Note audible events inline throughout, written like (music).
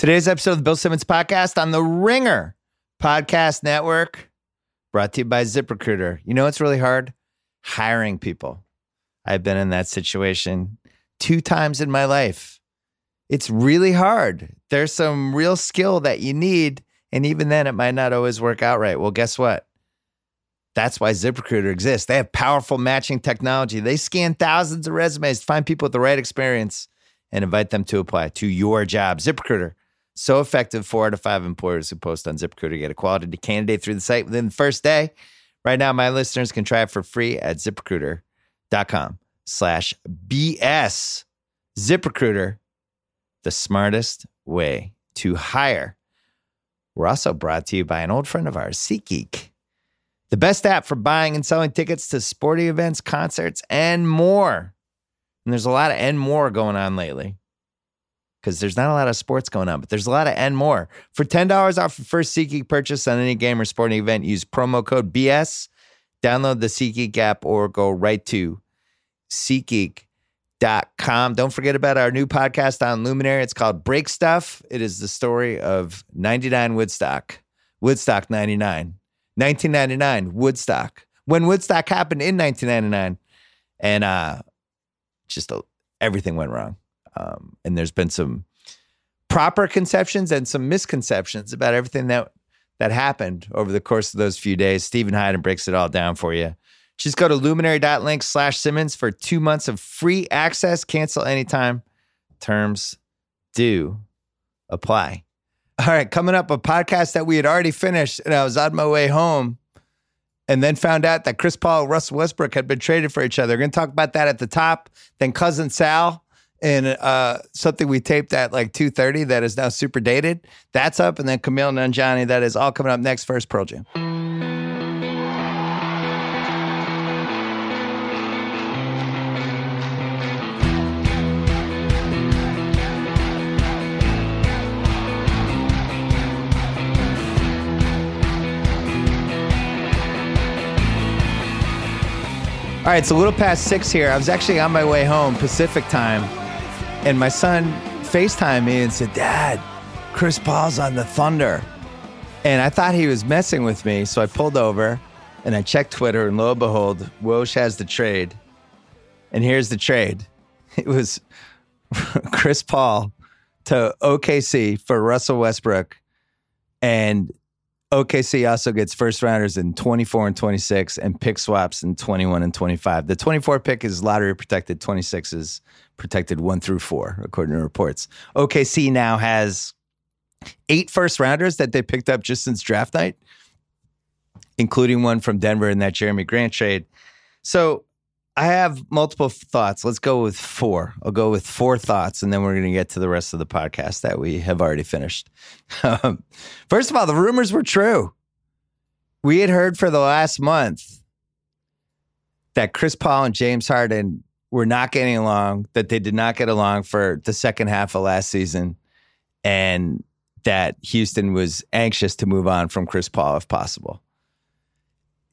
Today's episode of the Bill Simmons podcast on the Ringer Podcast Network, brought to you by ZipRecruiter. You know it's really hard? Hiring people. I've been in that situation two times in my life. It's really hard. There's some real skill that you need, and even then, it might not always work out right. Well, guess what? That's why ZipRecruiter exists. They have powerful matching technology. They scan thousands of resumes to find people with the right experience and invite them to apply to your job. ZipRecruiter so effective. Four out of five employers who post on ZipRecruiter get a quality candidate through the site within the first day. Right now, my listeners can try it for free at ziprecruiter.com slash BS. ZipRecruiter, the smartest way to hire. We're also brought to you by an old friend of ours, SeatGeek, the best app for buying and selling tickets to sporting events, concerts, and more. And there's a lot of and more going on lately because there's not a lot of sports going on, but there's a lot of and more. For $10 off your first SeatGeek purchase on any game or sporting event, use promo code BS. Download the SeatGeek app or go right to SeatGeek.com. Don't forget about our new podcast on Luminary. It's called Break Stuff. It is the story of 99 Woodstock, Woodstock 99, 1999, Woodstock. When Woodstock happened in 1999. And uh, just a, everything went wrong. Um, and there's been some proper conceptions and some misconceptions about everything that that happened over the course of those few days. Steven Hyden breaks it all down for you. Just go to luminary.link slash Simmons for two months of free access. Cancel anytime. Terms do apply. All right, coming up, a podcast that we had already finished, and I was on my way home and then found out that Chris Paul and Russell Westbrook had been traded for each other. We're going to talk about that at the top. Then Cousin Sal and uh, something we taped at like 2.30 that is now super dated. That's up. And then Kumail Nanjiani, that is all coming up next. First, Pearl Jam. All right, it's a little past six here. I was actually on my way home, Pacific time, and my son FaceTimed me and said, Dad, Chris Paul's on the Thunder. And I thought he was messing with me. So I pulled over and I checked Twitter, and lo and behold, Woj has the trade. And here's the trade (laughs) it was (laughs) Chris Paul to OKC for Russell Westbrook. And OKC also gets first rounders in 24 and 26 and pick swaps in 21 and 25. The 24 pick is lottery protected, 26 is protected one through four, according to reports. OKC now has eight first rounders that they picked up just since draft night, including one from Denver in that Jerami Grant trade. So I have multiple thoughts. Let's go with four. I'll go with four thoughts, and then we're going to get to the rest of the podcast that we have already finished. Um, first of all, the rumors were true. We had heard for the last month that Chris Paul and James Harden were not getting along, that they did not get along for the second half of last season, and that Houston was anxious to move on from Chris Paul if possible.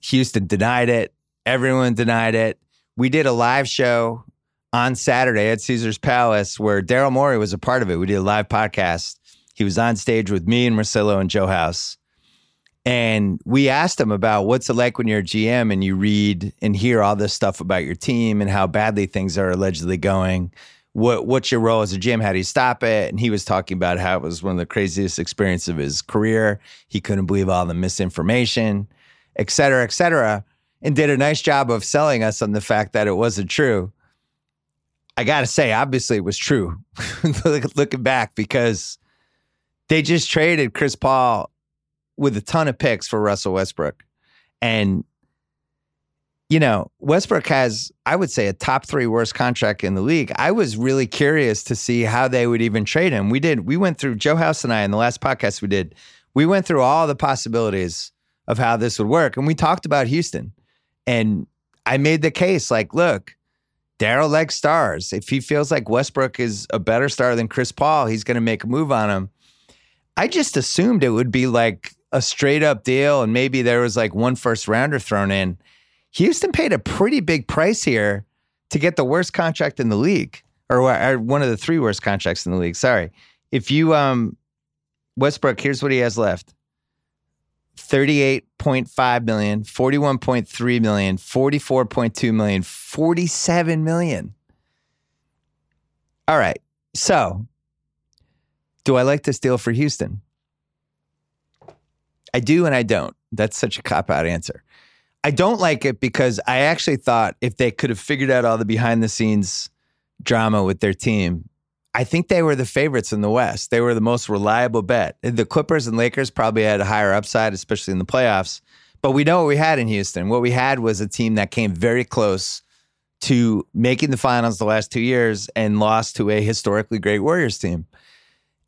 Houston denied it. Everyone denied it we did a live show on Saturday at Caesar's Palace where Daryl Morey was a part of it. We did a live podcast. He was on stage with me and Russillo and Joe House. And we asked him about what's it like when you're a GM and you read and hear all this stuff about your team and how badly things are allegedly going. What what's your role as a GM? How do you stop it? And he was talking about how it was one of the craziest experiences of his career. He couldn't believe all the misinformation, et cetera, et cetera and did a nice job of selling us on the fact that it wasn't true. I got to say, obviously, it was true (laughs) looking back because they just traded Chris Paul with a ton of picks for Russell Westbrook. And, you know, Westbrook has, I would say, a top three worst contract in the league. I was really curious to see how they would even trade him. We did, we went through, Joe House and I, in the last podcast we did, we went through all the possibilities of how this would work. And we talked about Houston. And I made the case like, look, Daryl likes stars. If he feels like Westbrook is a better star than Chris Paul, he's going to make a move on him. I just assumed it would be like a straight up deal and maybe there was like one first rounder thrown in. Houston paid a pretty big price here to get the worst contract in the league or, or one of the three worst contracts in the league. Sorry. If you um Westbrook, here's what he has left 38.5 million, 41.3 million, 44.2 million, 47 million. All right. So, do I like this deal for Houston? I do and I don't. That's such a cop out answer. I don't like it because I actually thought if they could have figured out all the behind the scenes drama with their team, I think they were the favorites in the West. They were the most reliable bet. The Clippers and Lakers probably had a higher upside, especially in the playoffs. But we know what we had in Houston. What we had was a team that came very close to making the finals the last two years and lost to a historically great Warriors team.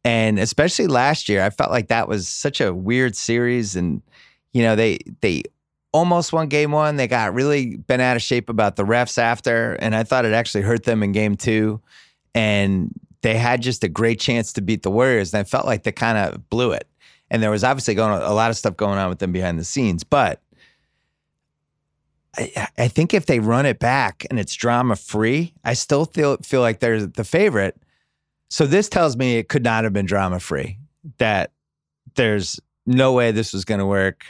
And especially last year, I felt like that was such a weird series. And, you know, they they almost won game one. They got really bent out of shape about the refs after. And I thought it actually hurt them in game two. And they had just a great chance to beat the Warriors. And I felt like they kind of blew it. And there was obviously going a lot of stuff going on with them behind the scenes. But I, I think if they run it back and it's drama free, I still feel feel like they're the favorite. So this tells me it could not have been drama free. That there's no way this was going to work.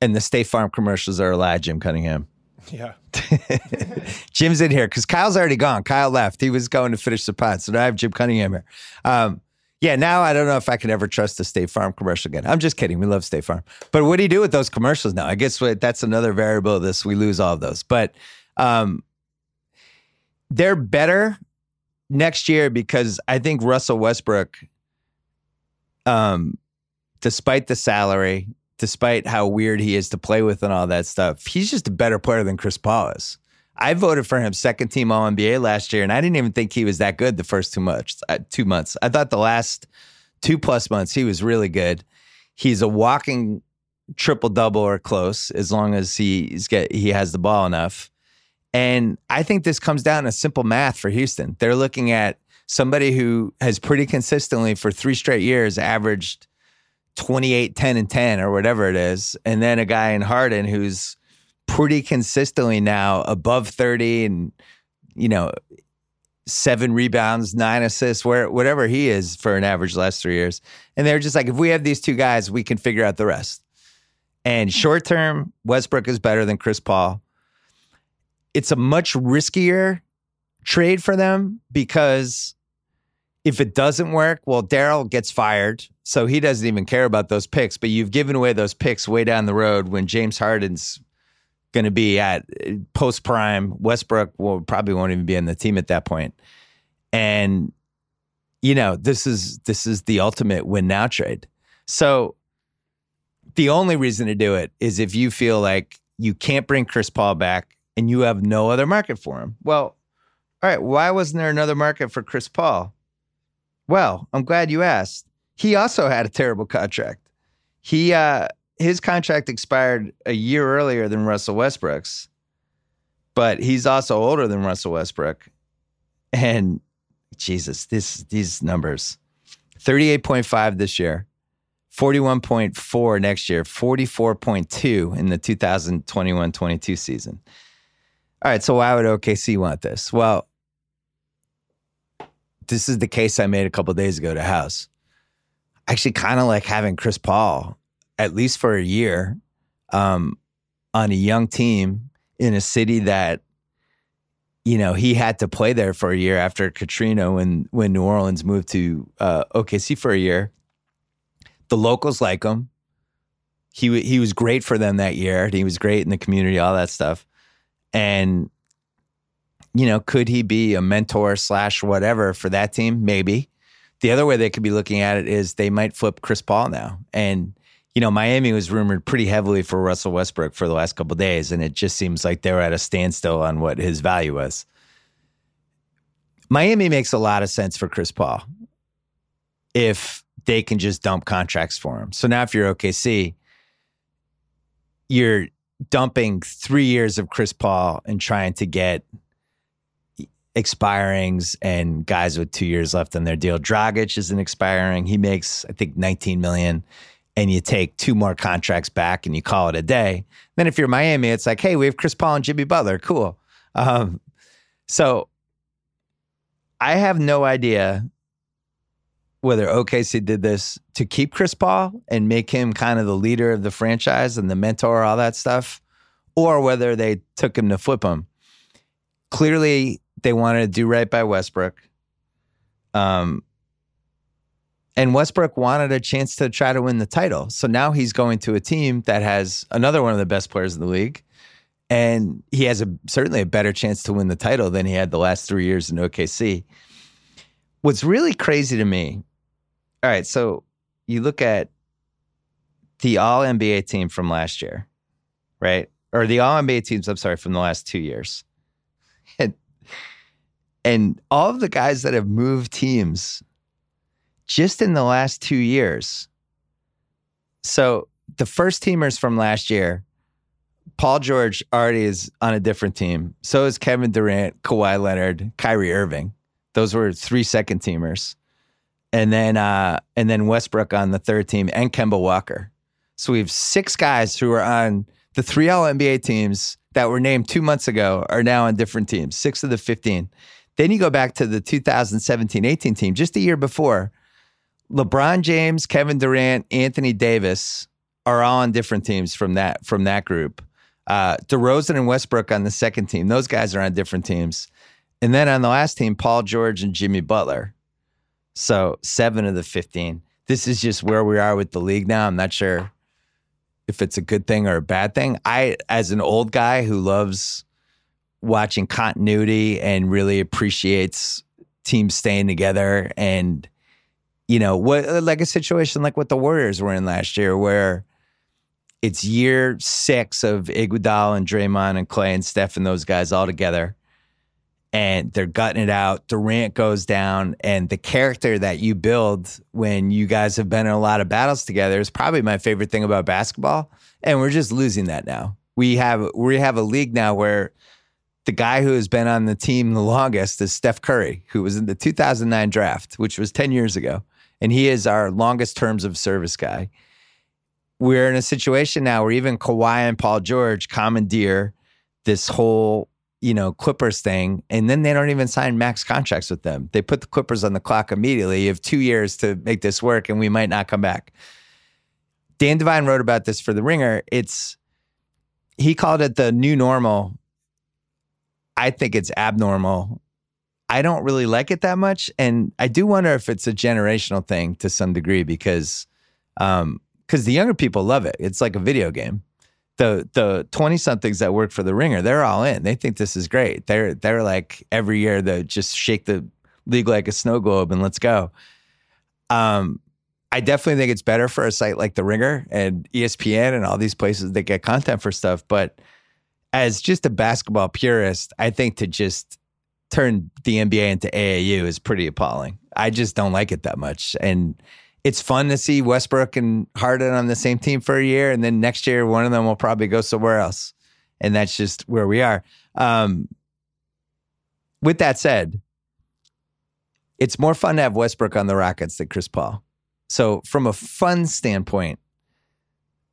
And the State Farm commercials are a lie, Jim Cunningham. Yeah. (laughs) Jim's in here because Kyle's already gone. Kyle left. He was going to finish the pot. So now I have Jim Cunningham here. Um, yeah, now I don't know if I can ever trust the State Farm commercial again. I'm just kidding. We love State Farm. But what do you do with those commercials now? I guess what, that's another variable of this. We lose all of those. But um, they're better next year because I think Russell Westbrook, um, despite the salary, despite how weird he is to play with and all that stuff, he's just a better player than Chris Paul is. I voted for him second team All NBA last year, and I didn't even think he was that good the first two months. Uh, two months. I thought the last two plus months he was really good. He's a walking triple double or close as long as he's get he has the ball enough. And I think this comes down to simple math for Houston. They're looking at somebody who has pretty consistently for three straight years averaged 28, 10, and 10 or whatever it is. And then a guy in Harden who's pretty consistently now above 30 and, you know, seven rebounds, nine assists, where whatever he is for an average last three years. And they're just like, if we have these two guys, we can figure out the rest. And short term, Westbrook is better than Chris Paul. It's a much riskier trade for them because if it doesn't work, well, Daryl gets fired. So he doesn't even care about those picks, but you've given away those picks way down the road when James Harden's going to be at uh, post prime. Westbrook will probably won't even be in the team at that point. And you know, this is this is the ultimate win now trade. So the only reason to do it is if you feel like you can't bring Chris Paul back and you have no other market for him. Well, all right, why wasn't there another market for Chris Paul? Well, I'm glad you asked. He also had a terrible contract. He uh his contract expired a year earlier than Russell Westbrook's, but he's also older than Russell Westbrook. And Jesus, this these numbers. 38.5 this year, 41.4 next year, 44.2 in the 2021-22 season. All right, so why would OKC want this? Well, this is the case I made a couple days ago to House. Actually kind of like having Chris Paul at least for a year um, on a young team in a city that you know he had to play there for a year after Katrina when when New Orleans moved to uh, OKC for a year. The locals like him. He he was great for them that year. He was great in the community, all that stuff. And you know, could he be a mentor slash whatever for that team? Maybe. The other way they could be looking at it is they might flip Chris Paul now and you know, Miami was rumored pretty heavily for Russell Westbrook for the last couple days, and it just seems like they were at a standstill on what his value was. Miami makes a lot of sense for Chris Paul if they can just dump contracts for him. So now, if you're OKC, you're dumping three years of Chris Paul and trying to get expirings and guys with two years left on their deal. Dragic isn't expiring. He makes, I think, 19 million and you take two more contracts back and you call it a day. Then if you're Miami, it's like, hey, we have Chris Paul and Jimmy Butler. Cool. Um, so I have no idea whether OKC did this to keep Chris Paul and make him kind of the leader of the franchise and the mentor, all that stuff, or whether they took him to flip him. Clearly, they wanted to do right by Westbrook. Um, and Westbrook wanted a chance to try to win the title. So now he's going to a team that has another one of the best players in the league. And he has a certainly a better chance to win the title than he had the last three years in OKC. What's really crazy to me, all right, so you look at the all NBA team from last year, right? Or the all NBA teams, I'm sorry, from the last two years. And, (laughs) and all of the guys that have moved teams just in the last two years. So the first teamers from last year, Paul George already is on a different team. So is Kevin Durant, Kawhi Leonard, Kyrie Irving. Those were three second teamers. And then uh, and then Westbrook on the third team and Kemba Walker. So we have six guys who are on the three all NBA teams that were named two months ago are now on different teams, six of the 15. Then you go back to the 2017 18 team, just a year before. LeBron James, Kevin Durant, Anthony Davis are all on different teams from that from that group. Uh, DeRozan and Westbrook on the second team; those guys are on different teams. And then on the last team, Paul George and Jimmy Butler. So seven of the fifteen. This is just where we are with the league now. I'm not sure if it's a good thing or a bad thing. I, as an old guy who loves watching continuity and really appreciates teams staying together and you know, what like a situation like what the Warriors were in last year, where it's year six of Iguodala and Draymond and Clay and Steph and those guys all together, and they're gutting it out. Durant goes down, and the character that you build when you guys have been in a lot of battles together is probably my favorite thing about basketball. And we're just losing that now. We have we have a league now where the guy who has been on the team the longest is Steph Curry, who was in the 2009 draft, which was 10 years ago and he is our longest terms of service guy. We're in a situation now where even Kawhi and Paul George commandeer this whole, you know, Clippers thing, and then they don't even sign max contracts with them. They put the Clippers on the clock immediately. You have two years to make this work, and we might not come back. Dan Devine wrote about this for The Ringer. It's he called it the new normal. I think it's abnormal I don't really like it that much, and I do wonder if it's a generational thing to some degree because, um, because the younger people love it. It's like a video game. The the twenty somethings that work for the Ringer, they're all in. They think this is great. They're they're like every year they just shake the league like a snow globe and let's go. Um, I definitely think it's better for a site like the Ringer and ESPN and all these places that get content for stuff. But as just a basketball purist, I think to just turn the NBA into AAU is pretty appalling. I just don't like it that much. And it's fun to see Westbrook and Harden on the same team for a year. And then next year, one of them will probably go somewhere else. And that's just where we are. Um, with that said, it's more fun to have Westbrook on the Rockets than Chris Paul. So, from a fun standpoint,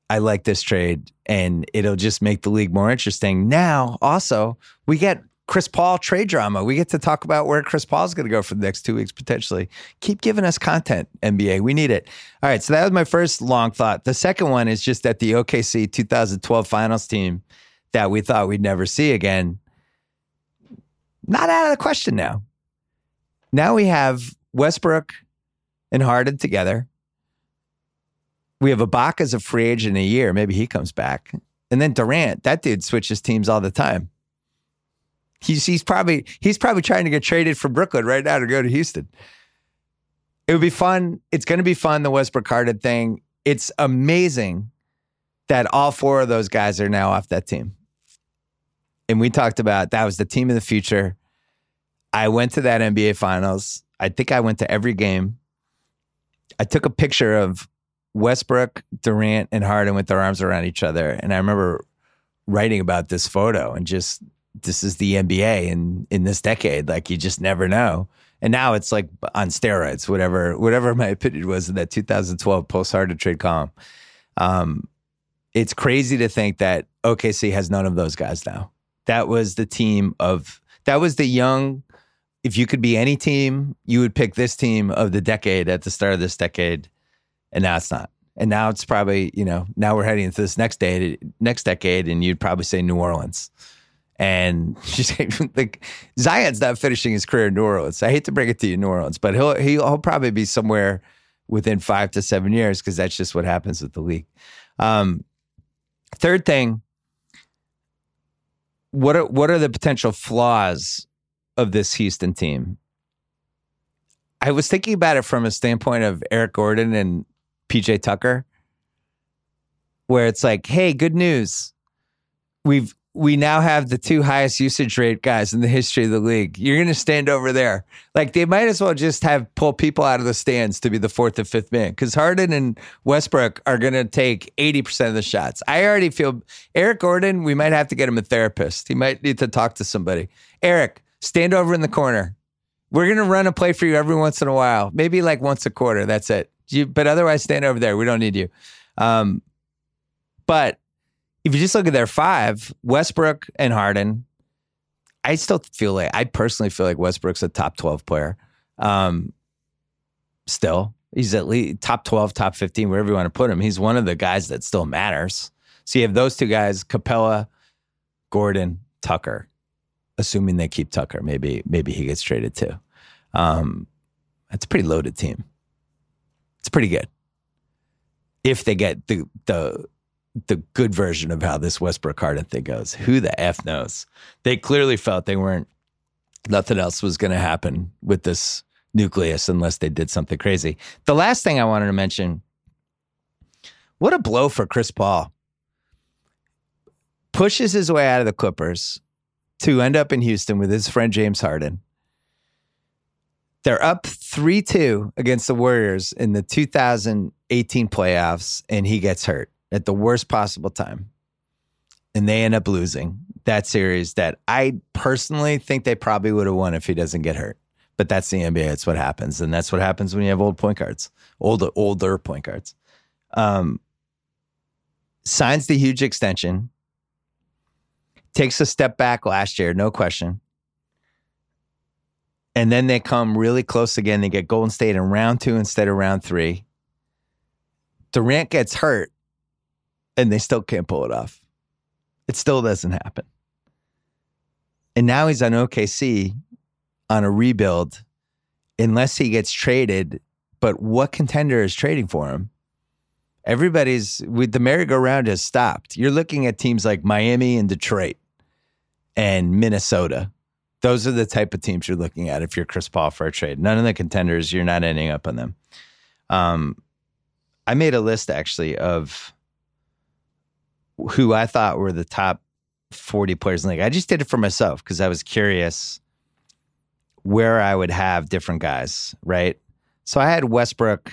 I like this trade and it'll just make the league more interesting. Now, also, we get Chris Paul trade drama. We get to talk about where Chris Paul is going to go for the next two weeks potentially. Keep giving us content, NBA. We need it. All right. So that was my first long thought. The second one is just that the OKC 2012 finals team that we thought we'd never see again, not out of the question now. Now we have Westbrook and Harden together. We have Ibaka as a free agent in a year. Maybe he comes back. And then Durant, that dude switches teams all the time. He's he's probably he's probably trying to get traded from Brooklyn right now to go to Houston. It would be fun. It's going to be fun. The Westbrook Harden thing. It's amazing that all four of those guys are now off that team. And we talked about that was the team of the future. I went to that NBA Finals. I think I went to every game. I took a picture of Westbrook, Durant, and Harden with their arms around each other, and I remember writing about this photo and just this is the NBA in in this decade. Like you just never know. And now it's like on steroids, whatever whatever my opinion was in that 2012 post Harden trade column. Um, it's crazy to think that OKC has none of those guys now. That was the team of that was the young, if you could be any team, you would pick this team of the decade at the start of this decade, and now it's not. And now it's probably you know now we're heading into this next day next decade, and you'd probably say New Orleans. And she's (laughs) like Zion's not finishing his career in New Orleans. I hate to bring it to you, New Orleans, but he'll he'll probably be somewhere within five to seven years because that's just what happens with the league. Um, third thing, what are what are the potential flaws of this Houston team? I was thinking about it from a standpoint of Eric Gordon and PJ Tucker, where it's like, hey, good news. We've we now have the two highest usage rate guys in the history of the league. You're going to stand over there. Like they might as well just have pull people out of the stands to be the fourth or fifth man because Harden and Westbrook are going to take 80% of the shots. I already feel Eric Gordon, we might have to get him a therapist. He might need to talk to somebody. Eric, stand over in the corner. We're going to run a play for you every once in a while, maybe like once a quarter. That's it. You, but otherwise, stand over there. We don't need you. Um, but if you just look at their five, Westbrook and Harden, I still feel like I personally feel like Westbrook's a top twelve player. Um, still, he's at least top twelve, top fifteen, wherever you want to put him. He's one of the guys that still matters. So you have those two guys: Capela, Gordon, Tucker. Assuming they keep Tucker, maybe maybe he gets traded too. Um, that's a pretty loaded team. It's pretty good if they get the the the good version of how this Westbrook Harden thing goes. Who the F knows? They clearly felt they weren't, nothing else was going to happen with this nucleus unless they did something crazy. The last thing I wanted to mention what a blow for Chris Paul. Pushes his way out of the Clippers to end up in Houston with his friend James Harden. They're up 3 2 against the Warriors in the 2018 playoffs, and he gets hurt at the worst possible time. And they end up losing that series that I personally think they probably would have won if he doesn't get hurt. But that's the NBA. It's what happens. And that's what happens when you have old point guards, older, older point guards. Um, signs the huge extension, takes a step back last year, no question. And then they come really close again. They get Golden State in round two instead of round three. Durant gets hurt and they still can't pull it off. It still doesn't happen. And now he's on OKC on a rebuild unless he gets traded. But what contender is trading for him? Everybody's with the merry-go-round has stopped. You're looking at teams like Miami and Detroit and Minnesota. Those are the type of teams you're looking at if you're Chris Paul for a trade. None of the contenders, you're not ending up on them. Um, I made a list actually of who I thought were the top 40 players in the league. I just did it for myself because I was curious where I would have different guys, right? So I had Westbrook.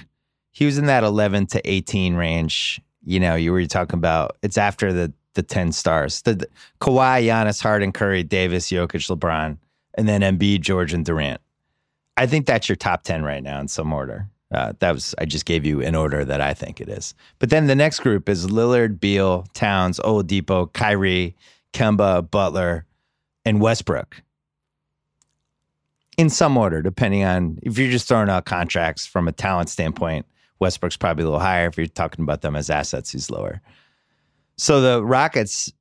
He was in that 11 to 18 range. You know, you were talking about it's after the the 10 stars. The, the Kawhi, Giannis, Harden, Curry, Davis, Jokic, LeBron, and then Embiid, George, and Durant. I think that's your top 10 right now in some order. Uh, that was I just gave you an order that I think it is. But then the next group is Lillard, Beal, Towns, Oladipo, Kyrie, Kemba, Butler, and Westbrook. In some order, depending on if you're just throwing out contracts from a talent standpoint, Westbrook's probably a little higher. If you're talking about them as assets, he's lower. So the Rockets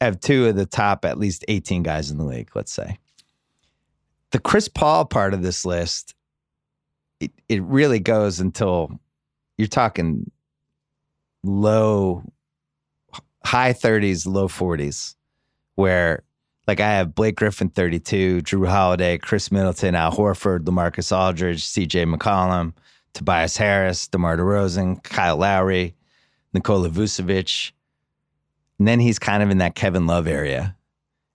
have two of the top at least 18 guys in the league, let's say. The Chris Paul part of this list it, it really goes until you're talking low, high 30s, low 40s, where like I have Blake Griffin 32, Jrue Holiday, Khris Middleton, Al Horford, LaMarcus Aldridge, CJ McCollum, Tobias Harris, DeMar DeRozan, Kyle Lowry, Nikola Vucevic. And then he's kind of in that Kevin Love area.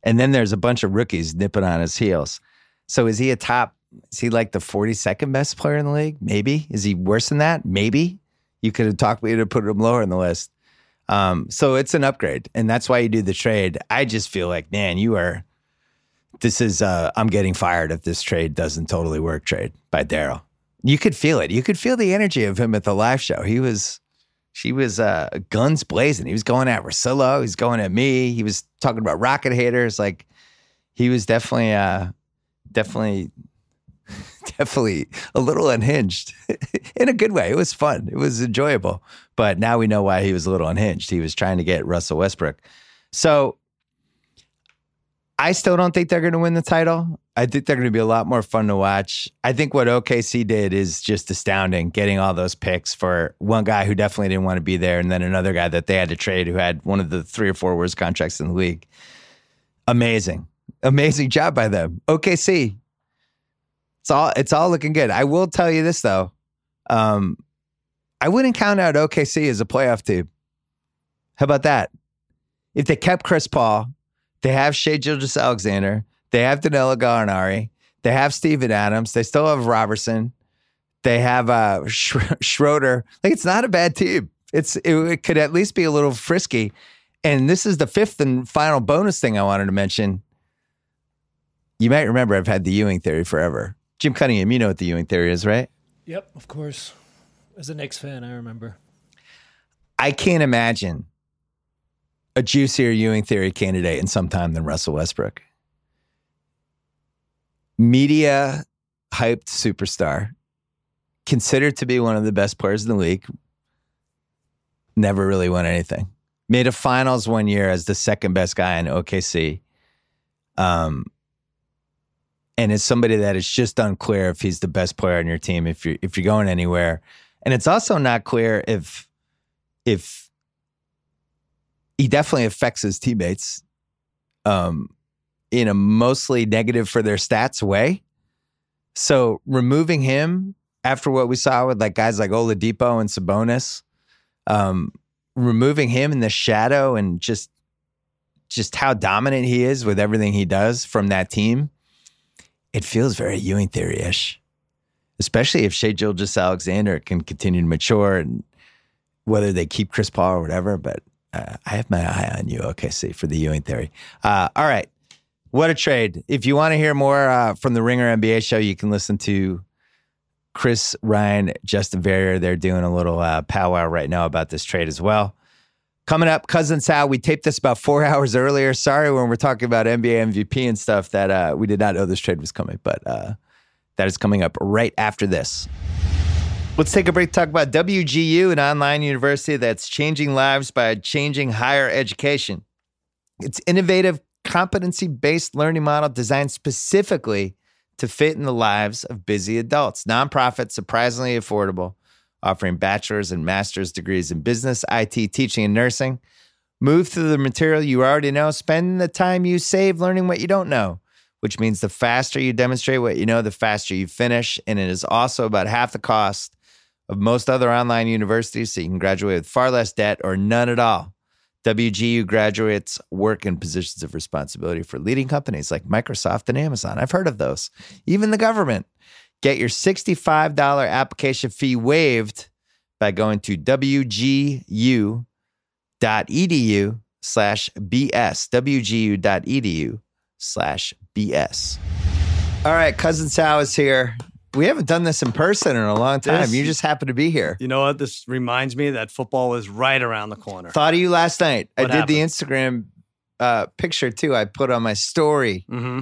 And then there's a bunch of rookies nipping on his heels. So is he a top is he like the 42nd best player in the league? Maybe. Is he worse than that? Maybe. You could have talked me to put him lower in the list. Um, so it's an upgrade, and that's why you do the trade. I just feel like, man, you are. This is uh, I'm getting fired if this trade doesn't totally work. Trade by Daryl. You could feel it. You could feel the energy of him at the live show. He was, she was uh, guns blazing. He was going at Russillo. He's going at me. He was talking about rocket haters. Like he was definitely uh, definitely, (laughs) definitely a little unhinged (laughs) in a good way. It was fun. It was enjoyable. But now we know why he was a little unhinged. He was trying to get Russell Westbrook. So I still don't think they're going to win the title. I think they're going to be a lot more fun to watch. I think what OKC did is just astounding, getting all those picks for one guy who definitely didn't want to be there, and then another guy that they had to trade who had one of the three or four worst contracts in the league. Amazing, amazing job by them. OKC. It's all it's all looking good. I will tell you this though, um, I wouldn't count out OKC as a playoff team. How about that? If they kept Chris Paul, they have Shai Gilgeous-Alexander. They have Danilo Gallinari. They have Steven Adams. They still have Robertson. They have uh, Schroeder. Like it's not a bad team. It's it, it could at least be a little frisky. And this is the fifth and final bonus thing I wanted to mention. You might remember I've had the Ewing theory forever. Jim Cunningham, you know what the Ewing theory is, right? Yep, of course. As a Knicks fan, I remember. I can't imagine a juicier Ewing theory candidate in some time than Russell Westbrook. Media hyped superstar, considered to be one of the best players in the league, never really won anything. Made a finals one year as the second best guy in OKC. Um, and is somebody that is just unclear if he's the best player on your team if you're if you're going anywhere. And it's also not clear if if he definitely affects his teammates um, in a mostly negative for their stats way. So removing him after what we saw with like guys like Oladipo and Sabonis, um, removing him in the shadow and just just how dominant he is with everything he does from that team, it feels very Ewing theory ish. Especially if Shai Gilgeous-Alexander can continue to mature and whether they keep Chris Paul or whatever. But uh, I have my eye on you, OKC, for the Ewing theory. Uh, all right. What a trade. If you want to hear more uh, from the Ringer NBA show, you can listen to Chris Ryan, Justin Verrier. They're doing a little uh, powwow right now about this trade as well. Coming up, Cousin Sal. We taped this about four (laughs) hours earlier. Sorry when we're talking about NBA MVP and stuff that uh, we did not know this trade was coming, but uh, that is coming up right after this. Let's take a break to talk about WGU, an online university that's changing lives by changing higher education. It's innovative, competency based learning model designed specifically to fit in the lives of busy adults. Nonprofit, surprisingly affordable, offering bachelor's and master's degrees in business, IT, teaching, and nursing. Move through the material you already know, spend the time you save learning what you don't know, which means the faster you demonstrate what you know, the faster you finish. And it is also about half the cost of most other online universities, so you can graduate with far less debt or none at all. WGU graduates work in positions of responsibility for leading companies like Microsoft and Amazon. I've heard of those, even the government. Get your $65 application fee waived by going to wgu.edu slash BS. wgu.edu slash BS. All right, Cousin Sal is here. We haven't done this in person in a long time. This- you just happen to be here. You know what? This reminds me that football is right around the corner. Thought of you last night. What I did the Instagram uh, picture too. I put on my story. hmm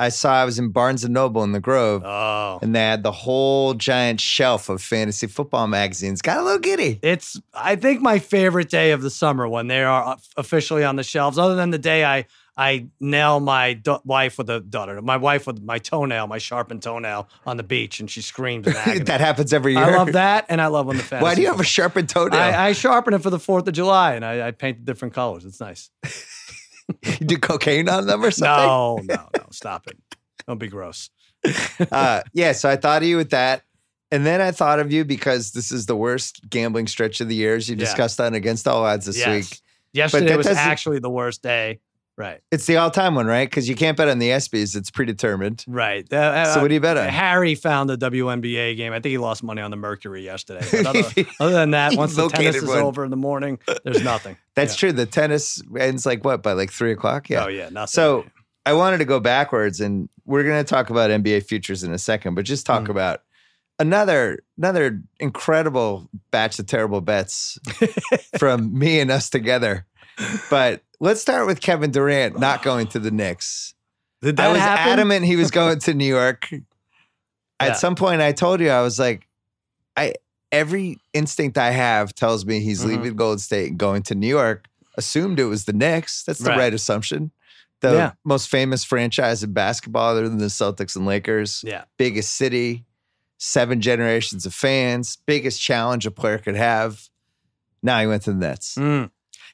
I saw I was in Barnes and Noble in the Grove, Oh, and they had the whole giant shelf of fantasy football magazines. Got a little giddy. it's I think my favorite day of the summer when they are officially on the shelves. Other than the day I I nail my da- wife with a daughter, my wife with my toenail, my sharpened toenail on the beach, and she screams (laughs) that happens every year. I love that, and I love when the fantasy. Why do you have a sharpened toenail? I, I sharpen it for the Fourth of July, and I, I paint different colors. It's nice. You (laughs) do cocaine on them or something? No, no, no, stop it! Don't be gross. (laughs) uh, yeah, so I thought of you with that. And then I thought of you because this is the worst gambling stretch of the years. You Yeah. discussed on Against All Odds this yes. week. Yesterday that was actually the worst day. Right. It's the all time one, right? Because you can't bet on the ESPYs, it's predetermined. Right. Uh, So what do you bet on? Harry found the WNBA game. I think he lost money on the Mercury yesterday. But other, (laughs) other than that, once the tennis is one. over in the morning, there's nothing. (laughs) That's Yeah. true. The tennis ends like what, by like three o'clock? Yeah. Oh yeah, nothing. So I wanted to go backwards, and we're going to talk about NBA futures in a second, but just talk Mm. about another another incredible batch of terrible bets (laughs) from me and us together. But let's start with Kevin Durant not going to the Knicks. Did that I was happen? adamant he was going to (laughs) New York. Yeah. At some point, I told you I was like, I every instinct I have tells me he's Mhm. leaving Golden State and going to New York. Assumed it was the Knicks. That's the Right. right, assumption. The Yeah. most famous franchise in basketball, other than the Celtics and Lakers. Yeah. Biggest city, seven generations of fans, biggest challenge a player could have. Now he went to the Nets. Mm.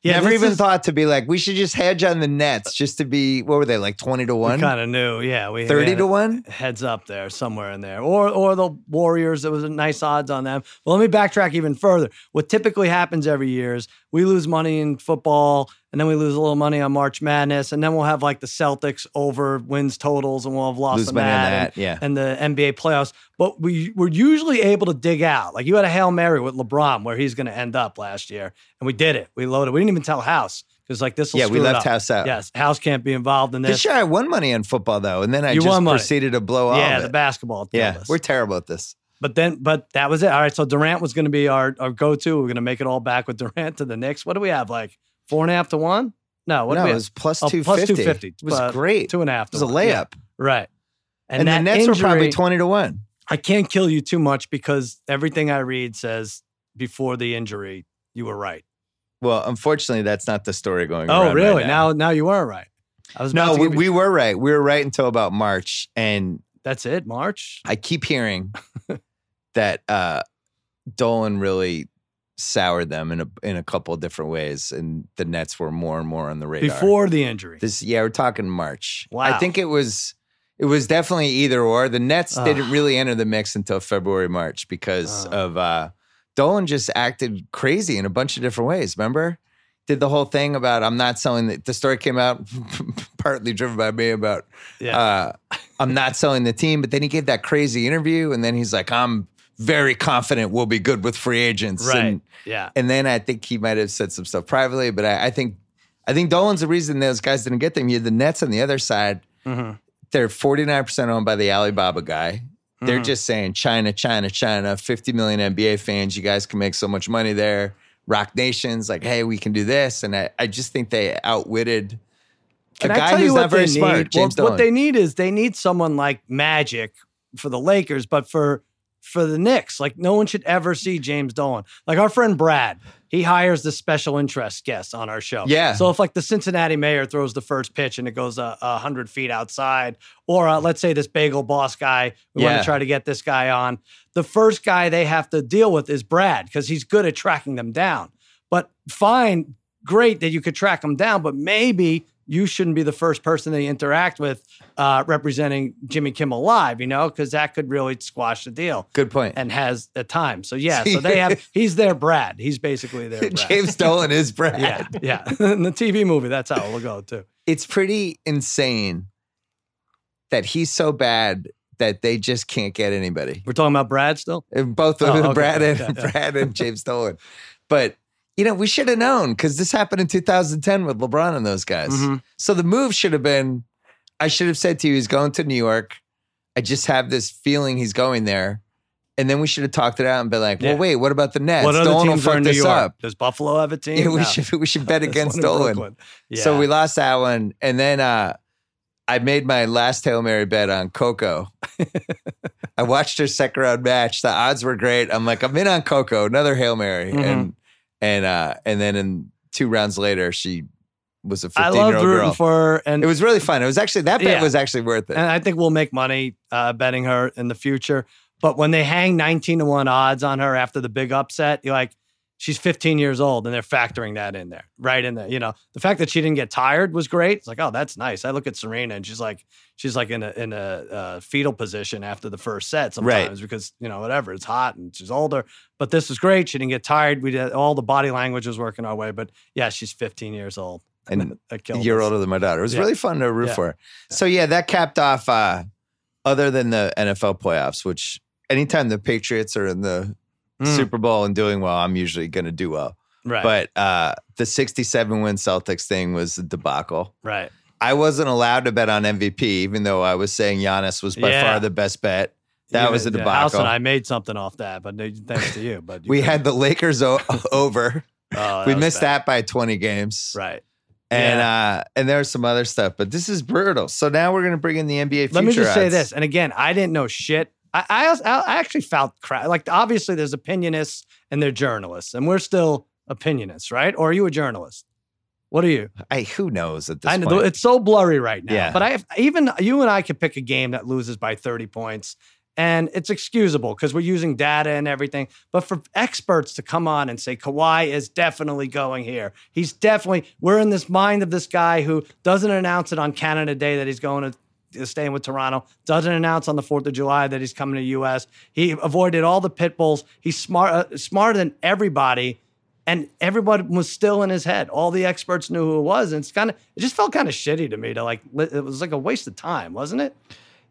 Yeah, Never even is- thought to be like, we should just hedge on the Nets just to be, what were they, like 20 to We 1? kind of knew. Yeah, we 30 to 1? Heads up there, somewhere in there, or or the Warriors. it was a nice odds on them. Well, let me backtrack even further. What typically happens every year is we lose money in football, and then we lose a little money on March Madness, and then we'll have like the Celtics over wins totals, and we'll have lost Lose on that, and- Yeah. and the NBA playoffs. But we were usually able to dig out. Like you had a Hail Mary with LeBron where he's going to end up last year. And we did it. We loaded. We didn't even tell House because like this will Yeah, we left. House out. Yes, House can't be involved in this. This year I won money on football though, and then I You just proceeded to blow yeah, of the basketball. yeah, us. we're terrible at this. but then, but that was it. All right. So Durant was going to be our, our go to. We're going to make it all back with Durant to the Knicks. What do we have? Like four and a half to one? No, what no, it was plus Oh, two plus fifty. 250. It was Uh, great. Two and a half. it To was a one. Yeah, layup, right. and, that the Nets were probably twenty to one. I can't kill you too much because everything I read says before the injury, you were right. Well, unfortunately, that's not the story going. Oh, really? right now. now, now you were right. I was no, we, we were right. We were right until about March, and That's it. March. I keep hearing (laughs) that uh, Dolan really soured them in a in a couple of different ways, and the Nets were more and more on the radar Before the injury. This yeah, we're talking March. Wow. I think it was it was definitely either or. The Nets didn't really enter the mix until February, March because Ugh. of uh Dolan just acted crazy in a bunch of different ways. Remember? Did the whole thing about I'm not selling the, the story came out (laughs) partly driven by me about yeah. uh I'm not selling the team, but then he gave that crazy interview and then he's like, I'm very confident we'll be good with free agents. right. And yeah. and then I think he might have said some stuff privately, but I, I think I think Dolan's the reason those guys didn't get them. You had the Nets on the other side. hmm They're 49% owned by the Alibaba guy. They're Mhm. just saying China, China, China, 50 million NBA fans. You guys can make so much money there. Roc Nation's like, hey, we can do this. And I, I just think they outwitted a guy who's not very they smart. James well, what they need is they need someone like Magic for the Lakers, but for for the Knicks, like no one should ever see James Dolan. Like our friend Brad, he hires the special interest guests on our show. Yeah. So if like the Cincinnati mayor throws the first pitch and it goes a uh, hundred feet outside, or uh, let's say this bagel boss guy, we want to try to get this guy on. The first guy they have to deal with is Brad because he's good at tracking them down. But fine, great that you could track them down, but maybe you shouldn't be the first person they interact with uh, representing Jimmy Kimmel Live, you know, because that could really squash the deal Good point. and has at times. So yeah, so they have (laughs) he's their Brad. He's basically their Brad. James Dolan is (laughs) Brad. Yeah, yeah. (laughs) In the TV movie, that's how it'll go too. It's pretty insane that he's so bad that they just can't get anybody. We're talking about Brad still. And both Oh, okay. Brad and Yeah, yeah. Brad and James Dolan. But you know, we should have known because this happened in 2010 with LeBron and those guys. Mhm. So the move should have been, I should have said to you, he's going to New York. I just have this feeling he's going there. And then we should have talked it out and been like, well, Yeah. wait, what about the Nets? what other Dolan will teams are in New this York? up. Does Buffalo have a team? Yeah, we No. should we should (laughs) bet against Dolan. Yeah. So we lost that one. And then uh I made my last Hail Mary bet on Coco. (laughs) I watched her second round match. The odds were great. I'm like, I'm in on Coco, another Hail Mary. Mhm. And and uh and then in two rounds later, she was a 15 year loved old rooting girl. for her, and it was really fun. It was actually that bet Yeah. was actually worth it. and I think we'll make money uh, betting her in the future. But when they hang 19 to 1 odds on her after the big upset, you're like, she's 15 years old and they're factoring that in there, right in there. You know, the fact that she didn't get tired was great. It's like, oh, that's nice. I look at Serena and she's like, she's like in a in a uh, fetal position after the first set sometimes because you know whatever it's hot and she's older. But this was great. She didn't get tired. We did all the body language was working our way. But yeah, she's 15 years old. And a year older than my daughter. It was Yeah. really fun to root Yeah. for. her. So yeah, that capped off uh other than the NFL playoffs, which anytime the Patriots are in the Mm, Super Bowl and doing well, I'm usually gonna do well. right, But uh, the 67 win Celtics thing was a debacle. right. I wasn't allowed to bet on MVP, even though I was saying Giannis was by Yeah. far the best bet. That Even- was a yeah, House debacle. and I made something off that, but thanks to you. (laughs) But you we couldn't. had the Lakers o- (laughs) (laughs) over. Oh, we missed bad. that by 20 games. Right. And uh and there's some other stuff, but this is brutal. So now we're gonna bring in the NBA future. Let me just say this, and again, I didn't know shit. I I, I actually felt crap. Like obviously, there's opinionists and they're journalists, and we're still opinionists, right? Or are you a journalist? What are you? I who knows at this I know point. it's so blurry right now. Yeah. But I even you and I could pick a game that loses by 30 points. And it's excusable because we're using data and everything. But for experts to come on and say Kawhi is definitely going here, he's definitely. We're in this mind of this guy who doesn't announce it on Canada Day that he's going to is staying with Toronto. Doesn't announce on the Fourth of July that he's coming to U.S. He avoided all the pit bulls. He's smart, uh, smarter than everybody, and everybody was still in his head. All the experts knew who it was, and it's kind of it just felt kind of shitty to me. To like, it was like a waste of time, wasn't it?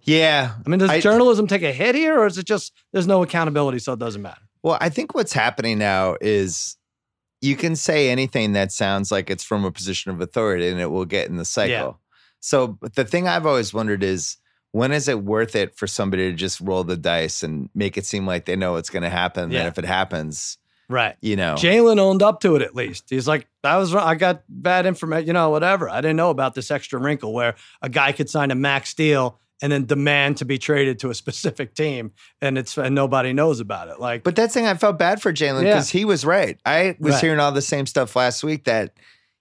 yeah. I mean, does I- journalism take a hit here, or is it just there's no accountability, so it doesn't matter? Well, I think what's happening now is you can say anything that sounds like it's from a position of authority and it will get in the cycle. Yeah. So but the thing I've always wondered is when is it worth it for somebody to just roll the dice and make it seem like they know what's going to happen? Yeah. And if it happens, Right. you know. Jalen owned up to it at least. He's like, that was wrong. I got bad information, you know, whatever. I didn't know about this extra wrinkle where a guy could sign a max deal and then demand to be traded to a (laughs) specific team and it's and nobody knows about it. Like But that's the thing I felt bad for Jalen Yeah. because he was right. I was Right. hearing all the same stuff last week that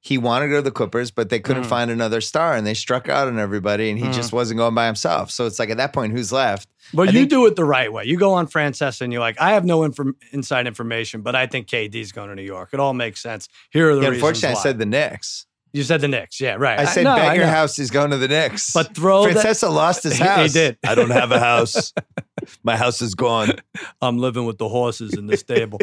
he wanted to go to the Clippers, but they couldn't Mhm. find another star and they struck out on everybody and he Mhm. just wasn't going by himself. So it's like at that point, who's left? But I you think- do it the right way. You go on Francesa and you're like, I have no inform- inside information, but I think KD's going to New York. It all makes sense. Here are the Yeah, reasons unfortunately, why. I said the Knicks. You said the Knicks. Yeah, right. I said no, bet I your know. house he's going to the Knicks. But throw that. Lost his He- (laughs) he house. did. I don't have a house. (laughs) My house is gone. I'm living with the horses in the stable.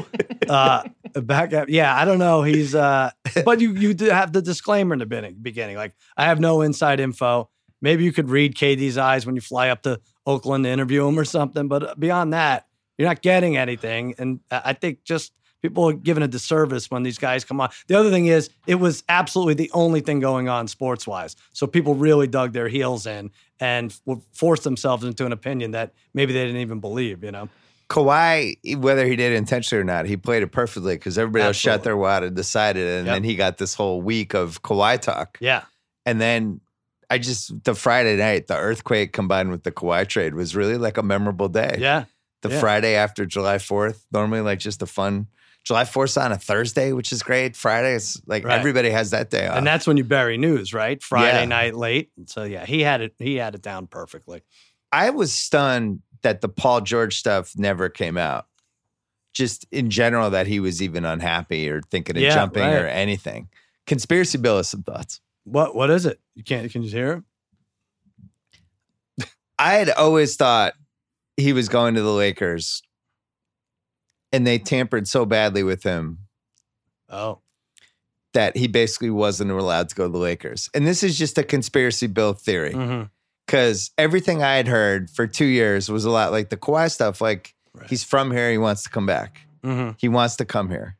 uh, back up. Yeah, I don't know. He's, uh, (laughs) but you you do have the disclaimer in the beginning. beginning. Like, I have no inside info. Maybe you could read KD's eyes when you fly up to Oakland to interview him or something. But beyond that, you're not getting anything. And I I think just people are given a disservice when these guys come on. The other thing is, it was absolutely the only thing going on sports wise. So people really dug their heels in and forced themselves into an opinion that maybe they didn't even believe, you know? Kawhi, whether he did it intentionally or not, he played it perfectly because everybody else shut their wad and decided. And Yep. then he got this whole week of Kawhi talk. Yeah. And then I just, the Friday night, the earthquake combined with the Kawhi trade was really like a memorable day. Yeah. The yeah. Friday after July 4th, normally like just a fun, July 4th on a Thursday, which is great. Friday, is like Right. everybody has that day off. And that's when you bury news, right? Friday Yeah. night late. So yeah, he had it. He had it down perfectly. I was stunned that the Paul George stuff never came out. Just in general, that he was even unhappy or thinking of Yeah, jumping or anything. Conspiracy Bill has some thoughts. What What is it? You can't. Can you hear him? I had always thought he was going to the Lakers and they tampered so badly with him Oh, that he basically wasn't allowed to go to the Lakers. And this is just a conspiracy Bill theory because everything I had heard for two years was a lot like the Kawhi stuff. Like Right. he's from here, he wants to come back. Mhm. He wants to come here.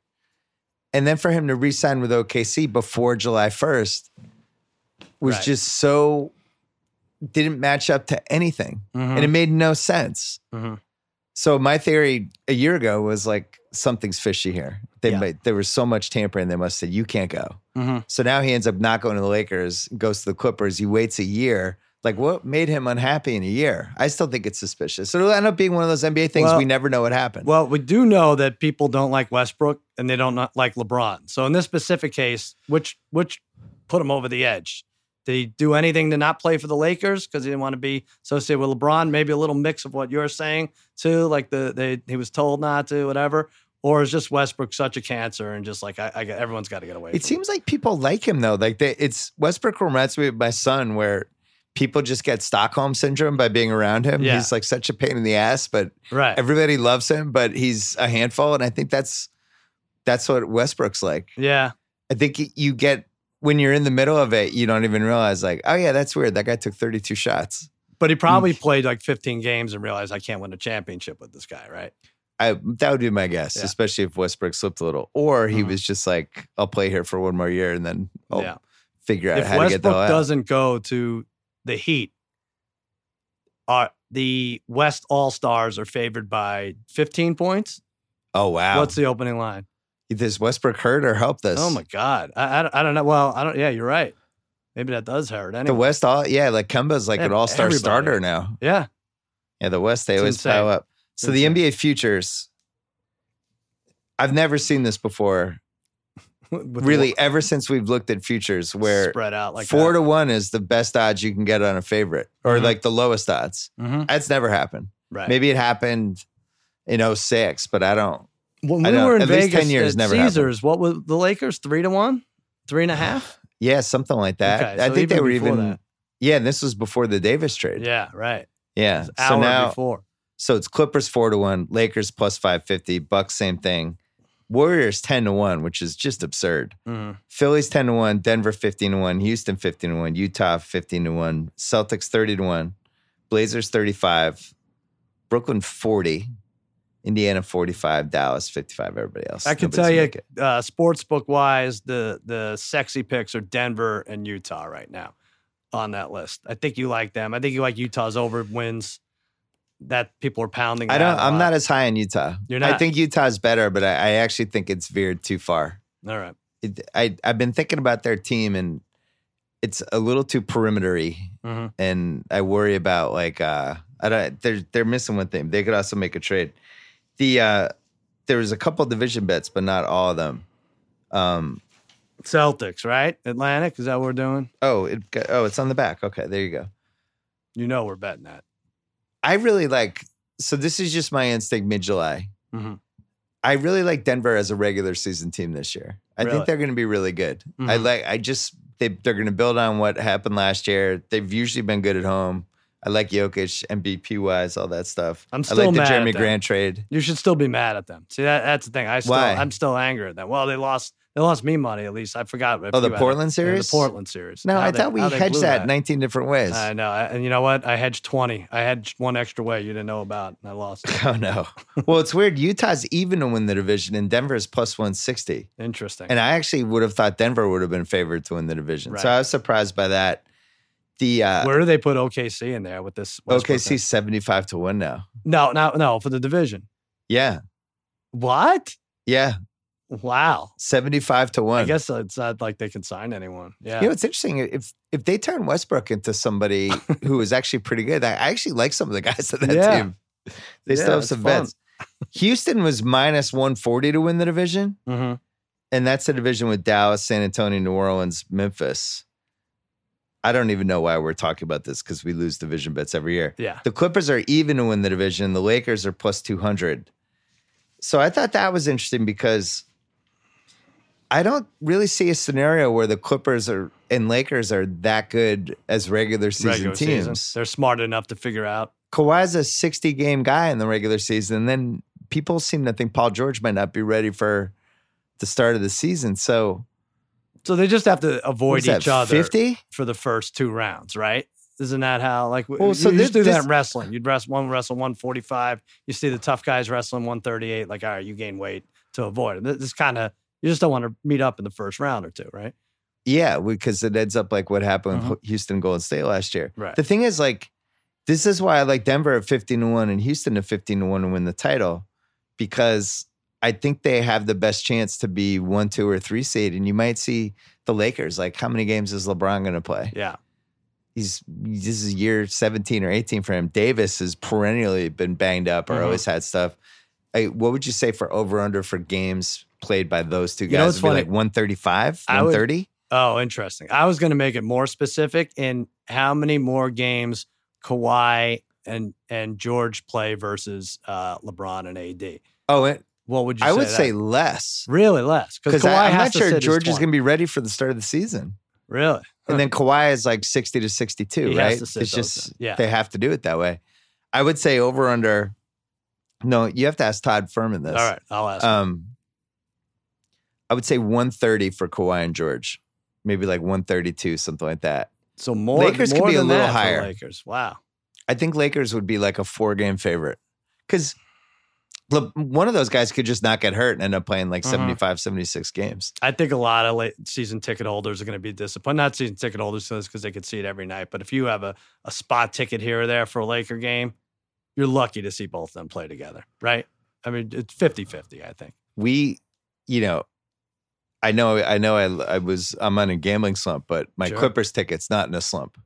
And then for him to re-sign with OKC before July 1st was Right. just so didn't match up to anything. Mhm. And it made no sense. So my theory a year ago was like something's fishy here. They Yeah. there was so much tampering. They must say you can't go. Mhm. So now he ends up not going to the Lakers, goes to the Clippers. He waits a year. Like what made him unhappy in a year? I still think it's suspicious. So it'll end up being one of those NBA things Well- we never know what happened. Well, we do know that people don't like Westbrook and they don't not like LeBron. So in this specific case, which which put him over the edge? Did he do anything to not play for the Lakers because he didn't want to be associated with LeBron? Maybe a little mix of what you're saying too, like the they he was told not to, whatever. Or is just Westbrook such a cancer and just like I, I everyone's got to get away? It seems like people like him though. Like they, it's Westbrook reminds me of my son, where people just get Stockholm syndrome by being around him. Yeah. He's like such a pain in the ass, but right. everybody loves him. But he's a handful, and I think that's that's what Westbrook's like. yeah, I think you get when you're in the middle of it, you don't even realize like, oh yeah, that's weird. That guy took 32 shots. but he probably Mm. played like 15 games and realized I can't win a championship with this guy, right? I that would be my guess, Yeah. especially if Westbrook slipped a little, or he Mhm. was just like, I'll play here for one more year and then I'll yeah. figure out if how to get the Westbrook doesn't go to the Heat, are the West All Stars are favored by 15 points? Oh wow, What's the opening line? Does Westbrook hurt or help this? Oh my God. I, I, don't- I don't know. Well, I don't. Yeah, you're right. Maybe that does hurt. Anyway. The West, all yeah, like Kemba's like They an all star starter now. Yeah. Yeah, the West they It's always insane. pile up. It's So the insane. NBA futures, I've never seen this before. (laughs) Really, ever since we've looked at futures, where spread out like four that. to one is the best odds you can get on a favorite, or Mhm. like the lowest odds. Mhm. That's never happened. Right. Maybe it happened in 06, but I don't. When we know, were in Vegas 10 years at never happened. Caesars, what was the Lakers? Three to one, three and a half. Yeah, something like that. Okay, I so think they were even. that. Yeah, and this was before the Davis trade. Yeah, right. Yeah. So hour now, before. so it's Clippers four to one, Lakers plus five fifty, Bucks same thing, Warriors ten to one, which is just absurd. Mhm. Phillies 10 to 1, Denver 15 to 1, Houston 15 to 1, Utah 15 to 1, Celtics 30 to 1, Blazers 35, Brooklyn 40, Indiana 45, Dallas 55, everybody else. I can Nobody's tell you, uh, sports book wise, the the sexy picks are Denver and Utah right now on that list. I think you like them. I think you like Utah's over wins. That people are pounding. I don't I'm not as high on Utah. You're I think Utah's better, but I, I actually think it's veered too far. All right. It, I I've been thinking about their team and it's a little too perimetery hmm and I worry about like uh I don't they're they're missing one thing. They could also make a trade. The uh there was a couple division bets, but not all of them. Um Celtics, right? Atlantic. Is that what we're doing? oh it got- oh it's on the back. Okay, there you go. You know we're betting that. I really like so this is just my instinct mid July. Mhm. I really like Denver as a regular season team this year. I Really? think they're going to be really good. I Mhm. like. I just they they're going to build on what happened last year. They've usually been good at home. I like Jokic, MVP wise, all that stuff. I'm still I like the mad Jerami. Grant trade. You should still be mad at them. See that that's the thing. I still Why? I'm still angry at them. Well, they lost they lost me money at least. I forgot. Oh, the few out of- Portland yeah, series? the Portland series. No, How I they- thought we hedged blew that 19 different ways. I know. And you know what? I hedged 20. I hedged one extra way you didn't know about, and I lost. (laughs) oh no. well, it's weird. Utah's even to win the division, and Denver's plus 160. Interesting. And I actually would have thought Denver would have been favored to win the division. So I was surprised by that. The uh, Where do they put OKC in there with this? Westbrook OKC thing? 75 to 1 now. No, no, no, for the division. Yeah. What? Yeah. Wow. 75 to 1. I guess it's not like they can sign anyone. Yeah. You know, it's interesting. If if they turn Westbrook into somebody (laughs) who is actually pretty good, I actually like some of the guys (laughs) on that Yeah. team. They Yeah, still have some fun. bets. Houston was minus 140 to win the division. hmm And that's the division with Dallas, San Antonio, New Orleans, Memphis. I don't even know why we're talking about this because we lose division bets every year. Yeah. The Clippers are even to win the division. The Lakers are plus 200. So I thought that was interesting because I don't really see a scenario where the Clippers are and Lakers are that good as regular season Regular teams. season. They're smart enough to figure out. Kawhi's a 60 game guy in the regular season. And then people seem to think Paul George might not be ready for the start of the season. So So they just have to avoid is that, each other 50? for the first two rounds, right? Isn't that how like Well, you so to this- do that in wrestling? You'd wrestle one wrestle 145. You see the tough guys wrestling 138. Like, all right, you gain weight to avoid it. This, this kind of you just don't want to meet up in the first round or two, right? Yeah, because it ends up like what happened with uh-huh. Houston Golden State last year. Right. The thing is, like, this is why I like Denver at 15 to 1 and Houston at 15 to 1 to win the title because I think they have the best chance to be one, two, or three seed. And you might see the Lakers. Like, how many games is LeBron going to play? Yeah. He's this is year 17 or 18 for him. Davis has perennially been banged up or Mhm. always had stuff. Hey, what would you say for over under for games played by those two guys? You know be funny? like 135, 130? Oh, interesting. I was going to make it more specific in how many more games Kawhi and and George play versus uh, LeBron and AD. Oh, it, What would you? I say would that? say less really less because I'm not sure sit his George is going to be ready for the start of the season. really. And then Kawhi is like 60 to 62, He right? it's just. Yeah. they have to do it that way. I would say over under. No, you have to ask Todd Fuhrman this. All right, I'll ask. Um, I would say 130 for Kawhi and George, maybe like 132, something like that. so more Lakers could more be a little higher. Lakers. Wow. I think Lakers would be like a four game favorite because one of those guys could just not get hurt and end up playing like Mhm. 75, 76 games. I think a lot of late season ticket holders are going to be disappointed. Not season ticket holders because they could see it every night. But if you have a, a spot ticket here or there for a Laker game, you're lucky to see both of them play together, right? I mean, it's 50 50, I think. We, you know, I know, I know, I, I was, I'm on a gambling slump, but my Sure. Clippers ticket's not in a slump.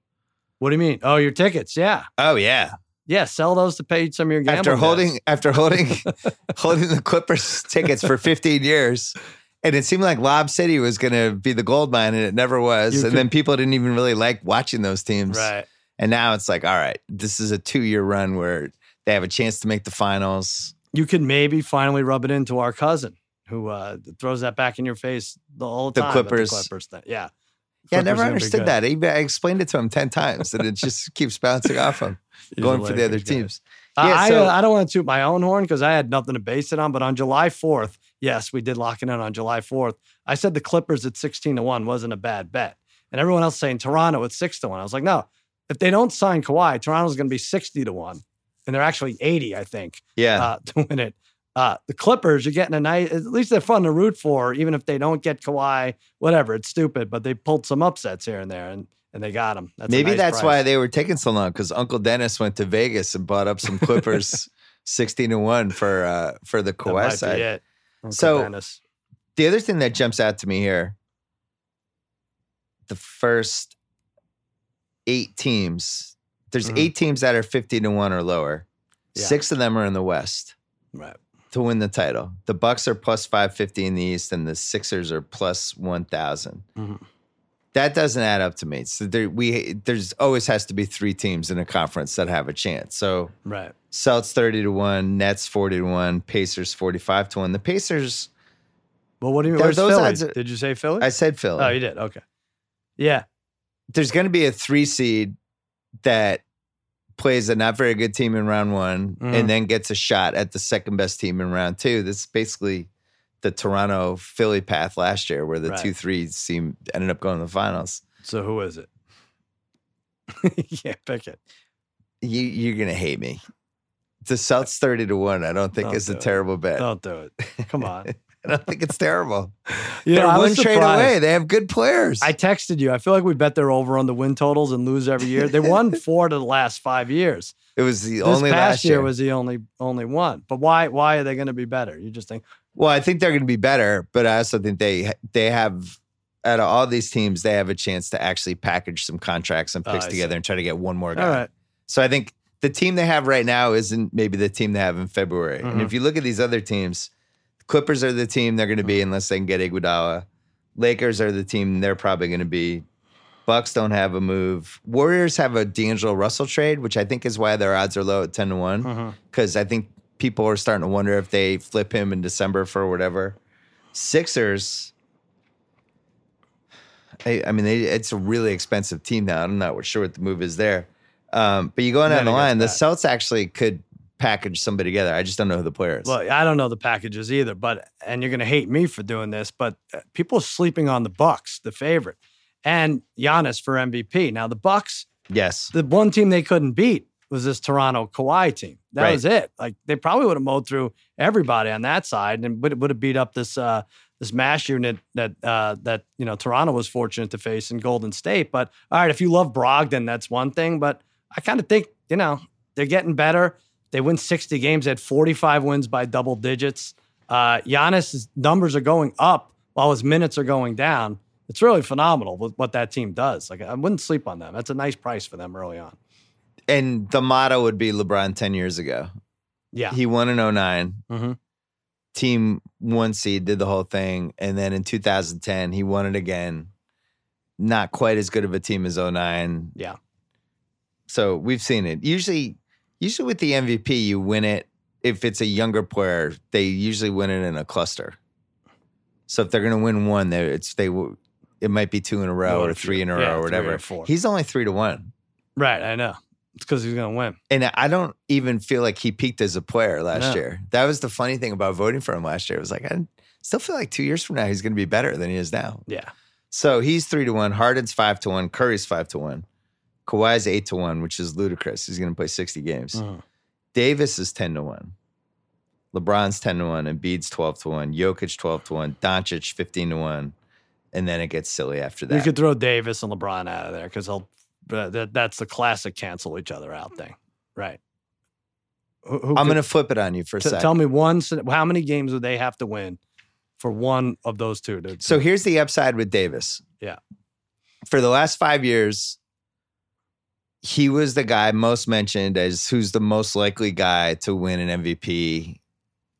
What do you mean? Oh, your tickets. Yeah. Oh yeah. Yeah. Sell those to pay some of your gambling. After debts. holding, after holding, (laughs) holding the Clippers tickets for 15 years. And it seemed like Lob City was going to be the gold mine, and it never was. You and could- then people didn't even really like watching those teams. Right. And now it's like, all right, this is a two year run where they have a chance to make the finals. You could maybe finally rub it into our cousin who uh, throws that back in your face the whole time. at Clippers. The Clippers thing. Yeah. Yeah, I never understood that. Even I explained it to him 10 times and it just keeps bouncing off him, (laughs) He's going for the other guy. teams. I- Yeah, I, so- uh, I don't want to toot my own horn because I had nothing to base it on. But on July 4th, yes, we did lock it in on July 4th. I said the Clippers at 16 to 1 wasn't a bad bet. And everyone else saying Toronto at 6 to 1. I was like, no, if they don't sign Kawhi, Toronto's going to be 60 to 1. And they're actually 80, I think, Yeah. uh, (laughs) to win it. Uh, the Clippers, you're getting a nice, at least they're fun to root for, even if they don't get Kawhi, whatever. It's stupid, but they pulled some upsets here and there and, and they got him. That's Maybe nice that's price. why they were taking so long because Uncle Dennis went to Vegas and bought up some Clippers (laughs) 16 to 1 for uh for the Kawhi side. it. Uncle So- Dennis. The other thing that jumps out to me here the first eight teams, there's Mhm. eight teams that are 50 to 1 or lower. Yeah. Six of them are in the West. Right. To win the title. The Bucks are plus 550 in the East and the Sixers are plus 1000. Mhm. That doesn't add up to me. So there we there's always has to be three teams in a conference that have a chance. So Right. Celtics 30 to 1, Nets 40 to 1, Pacers 45 to 1. The Pacers Well, what do you mean? Where's those Philly? are- Did you say Philly? I said Philly. oh, you did. Okay. Yeah. there's going to be a 3 seed that plays a not very good team in round 1 Mhm. and then gets a shot at the second best team in round 2. This is basically the Toronto Philly path last year where the Right. two threes seem ended up going to the finals. So who is it? (laughs) yeah, pick it. You you're gonna hate me. The Celtics thirty to one. I don't think Don't is a it. terrible bet. Don't do it. Come on. (laughs) I think it's terrible. (laughs) Yeah, They're I one trade away. They have good players. I texted you. I feel like we bet they're over on the win totals and lose every year. They won (laughs) four to the last five years. it was the This only last year year. was the only only one. But why why are they going to be better? You just think well, I think they're going to be better, but I also think they they have out of all these teams, they have a chance to actually package some contracts and Oh, picks I together see. and try to get one more guy. all right, So I think the team they have right now isn't maybe the team they have in February. And Mhm. if you look at these other teams, Clippers are the team they're going to be Mm-hmm. unless they can get Iguodala. Lakers are the team they're probably going to be. Bucks don't have a move. Warriors have a D'Angelo Russell trade, which I think is why their odds are low at ten to one. Because I think people are starting to wonder if they flip him in December for whatever. Sixers. I, I mean, they, it's a really expensive team now. I'm not sure what the move is there. Um, but you go on down the line, the Celts actually could package somebody together. I just don't know who the player is. Well, I don't know the packages either, but and you're going to hate me for doing this, but uh, people are sleeping on the Bucks, the favorite, and Giannis for MVP. Now the Bucks, yes. the one team they couldn't beat was this Toronto Kawhi team. That Right. was it. Like they probably would have mowed through everybody on that side and would would have beat up this uh this mash unit that uh that you know Toronto was fortunate to face in Golden State. But all right, if you love Brogdon, that's one thing. But I kind of think you know they're getting better. They win 60 games. Had 45 wins by double digits. Uh, Giannis' numbers are going up while his minutes are going down. It's really phenomenal what, that team does. Like I wouldn't sleep on them. That's a nice price for them early on. And the motto would be LeBron 10 years ago. Yeah. He won in 9 Mhm. Team one seed did the whole thing. And then in 2010, he won it again. Not quite as good of a team as 09. Yeah. So we've seen it. Usually, usually with the MVP, you win it. If it's a younger player, they usually win it in a cluster. So if they're going to win one, they it's they it might be two in a row or three in a Yeah, row or whatever. four. He's only three to one. Right. I know. It's because he's going to win. And I don't even feel like he peaked as a player last No. year. That was the funny thing about voting for him last year. It was like, I still feel like two years from now, he's going to be better than he is now. Yeah. So he's three to one. Harden's five to one. Curry's five to one. Kawhi's eight to one, which is ludicrous. He's going to play 60 games. Mhm. Davis is 10 to one. LeBron's 10 to one. and Embiid's 12 to one. Jokic 12 to one. Doncic 15 to one. And then it gets silly after that. You could throw Davis and LeBron out of there because he'll. Uh, that, that's the classic cancel each other out thing. Right. Who, who I'm going to flip it on you for a t- second. tell me one. How many games would they have to win for one of those two. To, So here's the upside with Davis. Yeah. For the last five years, he was the guy most mentioned as who's the most likely guy to win an MVP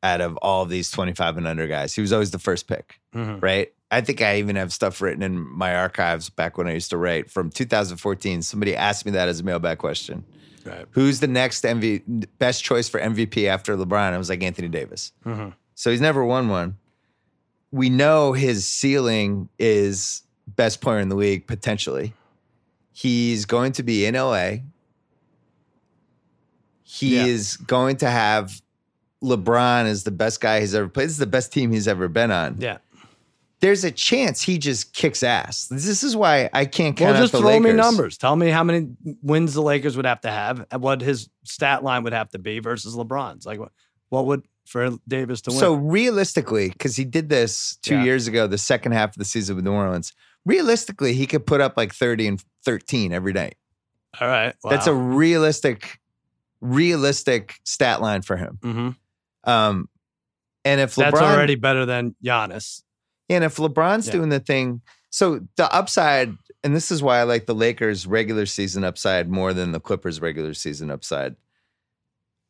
out of all of these 25 and under guys. He was always the first pick, Mhm. right? I think I even have stuff written in my archives back when I used to write from 2014. Somebody asked me that as a mailbag question. Right. Who's the next MV best choice for MVP after LeBron? I was like Anthony Davis. Mhm. So he's never won one. We know his ceiling is best player in the league potentially. He's going to be in LA. He Yeah. is going to have LeBron as the best guy he's ever played. This is the best team he's ever been on. Yeah. There's a chance he just kicks ass. This is why I can't Well, count just out the throw me numbers. Tell me how many wins the Lakers would have to have, and what his stat line would have to be versus LeBron's. Like, what, would for Davis to win? So realistically, because he did this two Yeah. years ago, the second half of the season with New Orleans, realistically, he could put up like 30 and 13 every night. all right, That's a realistic, realistic stat line for him. hmm Um, and if That's already better than Giannis. and if LeBron's Yeah. doing the thing, so the upside, and this is why I like the Lakers regular season upside more than the Clippers regular season upside.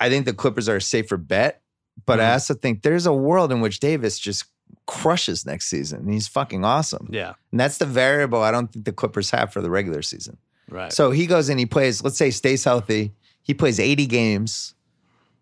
I think the Clippers are a safer bet, but I Mhm. also think there's a world in which Davis just crushes next season. and He's fucking awesome. Yeah, And that's the variable I don't think the Clippers have for the regular season. right. So he goes and he plays, let's say stays healthy. He plays 80 games.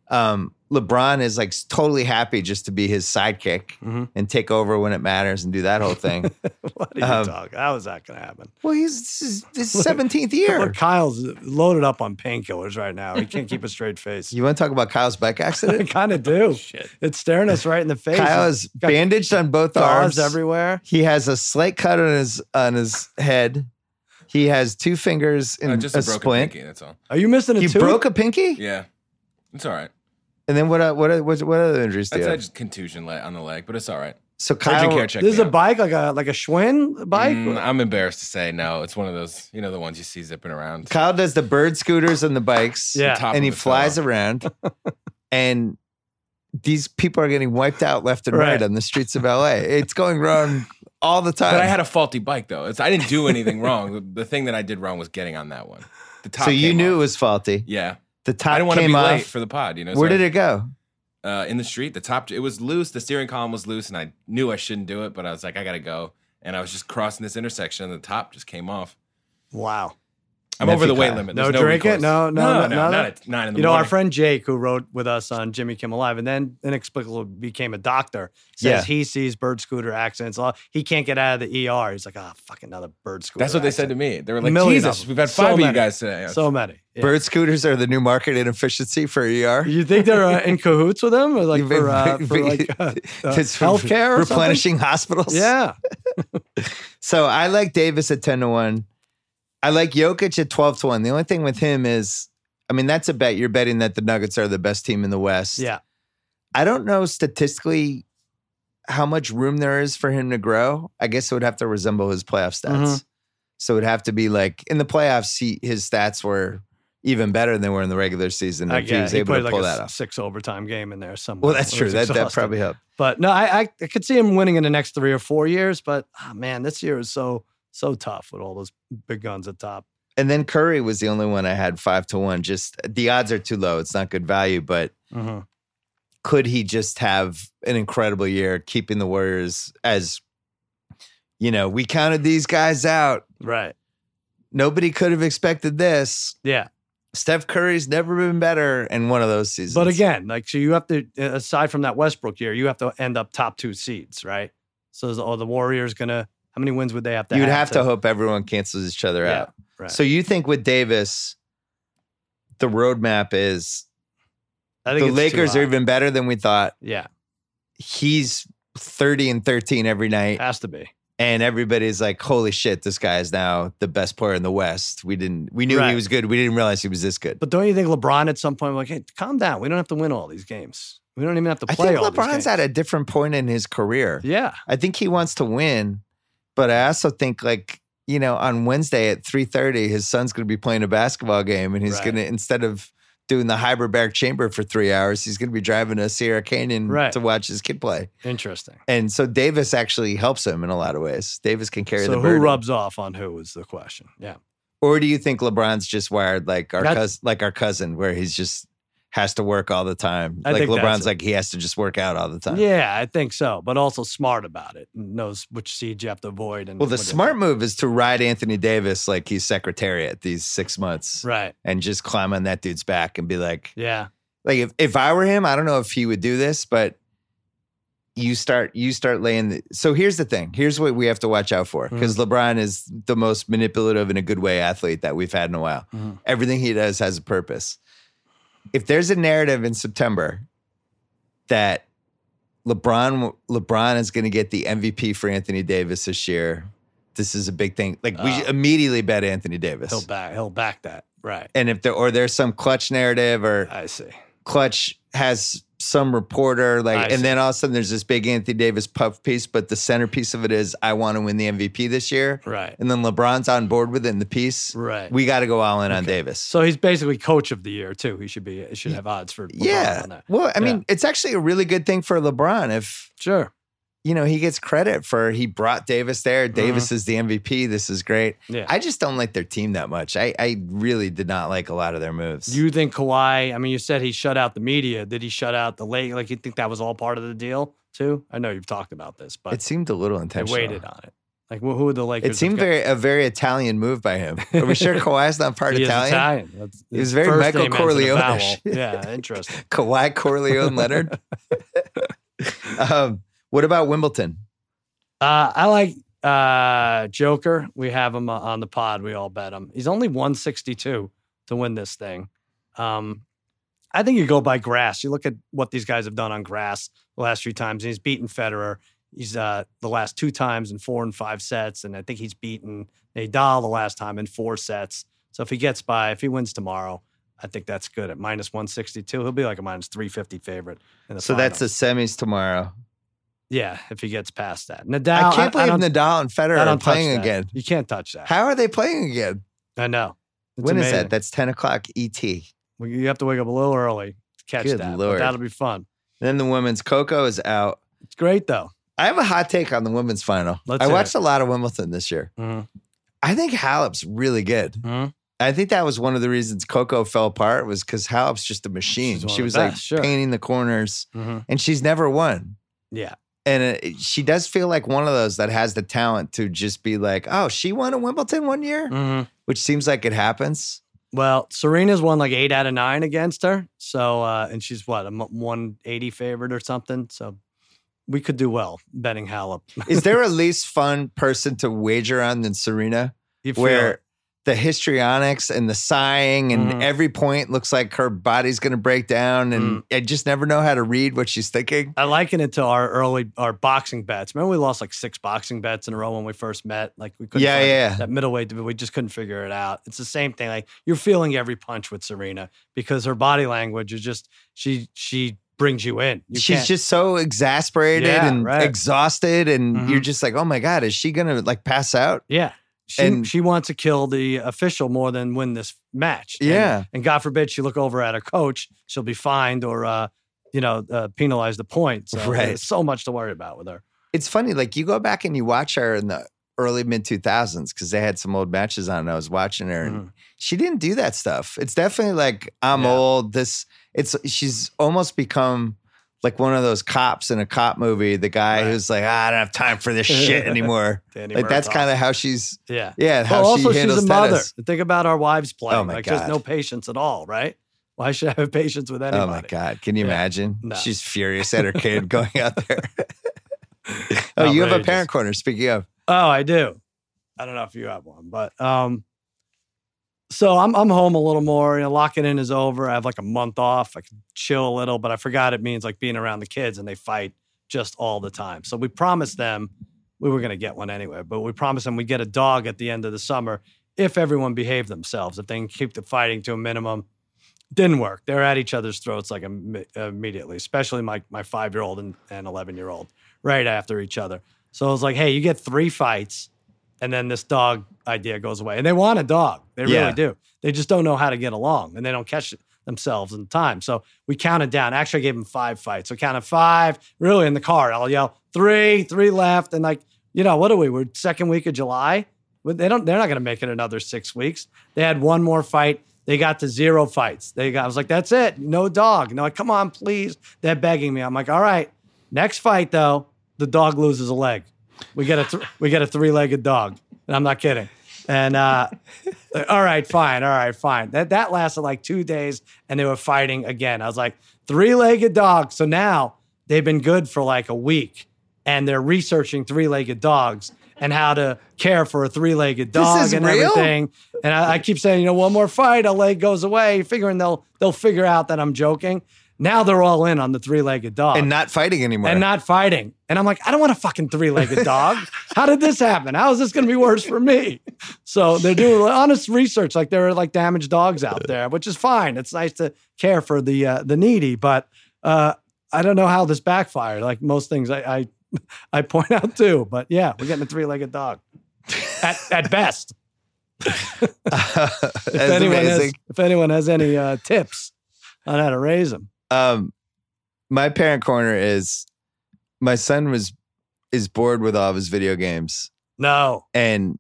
Um, LeBron is like totally happy just to be his sidekick Mhm. and take over when it matters and do that whole thing. (laughs) what are you Um, talking? How is that going to happen? well, he's this is his 17th year. Look, Kyle's loaded up on painkillers right now. He can't keep a straight face. You want to talk about Kyle's bike accident? (laughs) I kind of do. Shit. It's staring us right in the face. Kyle He's is bandaged on both arms. everywhere. He has a slight cut on his on his head. He has two fingers in Uh, just a, a, broken splint. pinky. That's all. Are you missing a He tooth? broke a pinky, Yeah, it's all right. And then what? uh, What? uh, What? What other injuries do That's you have? just contusion le- on the leg, but it's all right. So Urgent Kyle, care check. This is me a out. bike, like a like a Schwinn bike. Mm, I'm embarrassed to say no. It's one of those, you know, the ones you see zipping around. Kyle does the bird scooters and the bikes. Yeah. Top and of he the flies fellow. around, (laughs) and these people are getting wiped out left and right, Right. on the streets of LA. It's going wrong all the time. But I had a faulty bike though. It's, I didn't do anything wrong. The, the thing that I did wrong was getting on that one. The top. so you came knew it off. was faulty. Yeah, The top I didn't want to came be off. late for the pod. You know, Where did it go? Uh, in the street, the top. It was loose. The steering column was loose, and I knew I shouldn't do it, but I was like, I gotta go. And I was just crossing this intersection, and the top just came off. wow. I'm over the weight Kyle. limit. No There's drinking? recourse. No, no, no, no, no, no, not at nine in the You know, our friend Jake, who wrote with us on Jimmy Kimmel Live and then inexplicably became a doctor, says Yeah. he sees bird scooter accidents. a lot. He can't get out of the ER. He's like, ah, fucking another bird scooter. That's what they said to me. They were like, Million Jesus, we've had So five of you guys today. So many. Yeah. Bird scooters are the new market inefficiency for ER. You think they're uh, in cahoots with them, or like You've for, been- uh, (laughs) for like (laughs) uh, (laughs) uh, healthcare, or something? replenishing hospitals. Yeah, So I like Davis at 10 to 1. I like Jokic at 12 to 1. The only thing with him is, I mean, that's a bet. You're betting that the Nuggets are the best team in the West. yeah. I don't know statistically how much room there is for him to grow. I guess it would have to resemble his playoff stats. Mhm. So it would have to be like in the playoffs, he, his stats were even better than they were in the regular season. I If he guess was he able played to like pull a that off. six overtime game in there somewhere. Well, that's true. That, that probably helped. But no, I, I I could see him winning in the next three or four years. But ah, man, this year is so so tough with all those big guns at top. And then Curry was the only one I had five to one. Just the odds are too low. It's not good value, but Mm-hmm. could he just have an incredible year keeping the Warriors as you know, we counted these guys out. Right. Nobody could have expected this. Yeah. Steph Curry's never been better in one of those seasons. But again, like so, you have to aside from that Westbrook year, you have to end up top two seeds, right? So is, oh, the Warriors gonna how many wins would they have to? you'd have, have to hope everyone cancels each other Yeah, out. right. So you think with Davis, the roadmap is I the think Lakers are even better than we thought. yeah, He's 30 and 13 every night. has to be. and everybody's like, "Holy shit, this guy is now the best player in the West." We didn't, we knew he was good. We didn't realize he was this good. But don't you think LeBron at some point like, hey, calm down. We don't have to win all these games. We don't even have to I play think all these LeBron's at a different point in his career. yeah, I think he wants to win, but I also think like you know on Wednesday at three thirty, his son's going to be playing a basketball game, and he's Right. going to instead of doing the hyperbaric chamber for three hours. He's going to be driving to Sierra Canyon Right. to watch his kid play. Interesting. And so Davis actually helps him in a lot of ways. Davis can carry So the who burden. rubs off on who is the question. Yeah. or do you think LeBron's just wired like our cousin, like our cousin, where he's just has to work all the time? I like think LeBron's like he has to just work out all the time. Yeah, I think so. But also smart about it. Knows which seeds you have to avoid. And Well, the smart move is to ride Anthony Davis like he's secretariat these six months Right. and just climb on that dude's back and be like, Yeah. like if, if I were him, I don't know if he would do this, but you start you start laying the, so here's the thing. Here's what we have to watch out for. Because LeBron is the most manipulative in a good way athlete that we've had in a while. Mhm. Everything he does has a purpose. If there's a narrative in September that LeBron LeBron is going to get the MVP for Anthony Davis this year, this is a big thing. Like we Uh, immediately bet Anthony Davis. He'll back he'll back that. Right. and if there or there's some clutch narrative or I see. Clutch has some reporter like, and then all of a sudden there's this big Anthony Davis puff piece, but the centerpiece of it is I want to win the MVP this year, Right. and then LeBron's on board with it in the piece. Right. We got to go all in on Davis. so he's basically coach of the year too. He should be he should have odds for LeBron yeah, on that. well, I Yeah. mean, it's actually a really good thing for LeBron if Sure. You know he gets credit for he brought Davis there. Davis is the MVP. This is great. Mm-hmm. Yeah. I just don't like their team that much. I I really did not like a lot of their moves. You think Kawhi? I mean, you said he shut out the media. Did he shut out the late? Like, you think that was all part of the deal too? I know you've talked about this, but it seemed a little they intentional. waited on it. Like, who who are the Lakers? It seemed very a very Italian move by him. (laughs) Are we sure Kawhi's not part He is Italian? Italian. That's, He was very Michael name ends in a Corleone-ish. (laughs) Yeah, interesting. Kawhi Corleone Leonard. (laughs) um, what about Wimbledon? Uh, I like uh, Joker. We have him uh, on the pod. We all bet him. He's only 162 to win this thing. Um, I think you go by grass. You look at what these guys have done on grass the last few times. And he's beaten Federer. He's uh, the last two times in four and five sets, and I think he's beaten Nadal the last time in four sets. So if he gets by, if he wins tomorrow, I think that's good at minus 162. He'll be like a minus 350 favorite. In the So that's the semis tomorrow. Yeah. If he gets past that, Nadal. I can't believe don't- Nadal and Federer are playing again. You can't touch that. How are they playing again? I know. It's When is amazing. that? That's ten o'clock ET. Well, you have to wake up a little early to catch Good that. Lord. But that'll be fun. Then the women's Coco is out. It's great though. I have a hot take on the women's final. Let's I watched it. a lot of Wimbledon this year. Mhm. I think Halep's really good. Mhm. I think that was one of the reasons Coco fell apart was because Halep's just a machine. She was like sure. painting the corners, Mhm. and she's never won. Yeah. And it, she does feel like one of those that has the talent to just be like, oh, she won a Wimbledon one year, Mhm. which seems like it happens. Well, Serena's won like eight out of nine against her. So, uh, and she's what a m- 180 favorite or something. So, we could do well betting Halep. Is there (laughs) a least fun person to wager on than Serena? You Where. The histrionics and the sighing and Mhm. every point looks like her body's going to break down, and Mm. I just never know how to read what she's thinking. I liken it to our early our boxing bets. Remember, we lost like six boxing bets in a row when we first met. Like we couldn't. Yeah, yeah. That middleweight, we just couldn't figure it out. It's the same thing. Like you're feeling every punch with Serena because her body language is just she she brings you in. You she's can't- just so exasperated Yeah, and right. exhausted, and Mhm. you're just like, oh my god, is she going to like pass out? yeah. She, and- she wants to kill the official more than win this match. Yeah. And, God forbid she look over at her coach, she'll be fined or, uh, you know, uh, penalize the points. So Right. So much to worry about with her. It's funny, like you go back and you watch her in the early mid 2000s because they had some old matches on. And I was watching her, and Mhm. she didn't do that stuff. It's definitely like I'm Yeah. old. This it's she's almost become like one of those cops in a cop movie. The guy Right. who's like, "Ah, I don't have time for this shit (laughs) anymore. Danny like that's kind of how she's Yeah. yeah how Well, also, she handles she's a mother. tennis. Think about our wives playing. Oh, my like, just no patience at all, right? Why should I have patience with anybody? Oh my god! Can you Yeah. imagine? No. She's furious at her kid (laughs) going out there. (laughs) oh, you have a parent corner. Speaking of, Oh, I do. I don't know if you have one, but um, so I'm I'm home a little more. You know, locking in is over. I have like a month off. I can chill a little, but I forgot it means like being around the kids and they fight just all the time. So we promised them we were going to get one anyway, but we promised them we'd get a dog at the end of the summer if everyone behaved themselves, if they can keep the fighting to a minimum. Didn't work. They're at each other's throats like imme- immediately, especially my my five year old and and eleven year old, right after each other. So I was like, hey, you get three fights, and then this dog idea goes away. And they want a dog. They Yeah. really do. They just don't know how to get along, and they don't catch themselves in time. So we counted down. Actually, I gave them five fights. So counted five. Really in the car, I'll yell three, three left, and like you know what are we? We're second week of July. They don't. They're not going to make it another six weeks. They had one more fight. They got to zero fights. They got. I was like, that's it. No dog. No, like, come on, please. They're begging me. I'm like, all right. Next fight though, the dog loses a leg. We get a th- we get a three legged dog. And I'm not kidding. And uh, (laughs) all right, fine, all right, fine. That that lasted like two days, and they were fighting again. I was like, three legged dog. So now they've been good for like a week, and they're researching three legged dogs and how to care for a three legged dog and real? everything. And I, I keep saying, you know, one more fight, a leg goes away, figuring they'll they'll figure out that I'm joking. Now they're all in on the three legged dog and not fighting anymore. and not fighting. And I'm like, I don't want a fucking three legged (laughs) dog. How did this happen? How is this going to be worse for me? So they're doing (laughs) honest research, like there are like damaged dogs out there, which is fine. It's nice to care for the uh, the needy, but uh, I don't know how this backfired. Like most things, I I, (laughs) I point out too. But yeah, we're getting a three legged dog at at best. If anyone has, if anyone has any uh, tips on how to raise them, um my parent corner is my son was is bored with all of his video games no. and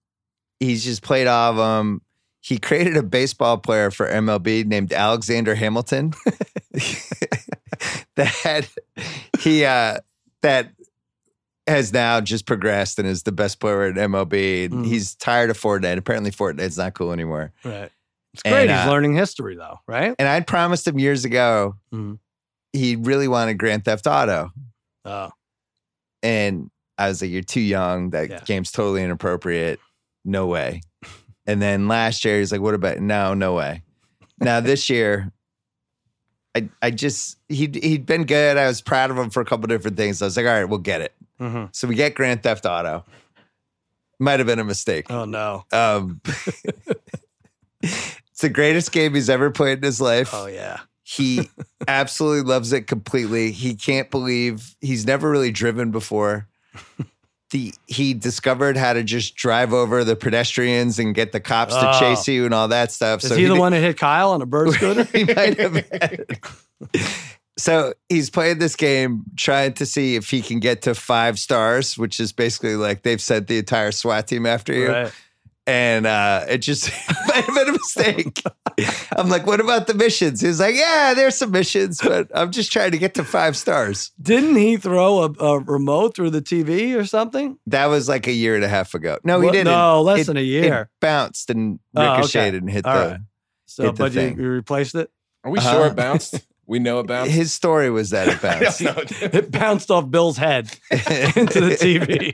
he's just played all of them he created a baseball player for mlb named alexander hamilton (laughs) that he uh that has now just progressed and is the best player at mlb Mhm. he's tired of fortnite apparently fortnite's not cool anymore Right. It's great. And, He's uh, learning history though, right? and i'd promised him years ago Mhm. He really wanted grand theft auto Oh. And I was like, You're too young. That Yeah. game's totally inappropriate. No way. (laughs) And then last year, he's like, What about no, no way. Now this (laughs) year, I I just he'd he'd been good. I was proud of him for a couple different things. I was like, all right, we'll get it. hmm So we get Grand Theft Auto. Might have been a mistake. Oh no. Um, (laughs) it's the greatest game he's ever played in his life. Oh yeah. He (laughs) absolutely loves it completely. He can't believe he's never really driven before. The he discovered how to just drive over the pedestrians and get the cops to Oh. chase you and all that stuff. Is he, the did- one that hit Kyle on a bird (laughs) scooter? he might have. so he's playing this game trying to see if he can get to five stars, which is basically like they've sent the entire SWAT team after you Right. And uh, it just (laughs) might have been a mistake. I'm like, what about the missions? He's like, yeah, there's some missions, but I'm just trying to get to five stars. Didn't he throw a, a remote through the TV or something? That was like a year and a half ago. No, he What? didn't. No, less It- than a It year. bounced and Oh, okay. ricocheted and hit All the. right. So, hit the but you, you replaced it. Are we Uh-huh. sure it bounced? (laughs) We know it bounced. His story was that it (laughs) bounced. don't know. It bounced off Bill's head (laughs) into the TV.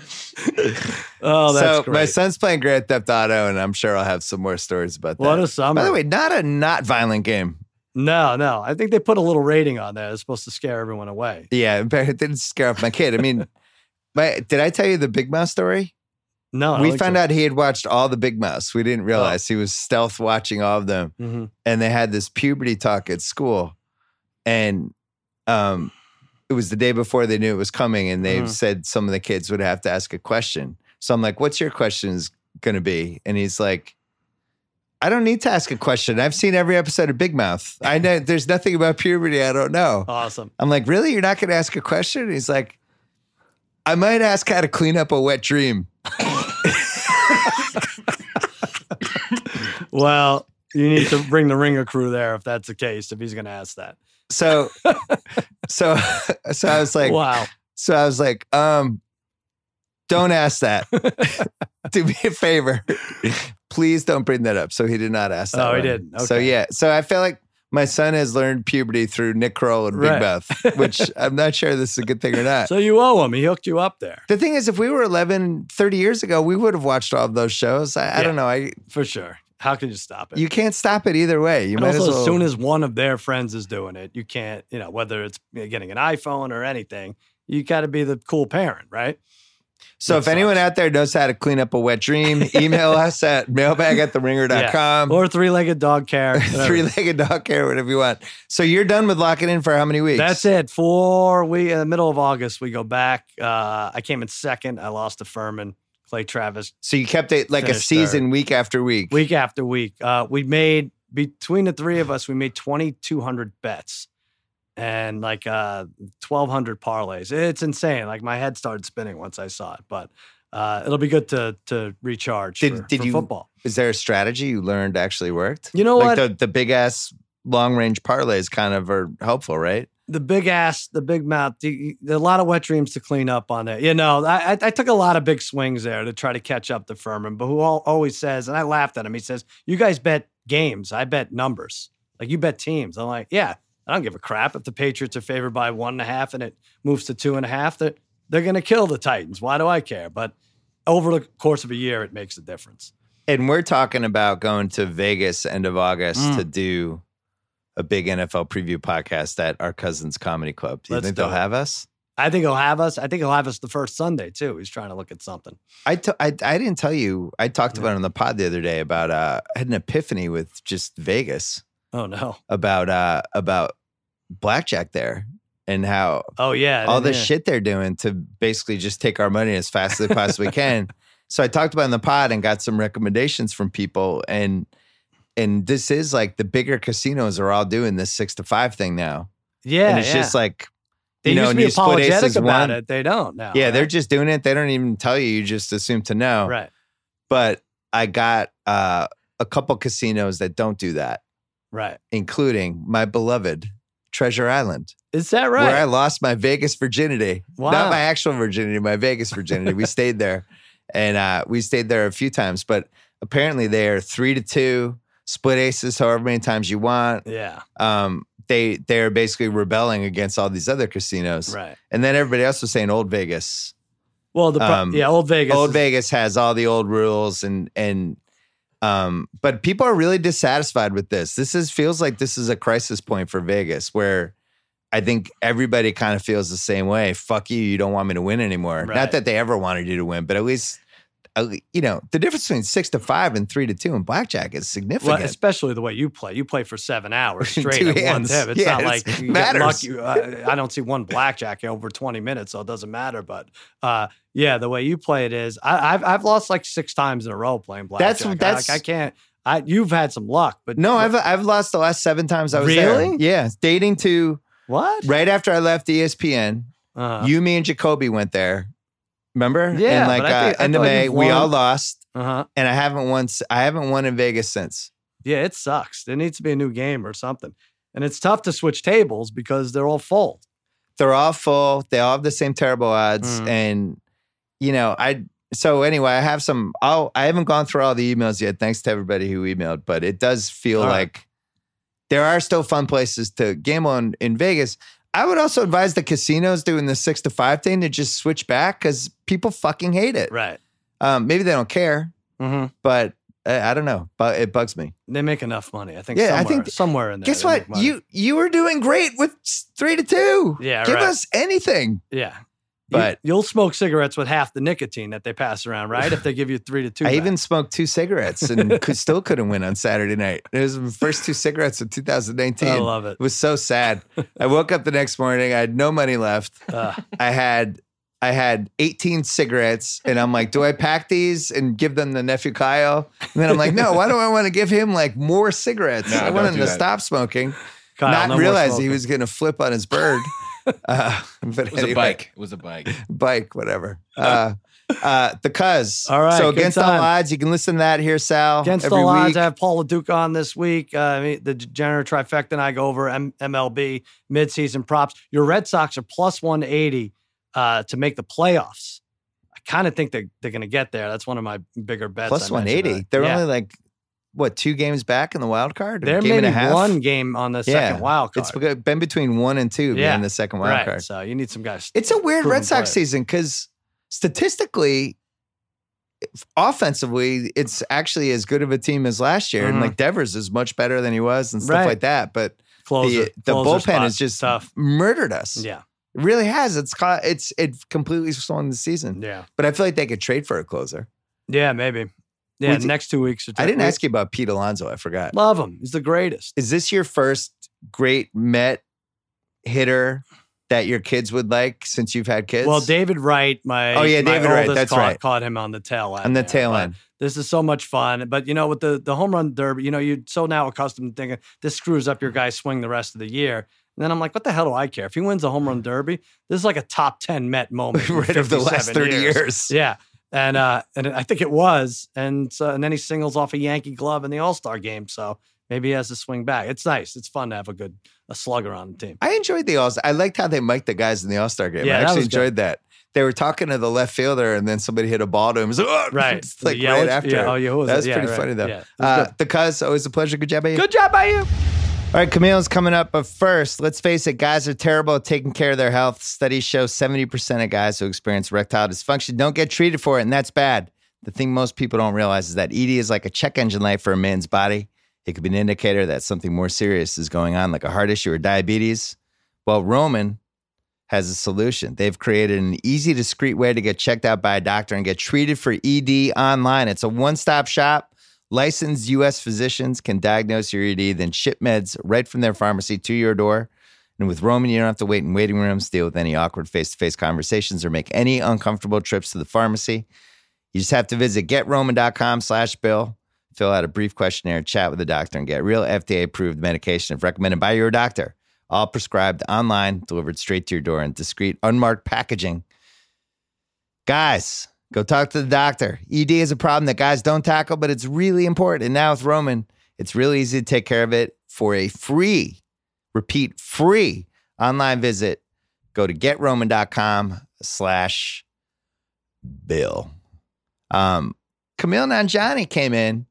(laughs) oh, that's so great. my son's playing Grand Theft Auto, and I'm sure I'll have some more stories about that. what a summer. By the way, not a not violent game. no, no. I think they put a little rating on that. It's supposed to scare everyone away. Yeah, in it didn't scare off my kid. I mean, my, did I tell you the Big Mouth story? No, we found out he had watched all the Big Mouth. We Oh. didn't realize he was stealth watching all of them. hmm And they had this puberty talk at school, and um, it was the day before they knew it was coming, and they Mhm. said some of the kids would have to ask a question. So I'm like, "What's your questions going to be?" And he's like. I don't need to ask a question. I've seen every episode of Big Mouth. I know (laughs) there's nothing about puberty I don't know. Awesome. I'm like, really? You're not going to ask a question? And he's like, I might ask how to clean up a wet dream. (laughs) Well, you need to bring the ringer crew there if that's the case. If he's going to ask that. So, so, so I was like, wow. so I was like, um, don't ask that. (laughs) Do me a favor. Please don't bring that up. So he did not ask that. Oh, he didn't. So yeah. So I feel like my son has learned puberty through Nick Kroll and Big Right. Mouth, which (laughs) I'm not sure this is a good thing or not. So you owe him. He hooked you up there the thing is, if we were 11, 30 years ago, we would have watched all of those shows. I, I don't know. I for sure. How can you stop it? You can't stop it either way. You and might also, as well. as soon as one of their friends is doing it, you can't, you know, whether it's getting an iPhone or anything, you got to be the cool parent, right? So, that if anyone out there knows how to clean up a wet dream, (laughs) email us at mailbag at theringer.com. Or three legged dog care. (laughs) Three legged dog care, whatever you want. So, you're done with locking in for how many weeks? That's it. Four we in the middle of August, we go back. Uh, I came in second. I lost to Fuhrman, Clay Travis, So, you kept it like a season week after week. week after week. Uh, we made between the three of us, we made 2,200 bets and like uh 1,200 parlays. It's insane. Like my head started spinning once I saw it, but uh, it'll be good to to recharge Did- for, did for you- football. Is there a strategy you learned actually worked? You know like what? the the big ass long range parlays kind of are helpful, right? the big ass, the big mouth, the, a lot of wet dreams to clean up on there. You know, I, I, took a lot of big swings there to try to catch up to Fuhrman, but who al- always says, and I laughed at him. He says, "You guys bet games, I bet numbers. Like you bet teams." I'm like, "Yeah, I don't give a crap if the Patriots are favored by one and a half and it moves to two and a half. That they're going to kill the Titans. Why do I care?" But over the course of a year, it makes a difference. And we're talking about going to Vegas end of August Mm. to do a big NFL preview podcast at our cousin's comedy club. Do you Let's think do they'll it. have us? I think he'll have us. I think he'll have us the first Sunday too. He's trying to look at something. I, t- I, I didn't tell you. I talked Yeah. about it on the pod the other day about uh, I had an epiphany with just Vegas Oh no. about uh, about blackjack there and how Oh yeah. All the hear. shit they're doing to basically just take our money as fast as they possibly (laughs) can. So I talked about in the pod and got some recommendations from people and and this is like the bigger casinos are all doing this six to five thing now. Yeah. and it's yeah. just like They you know, used to be apologetic about one. it. They don't now. Yeah, they're just doing it. They don't even tell you. You just assume to know. right. But I got uh, a couple casinos that don't do that, Right. including my beloved Treasure Island, Is that right? where I lost my Vegas virginity. Wow. Not my actual virginity, my Vegas virginity. we stayed there, (laughs) and uh, we stayed there a few times. But apparently, they are three to two, split aces, however many times you want. yeah. Um, they they are basically rebelling against all these other casinos. Right. And then everybody else was saying Old Vegas. Well, the pro- Um, yeah, old Vegas. Old is- Vegas has all the old rules and and um but people are really dissatisfied with this. This is feels like this is a crisis point for Vegas where I think everybody kind of feels the same way. Fuck you, you don't want me to win anymore. Right. Not that they ever wanted you to win, but at least you know, the difference between 6 to 5 and 3 to 2 in blackjack is Well, significant. especially the way you play. You play for seven hours (laughs) straight at one hands. tip. It's Yeah, not it's- like you matters. get lucky. Uh, I don't see one blackjack over 20 minutes, so it doesn't matter. But uh, yeah, the way you play it is, I, I've I've lost like six times in a row playing blackjack. That's- I- that's- like, I can't. I you've had some luck, but no, I've I've lost the last 7 times I was there. Really? Yeah, dating to what? right after I left ESPN. Uh, you, me, and Jacoby went there. Remember? Yeah, And like but I uh, think- I end of thought May, you've we won- all lost, uh-huh. and I haven't won. s- I haven't won in Vegas since. Yeah, it sucks. There needs to be a new game or something, and it's tough to switch tables because they're all full. They're all full. They all have the same terrible odds, Mm. and you know, I. So anyway, I have some. I'll. I haven't gone through all the emails yet. Thanks to everybody who emailed, but it does feel All right. like there are still fun places to gamble in, in Vegas. I would also advise the casinos doing the six to five thing to just switch back because people fucking hate it. Right. Um, maybe they don't care, hmm but I, I don't know. But it bugs me. They make enough money. I think. Yeah, I somewhere, think- somewhere in there. Guess what? You you were doing great with three to two. Yeah, give right. us anything. Yeah. But- you, will smoke cigarettes with half the nicotine that they pass around, right? If they give you three to two. (laughs) I back. even smoked two cigarettes and (laughs) could, still couldn't win on Saturday night. It was the first two cigarettes of 2019. (laughs) I love it. It was so sad. I woke up the next morning. I had no money left. Uh, I had I had 18 cigarettes, and I'm like, do I pack these and give them to nephew Kyle? And then I'm like, no. Why do I want to give him like more cigarettes? No, I don't want him to that. stop smoking. Kyle, not no more realize he was going to flip on his bird. (laughs) Uh, but It was anyway. a bike. It was a bike. bike, whatever. (laughs) Uh, uh, the Cuz. All right, So good against all odds, you can listen to that here, Sal. Against every all odds. I have Paul Lo Duca on this week. Uh, I mean, the degenerate trifecta and I go over M- MLB midseason props. Your Red Sox are plus 180 uh, to make the playoffs. I kind of think they, they're going to get there. That's one of my bigger bets. Plus I 180. They're Yeah. only like what two games back in the wild card? There game and maybe one game on the second Yeah, wild card. It's been between one and two Yeah, being the second wild right. card. So you need some guys. It's a weird Red Sox players. season because statistically, offensively, it's actually as good of a team as last year. And Mhm. like Devers is much better than he was and stuff Right. like that. But Closer, the, the closer bullpen has just tough. murdered us. Yeah, It really has. It's ca- it's it completely swung the season. yeah, But I feel like they could trade for a closer. yeah. Maybe. Yeah, you- next two weeks. Are I didn't we- ask you about Pete Alonso. I forgot. Love him. He's the greatest. Is this your first great Met hitter that your kids would like since you've had kids? Well, David Wright, my Oh, yeah, my David Wright, that's caught, right. caught him on the tail end. On the tail end. This is so much fun, but you know, with the the home run derby, you know, you're so now accustomed to thinking this screws up your guy's swing the rest of the year. And then I'm like, what the hell do I care if he wins the home run derby? This is like a top ten Met moment (laughs) right of the last 57 thirty years. Yeah. And uh, and I think it was, and so, and then he singles off a Yankee glove in the All Star game. So maybe he has to swing back. It's nice. It's fun to have a good a slugger on the team. I enjoyed the All. I liked how they mic'd the guys in the All Star game. Yeah, I actually was good. enjoyed that. They were talking to the left fielder, and then somebody hit a ball to him. It was, "Oh!" Right. It's like The right after. yeah, oh, yeah, who was that it? was Yeah, pretty right. funny though. Yeah, was uh, the cuz always a pleasure. Good job by you. Good job by you. All right, Kumail's coming up, but first, let's face it, guys are terrible at taking care of their health. Studies show 70% of guys who experience erectile dysfunction don't get treated for it, and that's bad. The thing most people don't realize is that ED is like a check engine light for a man's body. It could be an indicator that something more serious is going on, like a heart issue or diabetes. Well, Roman has a solution. They've created an easy, discreet way to get checked out by a doctor and get treated for ED online. It's a one stop shop. Licensed U.S. physicians can diagnose your ED, then ship meds right from their pharmacy to your door. And with Roman, you don't have to wait in waiting rooms, deal with any awkward face to face conversations, or make any uncomfortable trips to the pharmacy. You just have to visit getroman.com slash bill, fill out a brief questionnaire, chat with the doctor, and get real FDA approved medication if recommended by your doctor. All prescribed online, delivered straight to your door in discreet, unmarked packaging. Guys, go talk to the doctor. ED is a problem that guys don't tackle, but it's really important. And now with Roman, it's really easy to take care of it for a free, repeat, free online visit. Go to getroman.com slash bill. Um, Kumail Nanjiani came in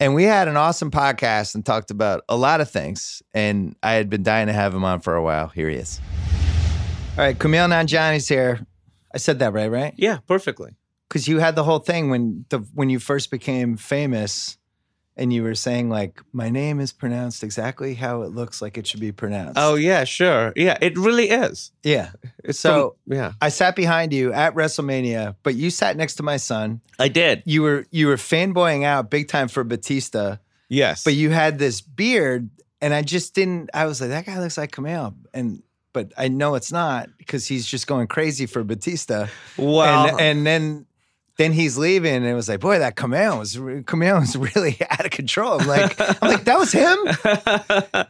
and we had an awesome podcast and talked about a lot of things. And I had been dying to have him on for a while. Here he is. All right, Kumail Nanjiani's here. I said that right, right? Yeah, perfectly. Because you had the whole thing when the when you first became famous, and you were saying like, "My name is pronounced exactly how it looks like it should be pronounced." Oh yeah, sure. Yeah, it really is. yeah. (laughs) It's So- from- yeah, I sat behind you at WrestleMania, but you sat next to my son. I did. You were you were fanboying out big time for Batista, Yes, but you had this beard, and I just didn't. I was like, that guy looks like Kumail, and but I know it's not because he's just going crazy for Batista. well, and, and then then he's leaving, and it was like, boy, that Kumail was Kumail was (laughs) really out of control. I'm like, I'm like, that was him.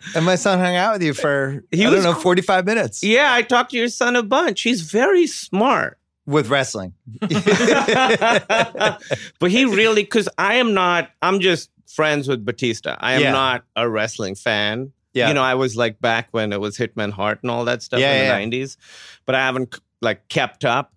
(laughs) And my son hung out with you for He I was don't know, 45 minutes yeah, I talked to your son a bunch. He's very smart. with wrestling. (laughs) but he really because I am not. I'm just friends with Batista. I am Yeah. not a wrestling fan. Yeah. You know, I was like back when it was Hitman Hart and all that stuff Yeah, in the yeah. nineties, but I haven't like kept up.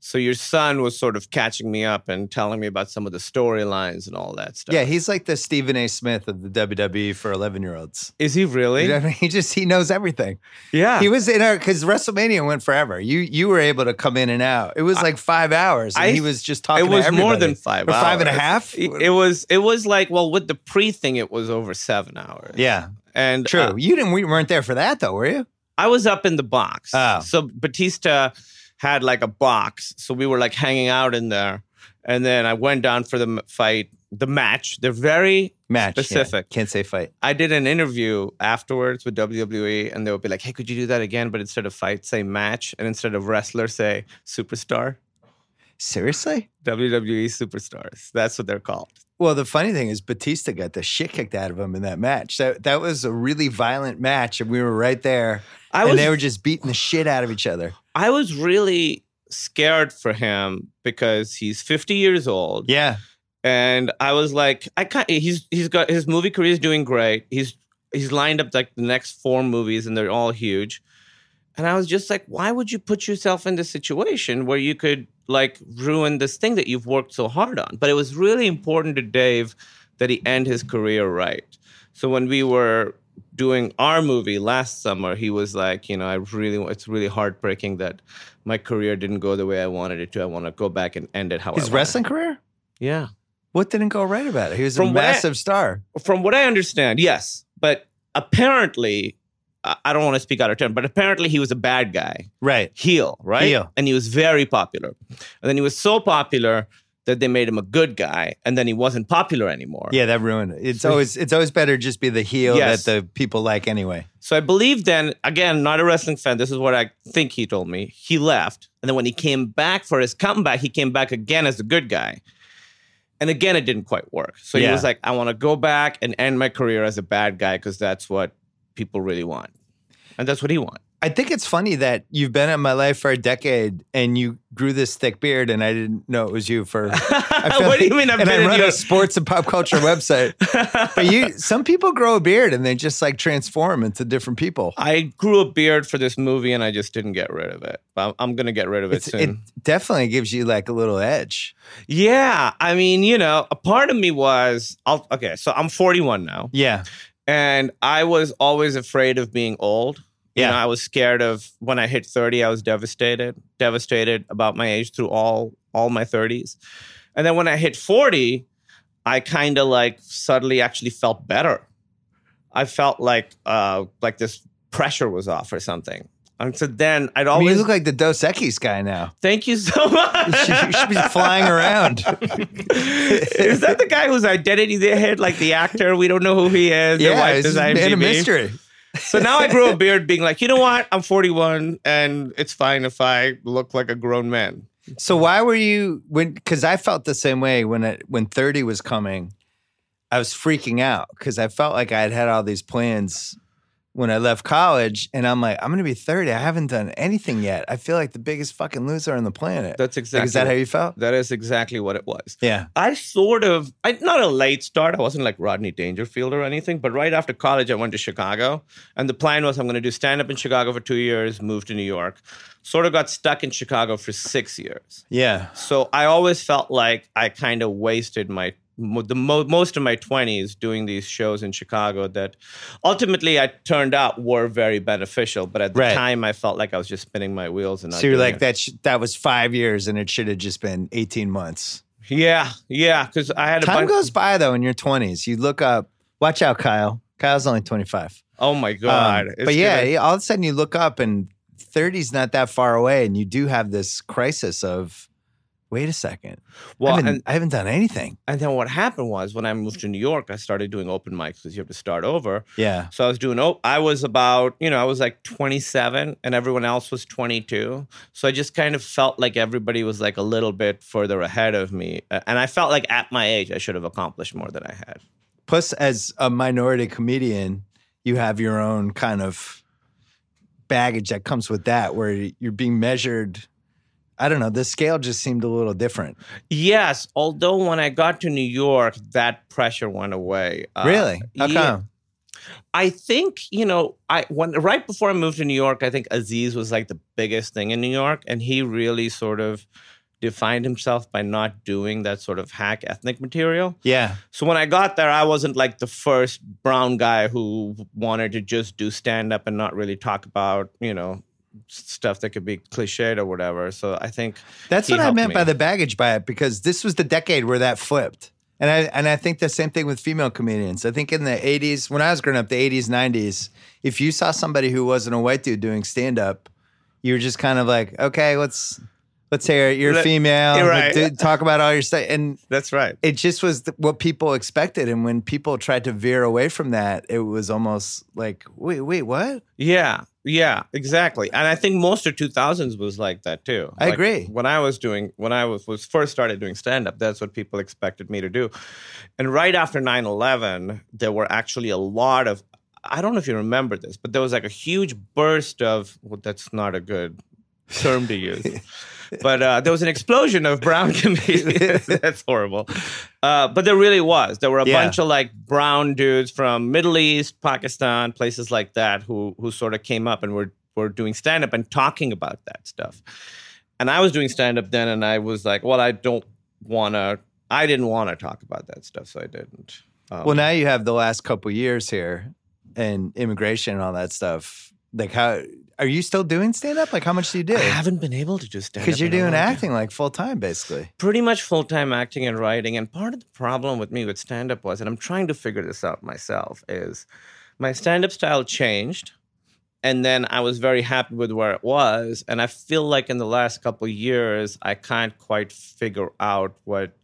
So your son was sort of catching me up and telling me about some of the storylines and all that stuff. Yeah, he's like the Stephen A. Smith of the WWE for 11 year olds. is he really? You know I mean? (laughs) He just he knows everything. yeah. He was in our because WrestleMania went forever. You you were able to come in and out. It was like five hours, and I- he was just talking. it was more than five Or five and a hours. half? It, it was it was like well with the pre thing it was over seven hours. Yeah, and true. uh, you didn't. We weren't there for that though, were you? I was up in the box. Oh. So Batista had like a box, so we were like hanging out in there, and then I went down for the fight, the match. They're very Match yeah. Specific. Can't say fight. I did an interview afterwards with WWE, and they would be like, "Hey, could you do that again? But instead of fight, say match, and instead of wrestler, say superstar." Seriously? WWE superstars. That's what they're called. Well, the funny thing is, Batista got the shit kicked out of him in that match. That that was a really violent match, and we were right there, I and was they were just beating the shit out of each other. I was really scared for him because he's 50 years old. Yeah, And I was like, I can't he's he's got his movie career is doing great. He's he's lined up like the next four movies and they're all huge. And I was just like, why would you put yourself in this situation where you could like ruin this thing that you've worked so hard on? But it was really important to Dave that he end his career right. So when we were doing our movie last summer, he was like, you know, I really, it's really heartbreaking that my career didn't go the way I wanted it to. I want to go back and end it how I his wanted. wrestling career. Yeah. What didn't go right about it? He was a From I- massive star. From what I understand, yes, but apparently, I I don't want to speak out of turn, but apparently he was a bad guy, Right. heel, right? Heel. and he was very popular. And then he was so popular that they made him a good guy, and then he wasn't popular anymore. Yeah, that ruined it. It's always it's always better just be the heel Yes. that the people like anyway. So I believe then, again, not a wrestling fan. This is what I think he told me. He left. And then when he came back for his comeback, he came back again as the good guy. And again, it didn't quite work. So he was like, I want to go back and end my career as a bad guy because that's what people really want. And that's what he wants. I think it's funny that you've been in my life for a decade and you grew this thick beard and I didn't know it was you for (laughs) what do you mean I've and been I in run your a sports and pop culture website. but you (laughs) some people grow a beard and they just like transform into different people. I grew a beard for this movie and I just didn't get rid of it. I'm, I'm going to get rid of it It's, soon. it definitely gives you like a little edge. yeah. I mean, you know, a part of me was, I'll, okay, so I'm 41 now. Yeah. and I was always afraid of being old. You Yeah. know, I was scared of when I hit 30, I was devastated, devastated about my age through all all my 30s. And then when I hit 40, I kind of like suddenly actually felt better. I felt like uh like this pressure was off or something. And so then I'd I mean, always you look like the Dos Equis guy now. thank you so (laughs) much. You should, you should be flying around. (laughs) is that the guy whose identity they hid, like the actor? We don't know who he is. Yeah, it's is just a mystery. So now I grow a beard, being like, you know what? I'm 41, and it's fine if I look like a grown man. So why were you when? Because I felt the same way when it when thirty was coming. I was freaking out because I felt like I had had all these plans when I left college, and I'm like, I'm to be thirty. I haven't done anything yet. I feel like the biggest fucking loser on the planet. That's Like, exactly. is that how you felt? that is exactly what it was. Yeah. I sort of, I not a late start. I wasn't like Rodney Dangerfield or anything, but right after college, I went to Chicago, and the plan was I'm to do stand up in Chicago for two years, move to New York. Sort of got stuck in Chicago for six years. Yeah. So I always felt like I kind of wasted my the mo- most of my 20s doing these shows in Chicago that ultimately I turned out were very beneficial but at the Right. time I felt like I was just spinning my wheels and So you're like it. that. Sh- that was five years, and it should have just been eighteen months. yeah yeah cuz I had a Time bunch goes by though in your twenties. You look up. Watch out, Kyle. Kyle's only twenty five. oh my god Um, but yeah, gonna- yeah, all of a sudden you look up and 30's not that far away, and you do have this crisis of, wait a second, well I, haven't, and, I haven't done anything. and then what happened was when I moved to New York I started doing open mics cuz you have to start over Yeah, So I was doing, oh, I was about, you know, I was like 27 and everyone else was 22. So I just kind of felt like everybody was like a little bit further ahead of me. And I felt like at my age, I should have accomplished more than I had. Plus, as a minority comedian, you have your own kind of baggage that comes with that, where you're being measured. I don't know. The scale just seemed a little different. Yes, although when I got to New York, that pressure went away. Uh, really? How yeah. come? I think you know, I when right before I moved to New York, I think Aziz was like the biggest thing in New York, and he really sort of defined himself by not doing that sort of hack ethnic material. Yeah. So when I got there, I wasn't like the first brown guy who wanted to just do stand up and not really talk about, you know, stuff that could be cliched or whatever. So I think That's what I meant me. by the baggage by it because this was the decade where that flipped. And I and I think the same thing with female comedians. I think in the 80s, when I was growing up, the 80s, 90s, if you saw somebody who wasn't a white dude doing stand up, you were just kind of like, okay, let's let's hear it. You're Let- female. You're right. Talk about all your stuff. And that's right. it just was th- what people expected. And when people tried to veer away from that, it was almost like, wait, wait, what? Yeah, yeah, exactly. And I think most of 2000s was like that too. I Like, agree. When I was doing, when I was, was first started doing stand up, that's what people expected me to do. And right after 9 11, there were actually a lot of, I don't know if you remember this, but there was like a huge burst of, well, that's not a good (laughs) term to use. but uh, there was an explosion of brown (laughs) comedians. (laughs) That's horrible. Uh, but there really was. There were a Yeah. bunch of like brown dudes from Middle East, Pakistan, places like that, who who sort of came up and were were doing stand up and talking about that stuff. And I was doing stand up then, and I was like, well, I don't want to. I didn't want to talk about that stuff, so I didn't. Um, Well, now you have the last couple years here and immigration and all that stuff. Like, how are you still doing stand up? Like, how much do you do? I haven't been able to do stand up Because you're doing acting like full time, basically. pretty much full time acting and writing. And part of the problem with me with stand up was, and I'm trying to figure this out myself, is my stand up style changed and then I was very happy with where it was. And I feel like in the last couple of years, I can't quite figure out what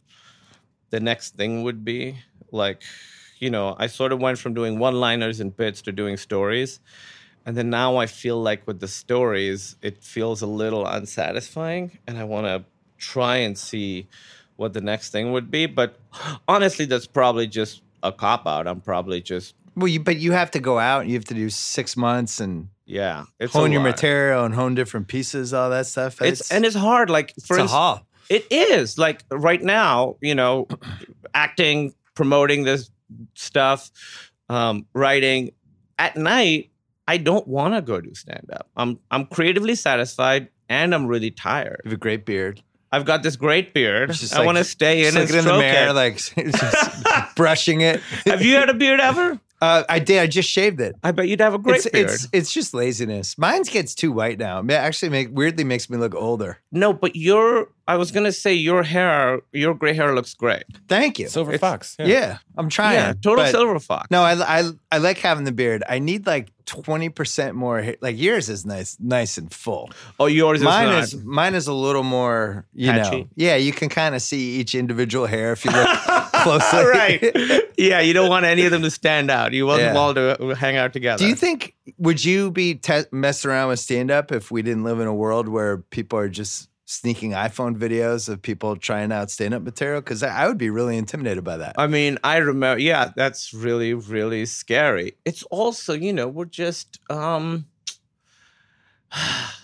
the next thing would be. Like, you know, I sort of went from doing one liners and bits to doing stories. And then now I feel like with the stories, it feels a little unsatisfying. And I want to try and see what the next thing would be. But honestly, that's probably just a cop out. I'm probably just, Well, you, but you have to go out. You have to do six months and yeah. It's hone your lot. material and hone different pieces, all that stuff. It's, and it's hard. Like, for It's a instance, haul. It is like right now, you know, acting, promoting this stuff, um, writing. At night, I don't want to go do stand up. I'm I'm creatively satisfied and I'm really tired. you have a great beard. I've got this great beard. I like- want to stay in and in the mirror, it. like just (laughs) brushing it. Have you had a beard ever? Uh, I did. I just shaved it. I bet you'd have a great it's, beard. it's it's just laziness. Mine gets too white now. It actually make weirdly makes me look older. no, but your I was gonna say your hair, your gray hair looks great. Thank you. Silver It's- Fox. yeah. I'm trying. yeah, total silver fox. No, I, I I like having the beard. I need like twenty percent more. hair. Like yours is nice, nice and full. oh, yours is mine not. is mine is a little more. You Patchy. know, yeah. You can kind of see each individual hair if you look (laughs) closely. right. Yeah, you don't want any of them to stand out. You want them all to uh, hang out together. Do you think would you be te- messing around with stand up if we didn't live in a world where people are just sneaking iPhone videos of people trying out stand up material? Because I, I would be really intimidated by that. I mean, I remember. Yeah, that's really, really scary. It's also, you know, we're just um (sighs)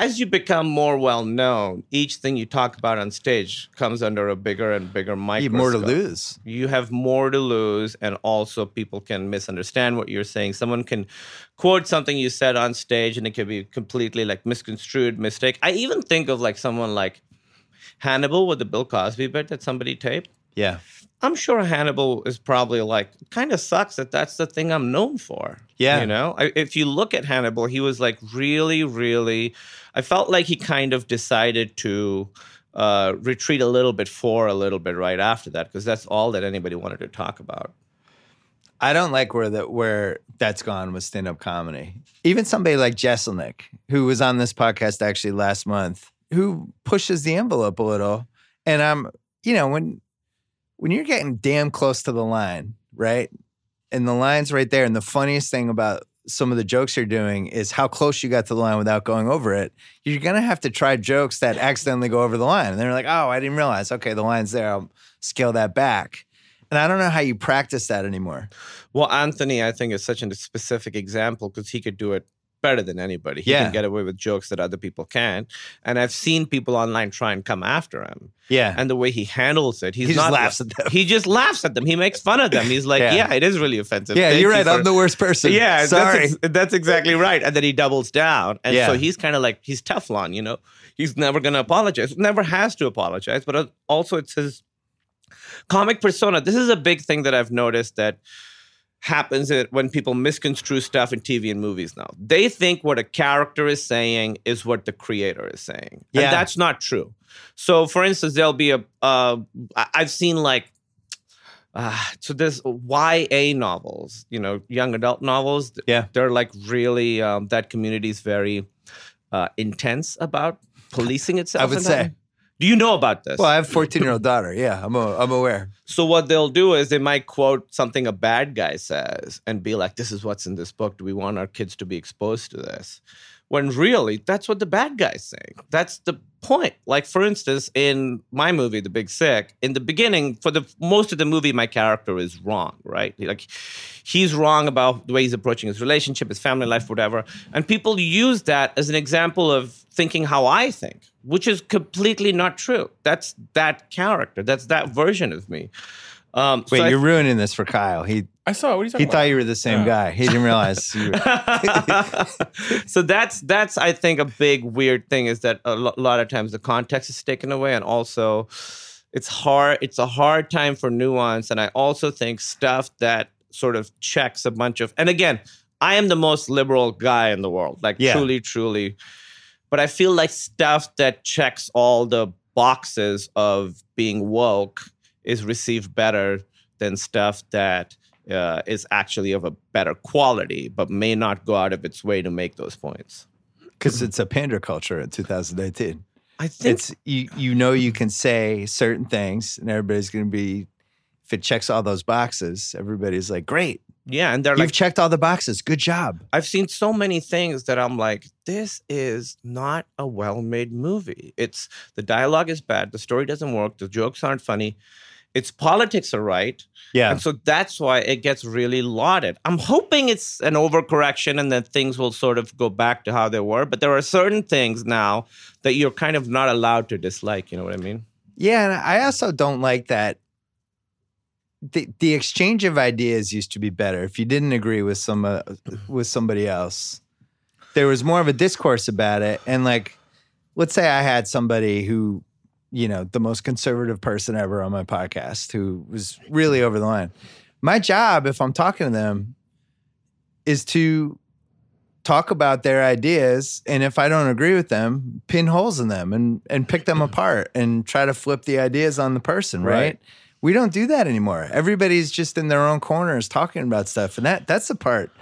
as you become more well known, each thing you talk about on stage comes under a bigger and bigger microscope. you have more to lose. you have more to lose and also people can misunderstand what you're saying someone can quote something you said on stage and it could be completely like misconstrued mistake i even think of like someone like hannibal with the bill cosby bit that somebody taped Yeah. I'm sure hannibal is probably like kind of sucks that that's the thing i'm known for Yeah. you know I, if you look at hannibal he was like really really i felt like he kind of decided to uh, retreat a little bit for a little bit right after that because that's all that anybody wanted to talk about I don't like where that where that's gone with stand up comedy. Even somebody like Jeselnik, who was on this podcast actually last month, who pushes the envelope a little. And I'm, you know, when when you're getting damn close to the line, right? And the line's right there. And the funniest thing about some of the jokes you're doing is how close you got to the line without going over it. You're gonna have to try jokes that accidentally go over the line. And they're like, oh, I didn't realize. Okay, the line's there. I'll scale that back. And I don't know how you practice that anymore. Well, Anthony, I think is such a specific example because he could do it better than anybody. He Yeah. can get away with jokes that other people can't. And I've seen people online try and come after him. Yeah. And the way he handles it, he's He just not laughs at them. He just laughs at them. He makes fun of them. He's like, Yeah. yeah, it is really offensive. Yeah, Thank you're you right. for- I'm the worst person. yeah, sorry. That's, ex- that's exactly right. And then he doubles down. And Yeah. so he's kind of like, he's Teflon, you know? He's never going to apologize, never has to apologize. But also, it's his comic persona. This is a big thing that I've noticed that happens it- when people misconstrue stuff in TV and movies now. They think what a character is saying is what the creator is saying. Yeah. And that's not true. So, for instance, there'll be a. Uh, I've seen like, uh, so there's YA novels, you know, young adult novels. Yeah. They're like really, um, that community is very uh, intense about policing itself. I would say. that. Do you know about this? Well, I have a 14 year old daughter. Yeah, I'm, a, I'm aware. So what they'll do is they might quote something a bad guy says and be like, "This is what's in this book. Do we want our kids to be exposed to this?" When really, that's what the bad guy's saying. That's the point. Like for instance, in my movie, The Big Sick, in the beginning, for the most of the movie, my character is wrong. Right? Like he's wrong about the way he's approaching his relationship, his family life, whatever. And people use that as an example of thinking how I think, which is completely not true. That's that character. That's that version of me. Um, Wait, so you're ruining this for Kyle. He I saw. What are you talking he talking thought you were the same Yeah. guy. He didn't realize. You were, (laughs) so that's that's I think a big weird thing is that a lo- lot of times the context is taken away, and also it's hard. It's a hard time for nuance, and I also think stuff that sort of checks a bunch of. And again, I am the most liberal guy in the world, like Yeah. truly, truly. But I feel like stuff that checks all the boxes of being woke is received better than stuff that uh, is actually of a better quality, but may not go out of its way to make those points. Because it's a pander culture in 2018. I think It's you. You know you can say certain things, and everybody's going to be. If it checks all those boxes, everybody's like, "Great, yeah, and they're you've like checked all the boxes. Good job." I've seen so many things that I'm like, this is not a well-made movie. It's the dialogue is bad, the story doesn't work, the jokes aren't funny. Its politics are right. Yeah, And so that's why it gets really lauded. I'm hoping it's an overcorrection and that things will sort of go back to how they were. But there are certain things now that you're kind of not allowed to dislike. You know what I mean? Yeah, and I also don't like that. The the exchange of ideas used to be better. If you didn't agree with some uh, with somebody else, there was more of a discourse about it. And like, let's say I had somebody who, you know, the most conservative person ever on my podcast, who was really over the line. My job, if I'm talking to them, is to talk about their ideas and if i don't agree with them pin holes in them and and pick them (clears throat) apart and try to flip the ideas on the person right, Right. we don't do that anymore everybody's just in their own corners talking about stuff and that that's the part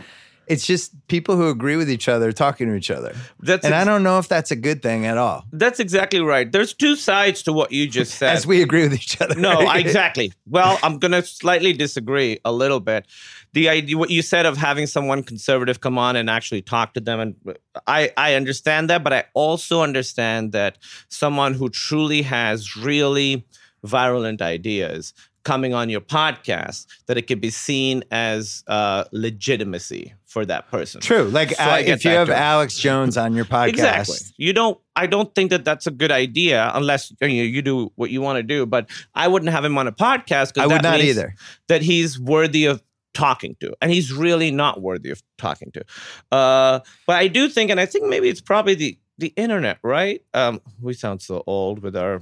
it's just people who agree with each other talking to each other That's and i don't know if that's a good thing at all That's exactly right. There's two sides to what you just said. as we agree with each other no, (laughs) exactly. Well, I'm going to slightly disagree a little bit. The idea, what you said of having someone conservative come on and actually talk to them, and I, I understand that, but I also understand that someone who truly has really virulent ideas coming on your podcast, that it could be seen as uh, legitimacy for that person. true like So I uh, if you have too. alex jones on your (laughs) podcast Exactly. You don't. I don't think that that's a good idea unless you, know, you do what you want to do. But I wouldn't have him on a podcast. i would not either That he's worthy of talking to, and he's really not worthy of talking to. Uh, but I do think, and I think maybe it's probably the the internet, right? Um, we sound so old with our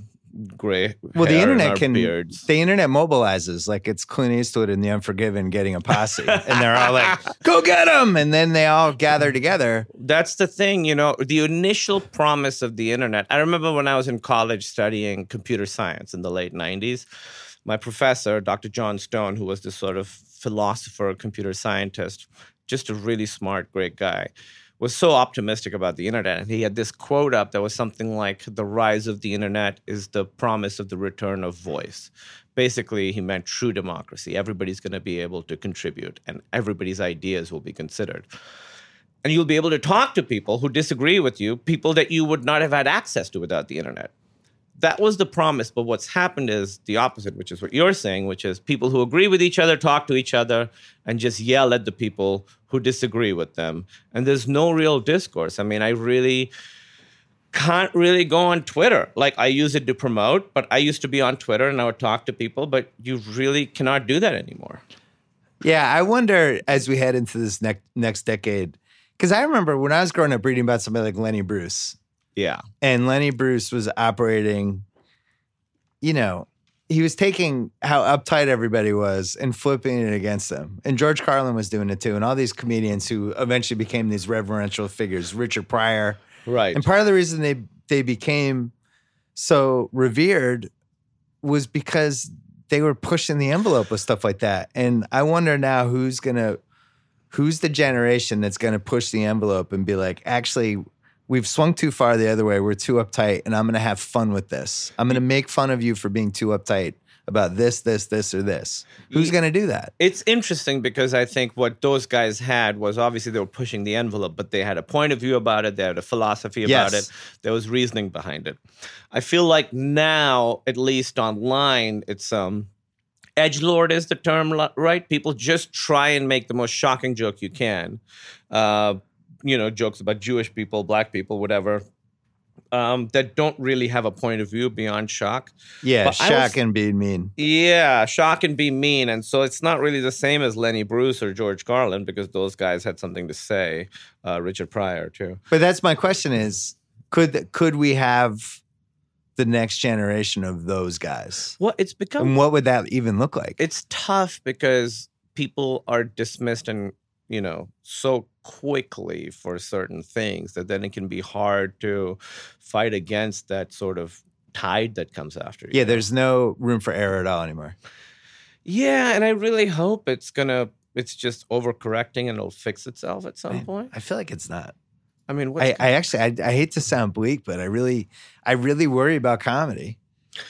gray. Well, the internet can. beards. The internet mobilizes like it's Clint Eastwood in The Unforgiven getting a posse, (laughs) and they're all like, "Go get him!" And then they all gather together. That's the thing, you know, the initial promise of the internet. I remember when I was in college studying computer science in the late 90s, my professor, Dr. John Stone, who was this sort of philosopher, computer scientist, just a really smart, great guy, was so optimistic about the internet. And he had this quote up that was something like the rise of the internet is the promise of the return of voice. Basically, he meant true democracy. Everybody's going to be able to contribute and everybody's ideas will be considered and you'll be able to talk to people who disagree with you, people that you would not have had access to without the internet. That was the promise, but what's happened is the opposite, which is what you're saying, which is people who agree with each other talk to each other and just yell at the people who disagree with them. And there's no real discourse. I mean, I really can't really go on Twitter. Like I use it to promote, but I used to be on Twitter and I would talk to people, but you really cannot do that anymore. Yeah, I wonder as we head into this next next decade, because I remember when I was growing up reading about somebody like Lenny Bruce, Yeah. and Lenny Bruce was operating, you know, he was taking how uptight everybody was and flipping it against them. And George Carlin was doing it too. And all these comedians who eventually became these reverential figures, Richard Pryor. Right. And part of the reason they they became so revered was because they were pushing the envelope with stuff like that. And I wonder now who's gonna who's the generation that's gonna push the envelope and be like, actually, we've swung too far the other way. We're too uptight, and I'm gonna have fun with this. I'm gonna make fun of you for being too uptight about this, this, this, or this. Who's gonna do that? It's interesting because I think what those guys had was obviously they were pushing the envelope, but they had a point of view about it. They had a philosophy about Yes. it. There was reasoning behind it. I feel like now, at least online, it's um, edge lord is the term, right? People just try and make the most shocking joke you can. Uh, you know, jokes about Jewish people, black people, whatever. Um, that don't really have a point of view beyond shock. Yeah, But shock was- and being mean. Yeah, shock and be mean. And so it's not really the same as Lenny Bruce or George Carlin because those guys had something to say. Uh, Richard Pryor, too. But that's my question: is could could we have the next generation of those guys? Well, it's become And what would that even look like? it's tough because people are dismissed and you know so quickly for certain things that then it can be hard to fight against that sort of tide that comes after you. yeah, there's no room for error at all anymore. Yeah, and I really hope it's gonna. It's just overcorrecting and it'll fix itself at some point. I feel like it's not. I mean, I, I actually I, I hate to sound bleak, but I really I really worry about comedy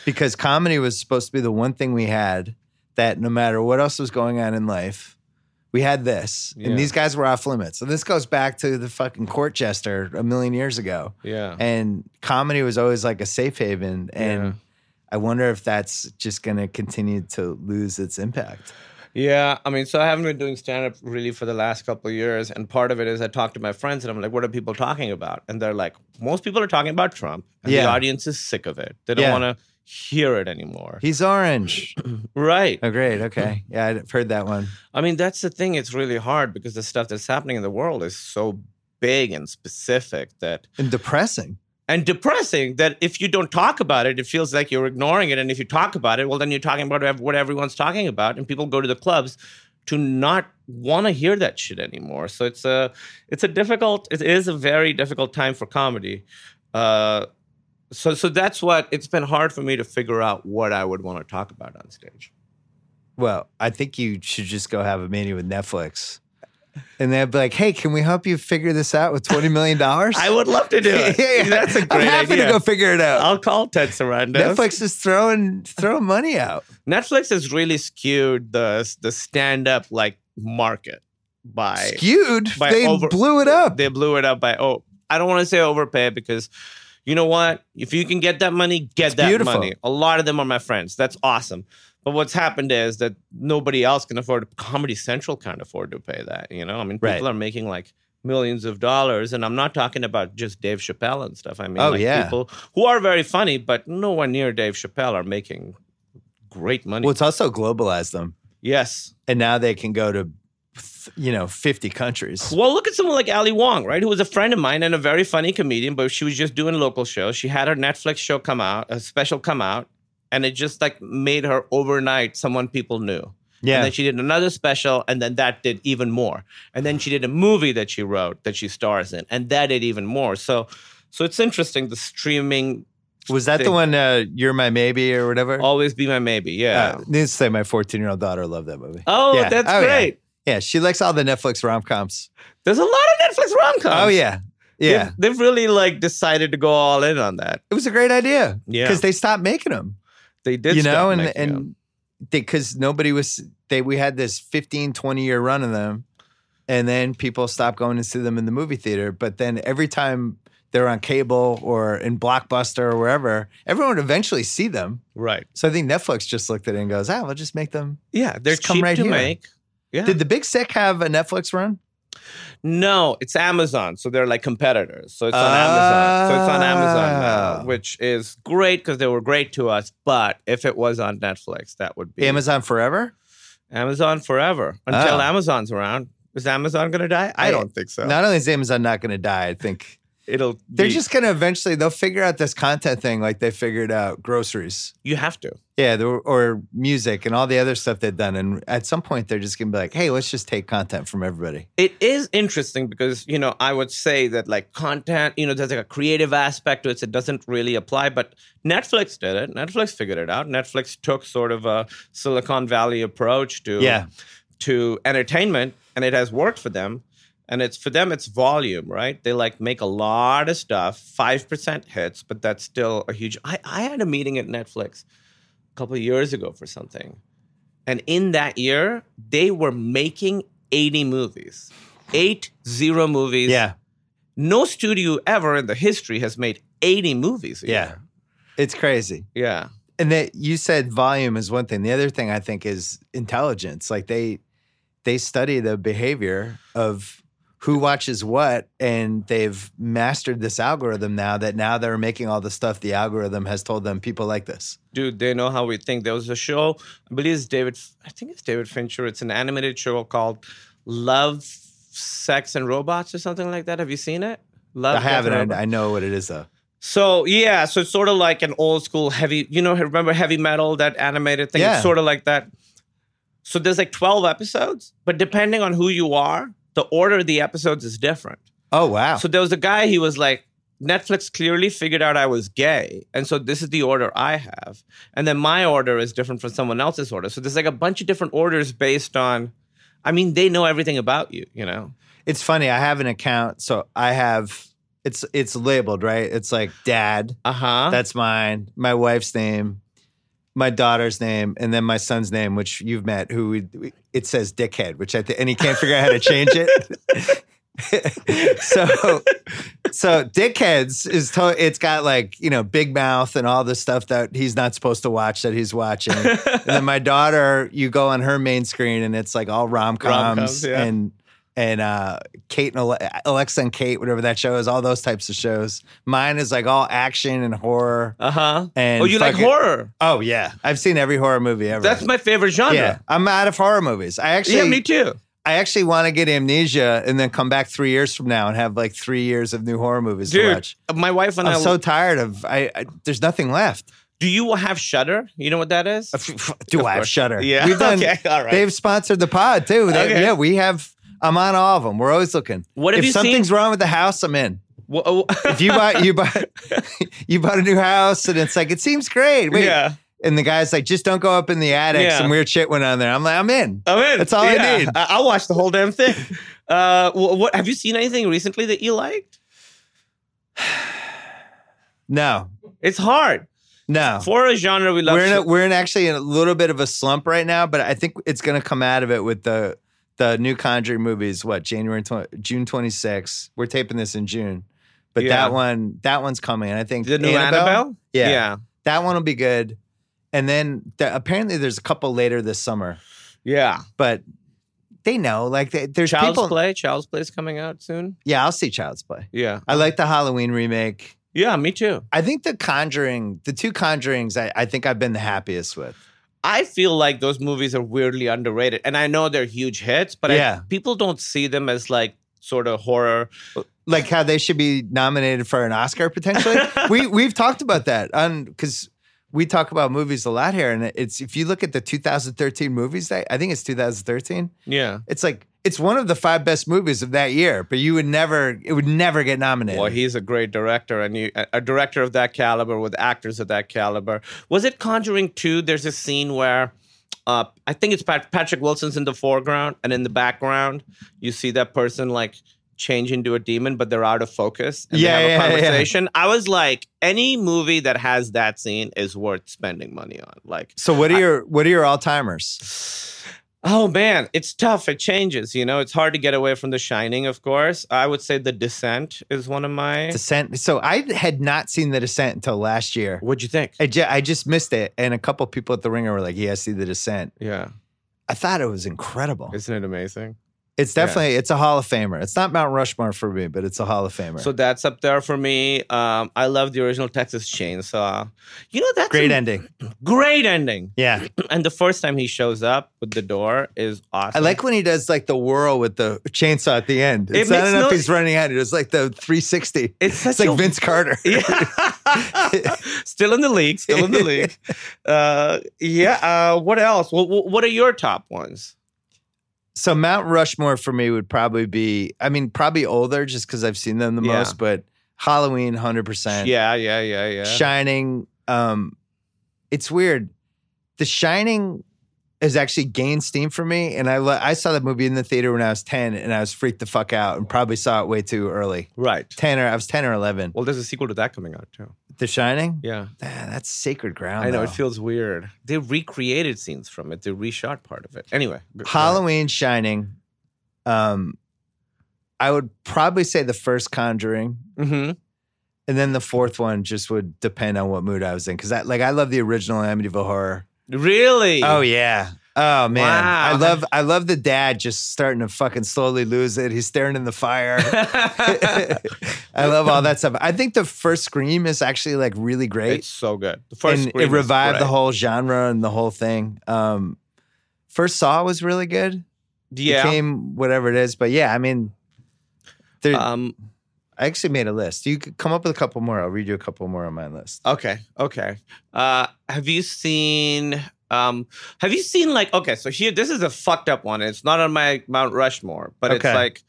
because comedy was supposed to be the one thing we had that no matter what else was going on in life, we had this, Yeah. and these guys were off limits. And this goes back to the fucking court jester a million years ago, yeah. and comedy was always like a safe haven. And Yeah. I wonder if that's just going to continue to lose its impact. Yeah, I mean, so I haven't been doing stand up really for the last couple of years. And part of it is I talk to my friends and I'm like, what are people talking about? And they're like, most people are talking about Trump. And the audience is sick of it. They don't Yeah. want to hear it anymore. He's orange. (clears throat) right. oh, great. Okay. (clears throat) Yeah, I've heard that one. I mean, that's the thing. It's really hard because the stuff that's happening in the world is so big and specific that And depressing. and depressing that if you don't talk about it, it feels like you're ignoring it. And if you talk about it, well, then you're talking about what everyone's talking about, and people go to the clubs to not want to hear that shit anymore. So it's a it's a difficult. It is a very difficult time for comedy. Uh, so so that's what it's been hard for me to figure out what I would want to talk about on stage. Well, I think you should just go have a meeting with Netflix. And they'd be like, hey, can we help you figure this out with $20 million? I would love to do it. yeah, (laughs) yeah. That's a I'm great happy idea. to go figure it out. I'll call Ted Sarandos. Netflix is throwing throwing money out. Netflix has really skewed the the stand up like market by Skewed. by they over- blew it up. they blew it up by oh I don't want to say overpay because you know what if you can get that money get It's that beautiful. money a lot of them are my friends that's awesome but what's happened is that nobody else can afford Comedy Central can't afford to pay that you know I mean people Right. are making like millions of dollars and I'm not talking about just Dave Chappelle and stuff I mean Oh, like yeah. people who are very funny but nowhere near Dave Chappelle are making great money well, it's also globalized them. yes And now they can go to, you know, 50 countries. Well, look at someone like Ali Wong, right? Who was a friend of mine and a very funny comedian, but she was just doing local shows. She had her Netflix show come out, a special come out, and it just like made her overnight someone people knew. And Yeah. then she did another special, and then that did even more. And then she did a movie that she wrote that she stars in, and that did even more. So, so it's interesting the streaming Was that the one, uh, You're My Maybe or whatever? always be my maybe. Yeah. Uh, needs to say my 14 year old daughter loved that movie. oh, yeah. that's Oh, great. Yeah, she likes all the Netflix rom coms. There's a lot of Netflix rom coms. Oh, yeah. Yeah. They've, they've really like decided to go all in on that. It was a great idea. Yeah. Because they stopped making them. They did, you know, and and because nobody was they we had this 15 20 year run of them and then people stopped going to see them in the movie theater but then every time they're on cable or in blockbuster or wherever everyone would eventually see them right. so i think netflix just looked at it and goes ah we'll just make them Yeah, they're cheap right to here. make. Yeah. did the big sick have a netflix run no, it's Amazon, so they're like competitors. So it's on Amazon. So it's on Amazon now, oh. which is great because they were great to us. But if it was on Netflix, that would be amazon forever Amazon forever until Oh. Amazon's around. Is Amazon going to die? I Hey, don't think so. not only is amazon not going to die i think It'll. they're be- just going to eventually they'll figure out this content thing like they figured out groceries You have to. Yeah, the, or music and all the other stuff they've done. And at some point, they're just gonna be like, "Hey, let's just take content from everybody." It is interesting because you know I would say that like content, you know, there's like a creative aspect to it It doesn't really apply. But Netflix did it. Netflix figured it out. Netflix took sort of a Silicon Valley approach to Yeah. to entertainment, and it has worked for them. And it's for them, it's volume, right? They like make a lot of stuff, five percent hits, but that's still a huge. I, I had a meeting at Netflix a couple of years ago for something, and in that year, they were making eighty movies, eight zero movies. Yeah, no studio ever in the history has made eighty movies. A yeah, year. it's crazy. yeah. And that you said volume is one thing. The other thing I think is intelligence. Like they they study the behavior of who watches what, and they've mastered this algorithm now. That now they're making all the stuff the algorithm has told them people like this. dude, they know how we think. There was a show, I believe it's David, I think it's David Fincher. It's an animated show called Love, Sex, and Robots or something like that. Have you seen it? Love, I haven't. I, I know what it is though. So yeah, so it's sort of like an old school heavy. You know, remember heavy metal that animated thing? Yeah. It's sort of like that. So there's like 12 episodes, but depending on who you are, the order of the episodes is different. Oh wow. So there was a guy, he was like Netflix clearly figured out I was gay, and so this is the order I have, and then my order is different from someone else's order. So there's like a bunch of different orders based on. I mean, they know everything about you, you know. It's funny. I have an account, so I have it's it's labeled right. It's like dad. Uh huh. That's mine. My wife's name, my daughter's name, and then my son's name, which you've met. Who it says dickhead, which I think, and he can't figure out how to change it. (laughs) so, so dickheads is to, it's got like you know big mouth and all the stuff that he's not supposed to watch that he's watching. and then my daughter, you go on her main screen and it's like all rom coms Rom-coms, yeah. and and uh, Kate and Ale- Alexa and Kate, whatever that show is, all those types of shows. Mine is like all action and horror. Uh huh. And Oh, you like horror? Oh yeah, I've seen every horror movie ever. That's my favorite genre. yeah. I'm out of horror movies. I actually, yeah, me too. I actually want to get amnesia and then come back three years from now and have like three years of new horror movies to watch. my wife and I'm I. so tired of. I, I there's nothing left. do you have Shudder? You know what that is? Do Of I have course. Shudder? Yeah. We've done. (laughs) Okay, all right. They've sponsored the pod too. They- Okay. Yeah, we have. I'm on all of them. We're always looking. What have if you seen? something's wrong with the house, I'm in. Wha- oh, (laughs) If you buy, you buy, (laughs) you bought a new house, and it's like it seems great. Wait, yeah, And the guy's like, just don't go up in the attic. Yeah. Some weird shit went on there. I'm like, I'm in. I'm in. That's all I need. I- I'll watch the whole damn thing. (laughs) Uh, what have you seen anything recently that you liked? (sighs) No, It's hard no. for a genre we love. we're in a, we're in actually in a little bit of a slump right now, but I think it's going to come out of it with the the new Conjuring movies. What January 20, June 26th. We're taping this in June, but Yeah. that one that one's coming. I think the new Annabelle. Yeah, yeah, that one will be good. And then the, apparently there's a couple later this summer, yeah. but they know like they, there's Child's people. Play. Child's Play is coming out soon. Yeah, I'll see Child's Play. Yeah, I like the Halloween remake. yeah. Me too. I think the Conjuring, the two Conjurings, I, I think I've been the happiest with. I feel like those movies are weirdly underrated, and I know they're huge hits, but I- Yeah. people don't see them as like sort of horror. Uh, like how they should be nominated for an Oscar potentially. (laughs) we we've talked about that on because we talk about movies a lot here, and it's if you look at the 2013 movies that I think it's 2013. Yeah. It's like it's one of the five best movies of that year, but you would never it would never get nominated. Well, he's a great director, and you, a- director of that caliber with actors of that caliber. Was it Conjuring 2? There's a scene where uh, I think it's Pat- Patrick Wilson's in the foreground, and in the background, you see that person like change into a demon, but they're out of focus. And Yeah, they have yeah, a yeah. conversation. I was like, any movie that has that scene is worth spending money on. Like, so what are your what are your all timers? Oh man, it's tough. It changes. You know, it's hard to get away from The Shining. Of course, I would say The Descent is one of my. Descent. So I had not seen the Descent until last year. What'd you think? I, ju- I just missed it, and a couple people at the Ringer were like, "Yeah, I see the Descent." Yeah, I thought it was incredible. isn't it amazing? It's definitely it's a Hall of Famer. It's not Mount Rushmore for me, but it's a Hall of Famer. So that's up there for me. Um, I love the original Texas Chainsaw. You know that's great a ending. Great ending. Yeah, (clears throat) And the first time he shows up with the door is awesome. I like when he does like the whirl with the chainsaw at the end. It It's not makes enough no- he's running out. It's like the 360. It's such It's like a- Vince Carter. (laughs) Yeah. (laughs) still in the league. Still in the league. (laughs) Uh, yeah. Uh, what else? What, what are your top ones? So Mount Rushmore for me would probably be. I mean, probably older just because I've seen them the Yeah. most. But Halloween, hundred percent. Yeah, yeah, yeah, yeah. Shining. Um, it's weird. The Shining has actually gained steam for me, and I I saw that movie in the theater when I was ten, and I was freaked the fuck out, and probably saw it way too early. Right. Ten or I was ten or eleven. Well, there's a sequel to that coming out too. The Shining. Yeah. Ah, that's sacred ground. I know it feels weird. They recreated scenes from it. They reshot part of it. Anyway, Halloween Shining. Um, I would probably say the first Conjuring. Mhm. and then the fourth one just would depend on what mood I was in. Because I like I love the original Amityville Horror. Really? Oh yeah. Oh man, Wow. I love I love the dad just starting to fucking slowly lose it. He's staring in the fire. (laughs) (laughs) I love all that stuff. I think the first Scream is actually like really great. It's so good. The first and Scream it is revived the whole genre and the whole thing. Um, first Saw was really good. Yeah. Became whatever it is, but yeah, I mean, there, um. I actually made a list. You could come up with a couple more. I'll read you a couple more on my list. Okay. Okay. Uh, have you seen? Um, have you seen like? Okay, so here, this is a fucked up one. It's not on my Mount Rushmore, but Okay. it's like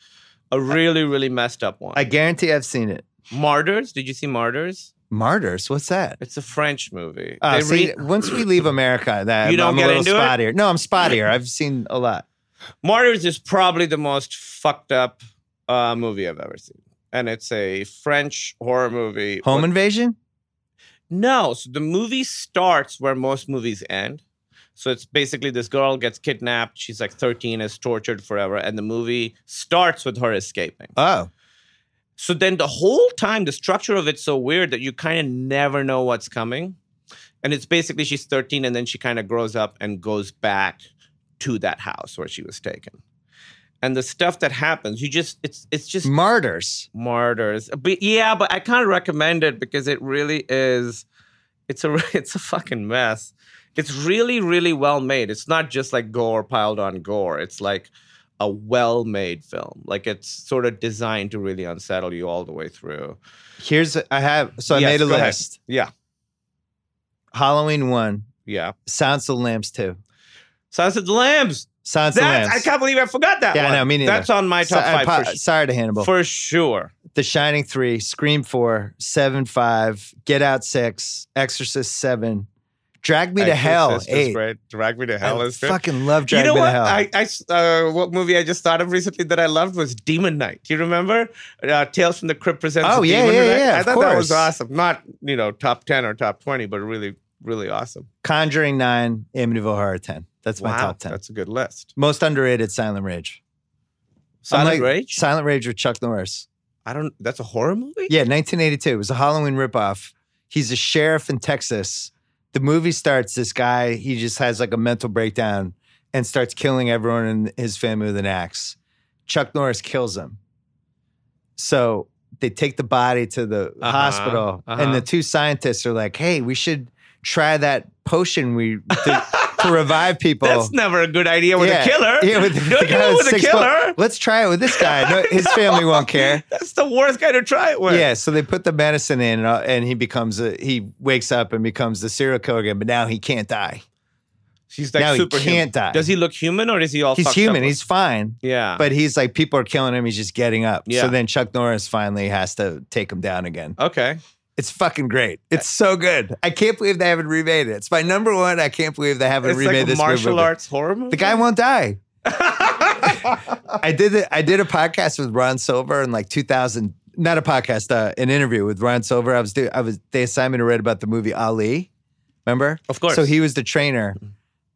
a really, really messed up one. I guarantee I've seen it. Martyrs. Did you see Martyrs? Martyrs. What's that? It's a French movie. Uh, see, re- (clears throat) once we leave America, that You don't I'm get a little into it? No, I'm spottier. I've seen a lot. Martyrs is probably the most fucked up uh, movie I've ever seen, and it's a French horror movie. Home What- invasion. No, so the movie starts where most movies end. So it's basically this girl gets kidnapped. She's like 13, is tortured forever, and the movie starts with her escaping. Oh, So then the whole time, the structure of it's so weird that you kind of never know what's coming. And it's basically she's 13 and then she kind of grows up and goes back to that house where she was taken. And the stuff that happens, you just it's it's just martyrs. martyrs. But yeah, but I can't recommend it because it really is it's a (laughs) it's a fucking mess. It's really really well made. It's not just like gore piled on gore. It's like a well-made film. Like it's sort of designed to really unsettle you all the way through. Here's I have. So I Yes, made a go ahead. list. Yeah. Halloween one. Yeah. Silence of the Lambs two. Silence of the Lambs. Silence of the Lambs. I can't believe I forgot that Yeah, I one. know, me neither. That's on my So- top I five po- for, sorry to Hannibal. for sure. the Shining three, Scream four, Seven five, Get Out six, Exorcist seven, Drag Me to Hell Exorcist is eight. great. Drag Me to Hell I is fucking love Drag you know Me what? to Hell. I, I s- uh, what movie I just thought of recently that I loved was Demon Knight. Do you remember? Uh, Tales from the Crypt presents. Oh, yeah, Demon yeah, Knight? yeah, I of thought that was course. awesome. Not you know top ten or top twenty, but really, really awesome. Conjuring nine, Amityville Horror ten. That's my top ten. that's a good list. Most underrated Silent Rage. Silent Unlike- Rage. Silent Rage with Chuck Norris. I don't. That's a horror movie. Yeah, 1982. It was a Halloween ripoff. He's a sheriff in Texas. The movie starts. This guy, he just has like a mental breakdown and starts killing everyone in his family with an axe. Chuck Norris kills him. So they take the body to the Uh-huh, hospital, uh-huh. and the two scientists are like, "Hey, we should try that potion we (laughs) to, revive (laughs) people." That's never a good idea with Yeah, a killer. Yeah, with, (laughs) the Don't do it with a killer. Let's try it with this guy. No, his family won't care. (laughs) That's the worst guy to try it with. Yeah, so they put the medicine in, uh, and he becomes a, he wakes up and becomes the serial killer again. But now he can't die. He's like Now he super can't die. Does he look human or is he all? He's human. He's fine. yeah. But he's like people are killing him. He's just getting up. Yeah. So then Chuck Norris finally has to take him down again. okay. It's fucking great. It's so good. I can't believe they haven't remade it. It's my number one. I can't believe they haven't It's remade like a this martial movie. arts horror movie. The guy won't die. (laughs) I did it. I did a podcast with Ron Silver in like 2000. Not a podcast, uh, an interview with Ron Silver. I was doing. I was. They assigned me to write about the movie Ali. Remember? Of course. So he was the trainer,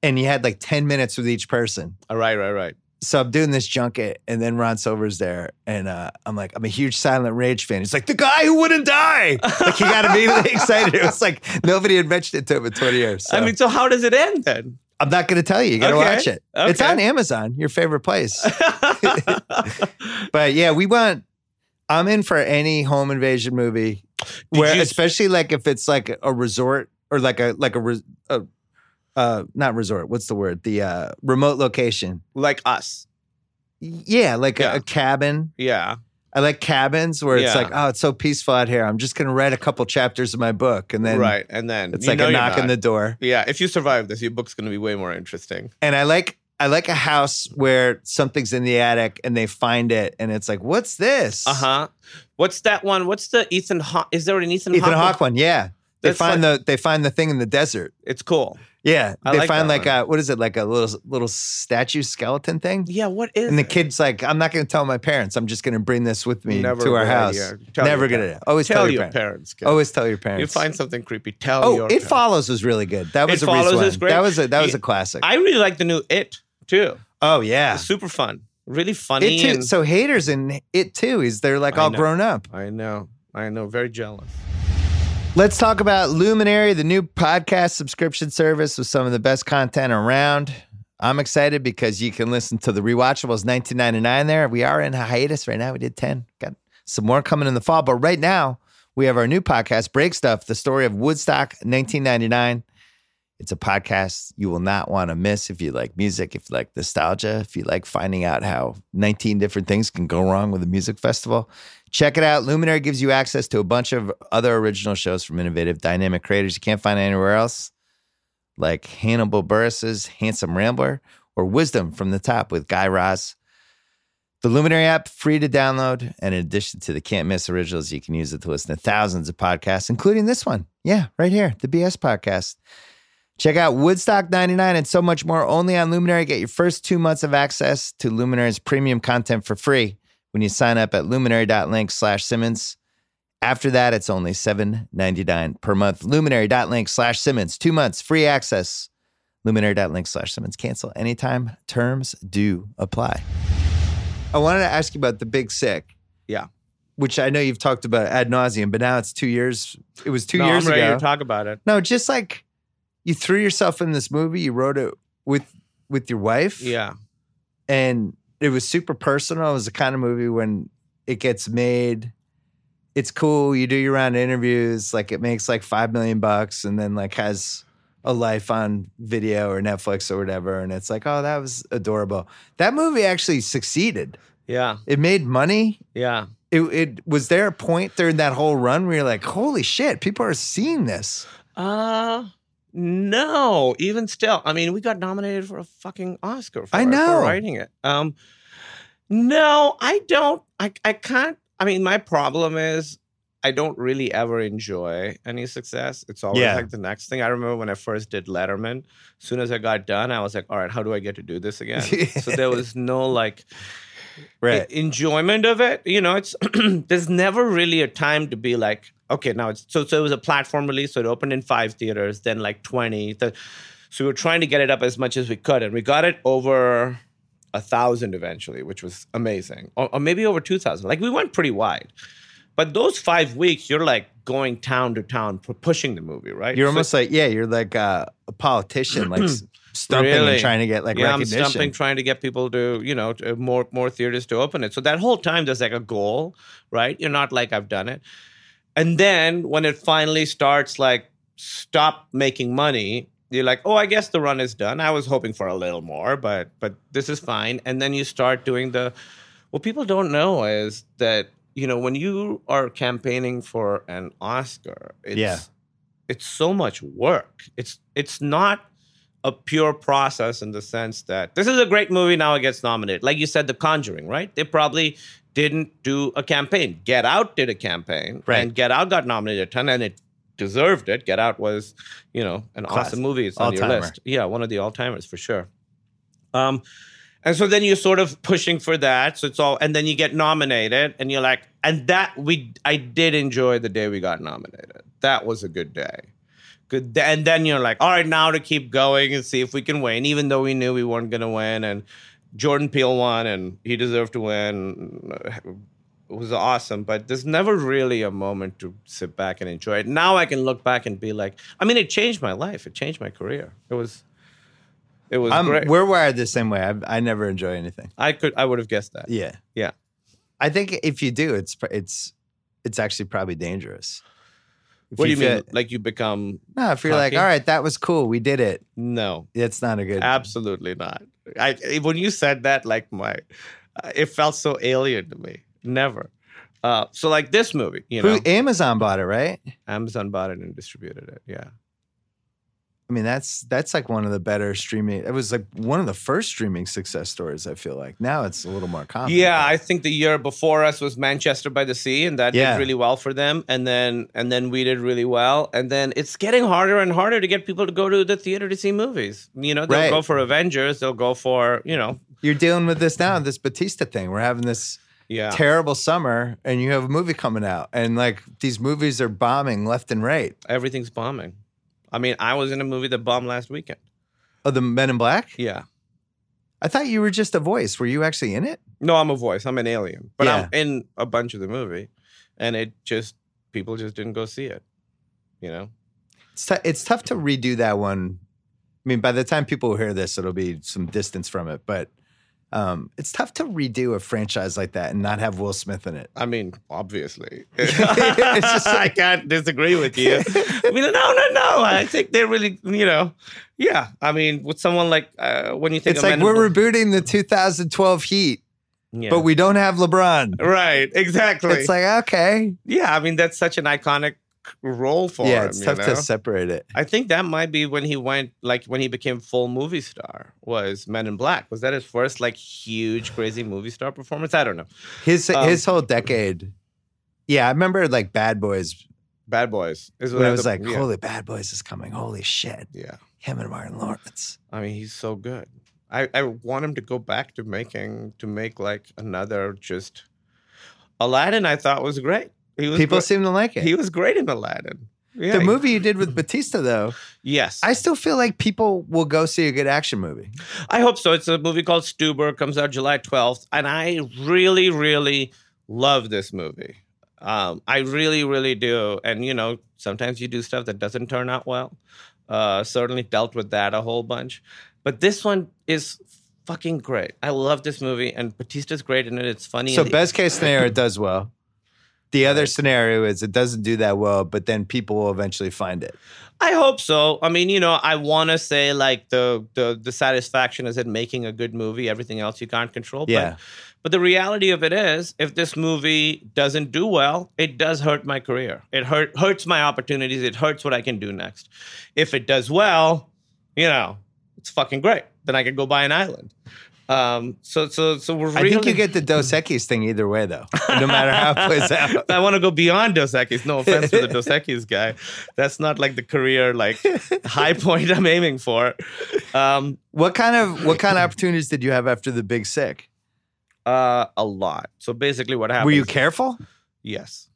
and he had like 10 minutes with each person. All right, right, right. So I'm doing this junket, and then Ron Silver's there, and uh, I'm like, I'm a huge Silent Rage fan. He's like, the guy who wouldn't die. Like he got immediately (laughs) excited. It was like nobody had mentioned it to him in 20 years. I mean, so how does it end then? I'm not going to tell you. You got to Okay. watch it. It's on Amazon, your favorite place. (laughs) (laughs) But yeah, we want. I'm in for any home invasion movie, Did where you- especially like if it's like a resort or like a like a, a uh not resort. What's the word? The uh remote location. like us. Yeah, like Yeah. A, a cabin. Yeah. I like cabins where it's Yeah. like, oh, it's so peaceful out here. I'm just gonna write a couple chapters of my book, and then right. And then it's like a knock on the door. Yeah. If you survive this, your book's going to be way more interesting. And I like I like a house where something's in the attic and they find it, and it's like, what's this? Uh huh. What's that one? What's the Ethan Hawke? Is there an Ethan, Ethan Hawke? One, yeah. They That's find the they find the thing in the desert. It's cool. Yeah, I they like find that like one. a what is it like a little little statue skeleton thing, Yeah. What is? and the it? kid's like, "I'm not going to tell my parents. I'm just going to bring this with me Never to our house. Never gonna parents. always tell, tell, your your parents. parents. Always tell your parents. You find something creepy. Tell oh, your oh, it parents. follows was really good. That was It a Follows is great. That was a that was a classic. I really like the new It too. oh yeah, Super fun. Really funny. it too. and- So haters in it too. Is they're like I all know. grown up. I know. I know. Very jealous. Let's talk about Luminary, the new podcast subscription service with some of the best content around. I'm excited because you can listen to the rewatchables 1999 there. We are in hiatus right now. We did 10. Got some more coming in the fall, but right now we have our new podcast, Break Stuff, the story of Woodstock 1999. It's a podcast you will not want to miss if you like music, if you like nostalgia, if you like finding out how 19 different things can go wrong with a music festival. Check it out. Luminary gives you access to a bunch of other original shows from innovative, dynamic creators you can't find anywhere else, like Hannibal Buress's Handsome Rambler or Wisdom from the Top with Guy Raz. The Luminary app, free to download. And in addition to the can't miss originals, you can use it to listen to thousands of podcasts, including this one. Yeah, right here, the BS podcast. Check out Woodstock 99 and so much more only on Luminary. Get your first two months of access to Luminary's premium content for free when you sign up at luminary.link slash Simmons. After that, it's only $7.99 per month. Luminary.link slash Simmons. Two months, free access. Luminary.link slash Simmons. Cancel anytime. Terms do apply. I wanted to ask you about The Big Sick. Yeah. Which I know you've talked about ad nauseum, but now it's two years. It was two no, years I'm ready ago. to talk about it. no, just like you threw yourself in this movie. You wrote it with with your wife. Yeah. and it was super personal. It was the kind of movie when it gets made, it's cool. You do your round of interviews, like it makes like five million bucks, and then like has a life on video or Netflix or whatever. And it's like, oh, that was adorable. That movie actually succeeded. Yeah. It made money. Yeah. It, it was there a point during that whole run where you're like, holy shit, people are seeing this. Uh no. Even still, I mean, we got nominated for a fucking Oscar for, I know. for writing it. Um, no, I don't. I I can't. I mean, my problem is I don't really ever enjoy any success. It's always Yeah. like the next thing. I remember when I first did Letterman. As soon as I got done, I was like, all right, how do I get to do this again? (laughs) so there was no like Right. enjoyment of it. You know, it's (clears throat) there's never really a time to be like, okay, now it's so so it was a platform release, so it opened in five theaters, then like twenty. So we were trying to get it up as much as we could, and we got it over a thousand eventually, which was amazing, or, or maybe over two thousand. Like we went pretty wide. But those five weeks, you're like going town to town, pu- pushing the movie, right? You're So- almost like, yeah, you're like uh, a politician, like (clears throat) stumping Really? and trying to get like yeah, recognition. I'm stumping, trying to get people to, you know, to more more theaters to open it. So that whole time there's like a goal, right? You're not like I've done it. And then when it finally starts like stop making money, you're like, oh, I guess the run is done. I was hoping for a little more, but but this is fine. And then you start doing the what people don't know is that you know when you are campaigning for an Oscar, it's Yeah. it's so much work. It's it's not a pure process in the sense that this is a great movie now it gets nominated. Like you said, The Conjuring, right? They probably didn't do a campaign. Get Out did a campaign, Right. and Get Out got nominated a ton, and it deserved it. Get Out was, you know, an Class- awesome movie. It's on your all-timer. list. Yeah, one of the all timers for sure. Um, and so then you're sort of pushing for that. So it's all, and then you get nominated, and you're like, and that we, I did enjoy the day we got nominated. That was a good day. Good. And then you're like, all right, now to keep going and see if we can win, even though we knew we weren't going to win. And Jordan Peele won, and he deserved to win. It was awesome, but there's never really a moment to sit back and enjoy it. Now I can look back and be like, I mean, it changed my life. It changed my career. It was, it was I'm, great. we're wired the same way. I, I never enjoy anything. I could, I would have guessed that. Yeah, Yeah. I think if you do, it's it's it's actually probably dangerous. What do you mean? Like you become? No, if you're like, all right, that was cool, we did it. No, It's not a good. absolutely not. I when you said that, like my, it felt so alien to me. Never. Uh, so like this movie, you know, Who, Amazon bought it, right? Amazon bought it and distributed it. Yeah. I mean, that's that's like one of the better streaming. It was like one of the first streaming success stories. I feel like now it's a little more common. Yeah, but- I think the year before us was Manchester by the Sea, and that Yeah. did really well for them. And then and then we did really well. And then it's getting harder and harder to get people to go to the theater to see movies. You know, they'll Right. go for Avengers, they'll go for you know, you're dealing with this now. This Batista thing. We're having this yeah, terrible summer, and you have a movie coming out, and like these movies are bombing left and right. everything's bombing. I mean, I was in a movie that bombed last weekend. Oh, the Men in Black. Yeah. I thought you were just a voice. Were you actually in it? No, I'm a voice. I'm an alien, but Yeah. I'm in a bunch of the movie, and it just people just didn't go see it. You know, It's t- it's tough to redo that one. I mean, by the time people hear this, it'll be some distance from it, but um, it's tough to redo a franchise like that and not have Will Smith in it. I mean, obviously, (laughs) (laughs) It's just I can't disagree with you. I mean, no, no, no. I think they're really, you know, yeah. I mean, with someone like uh, when you think It's like we're rebooting the 2012 Heat, yeah. but we don't have LeBron. right, exactly. It's like okay, yeah. I mean, that's such an iconic role for yeah, him. Yeah, it's tough know? to separate it. I think that might be when he went like when he became full movie star was Men in Black. Was that his first like huge crazy movie star performance? I don't know. His Um, his whole decade. Yeah, I remember like Bad Boys Bad Boys is when what it was like, yeah. holy Bad Boys is coming. Holy shit. yeah. Him and Martin Lawrence. I mean, he's so good. I, I want him to go back to making to make like another just Aladdin. I thought was great. People seem to like it. he was great in Aladdin. Yeah, the he- movie you did with Batista, though, Yes, I still feel like people will go see a good action movie. I hope so. It's a movie called Stuber. Comes out July 12th. And I really, really love this movie. Um, I really, really do. And, you know, sometimes you do stuff that doesn't turn out well. Uh, certainly dealt with that a whole bunch. But this one is fucking great. I love this movie. And Batista's great in it. It's funny. So best case scenario, it does well. The other scenario is it doesn't do that well, but then people will eventually find it. I hope so. I mean, you know, I want to say like the, the the satisfaction is in making a good movie. Everything else you can't control. Yeah. But, but the reality of it is, if this movie doesn't do well, it does hurt my career. It hurt hurts my opportunities. It hurts what I can do next. If it does well, you know, it's fucking great. Then I can go buy an island. Um, so so so we're I think you get the Dos Equis thing either way, though, (laughs) no matter how it plays (laughs) out. I want to go beyond Dos Equis. No offense to the Dos Equis guy. That's not like the career like (laughs) high point I'm aiming for. Um, What kind of what kind of opportunities did you have after the Big Sick? uh, a lot. So basically, what happened? Were you careful? Yes.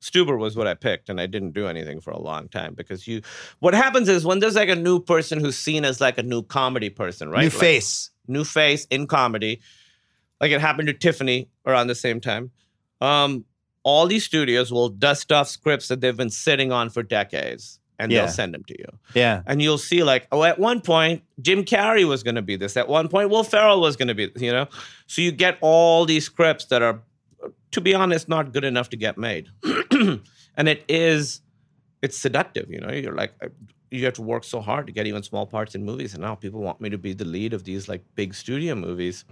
Stuber was what I picked, and I didn't do anything for a long time because you. What happens is when there's like a new person who's seen as like a new comedy person, right? New Like, face. New face in comedy, like it happened to Tiffany around the same time. Um, all these studios will dust off scripts that they've been sitting on for decades, and Yeah. they'll send them to you. Yeah. and you'll see like oh at one point jim carrey was going to be this at one point will ferrell was going to be you know so you get all these scripts that are to be honest not good enough to get made (clears throat) and it is it's seductive you know you're like you have to work so hard to get even small parts in movies and now people want me to be the lead of these like big studio movies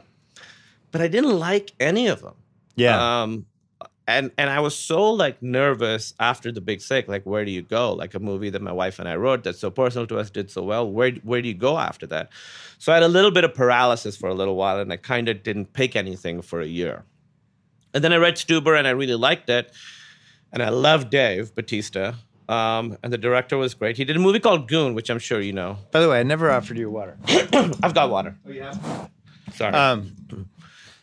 but i didn't like any of them Yeah. um, and and I was so like nervous after the big sick. Like, where do you go? Like a movie that my wife and I wrote that's so personal to us, did so well. Where where do you go after that? So I had a little bit of paralysis for a little while, and I kind of didn't pick anything for a year. And then I read Stuber, and I really liked it. And I love Dave Batista. Um, and the director was great. He did a movie called Goon, which I'm sure you know. By the way, I never offered you water. (coughs) I've got water. Oh, yeah. Sorry. Um,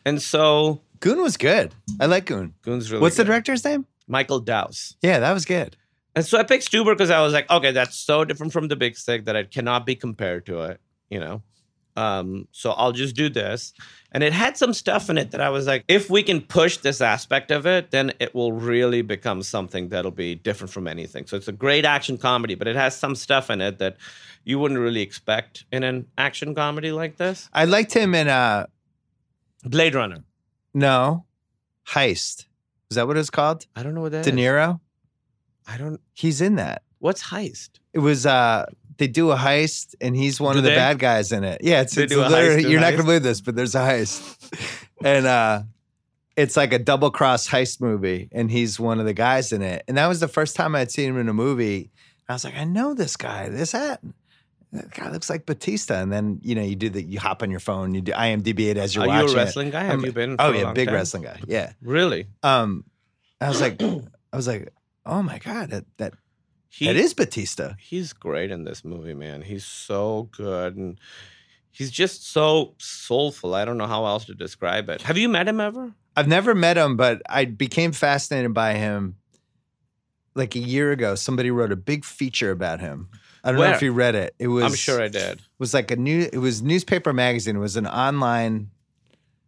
and so Goon was good. I like Goon. Goon's really What's the director's name? Michael Dowse. Yeah, that was good. And so I picked Stuber because I was like, okay, that's so different from the Big Sick that it cannot be compared to it, you know. Um, so I'll just do this. And it had some stuff in it that I was like, if we can push this aspect of it, then it will really become something that'll be different from anything. So it's a great action comedy, but it has some stuff in it that you wouldn't really expect in an action comedy like this. I liked him in uh Blade Runner. no Heist. Is that what it's called? I don't know what that De is. Niro. I don't. He's in that. What's heist? It was uh they do a heist and he's one Do of the they? bad guys in it. Yeah, it's, it's literally you're a not gonna believe this, but there's a heist. and uh it's like a double cross heist movie, and he's one of the guys in it. And that was the first time I'd seen him in a movie. I was like, I know this guy. This that. That guy looks like Batista. And then, you know, you do the you hop on your phone, you do IMDb it as you're Are you watching. a it. wrestling guy? Have I'm- you been? Oh a yeah, big time? wrestling guy. Yeah. Really? Um I was like (clears throat) I was like, oh my God, that that, He, that is Batista. he's great in this movie, man. He's so good and he's just so soulful. I don't know how else to describe it. Have you met him ever? I've never met him, but I became fascinated by him like a year ago. Somebody wrote a big feature about him. I don't know if you read it. It was I'm sure I did. It was like a new it was newspaper magazine. It was an online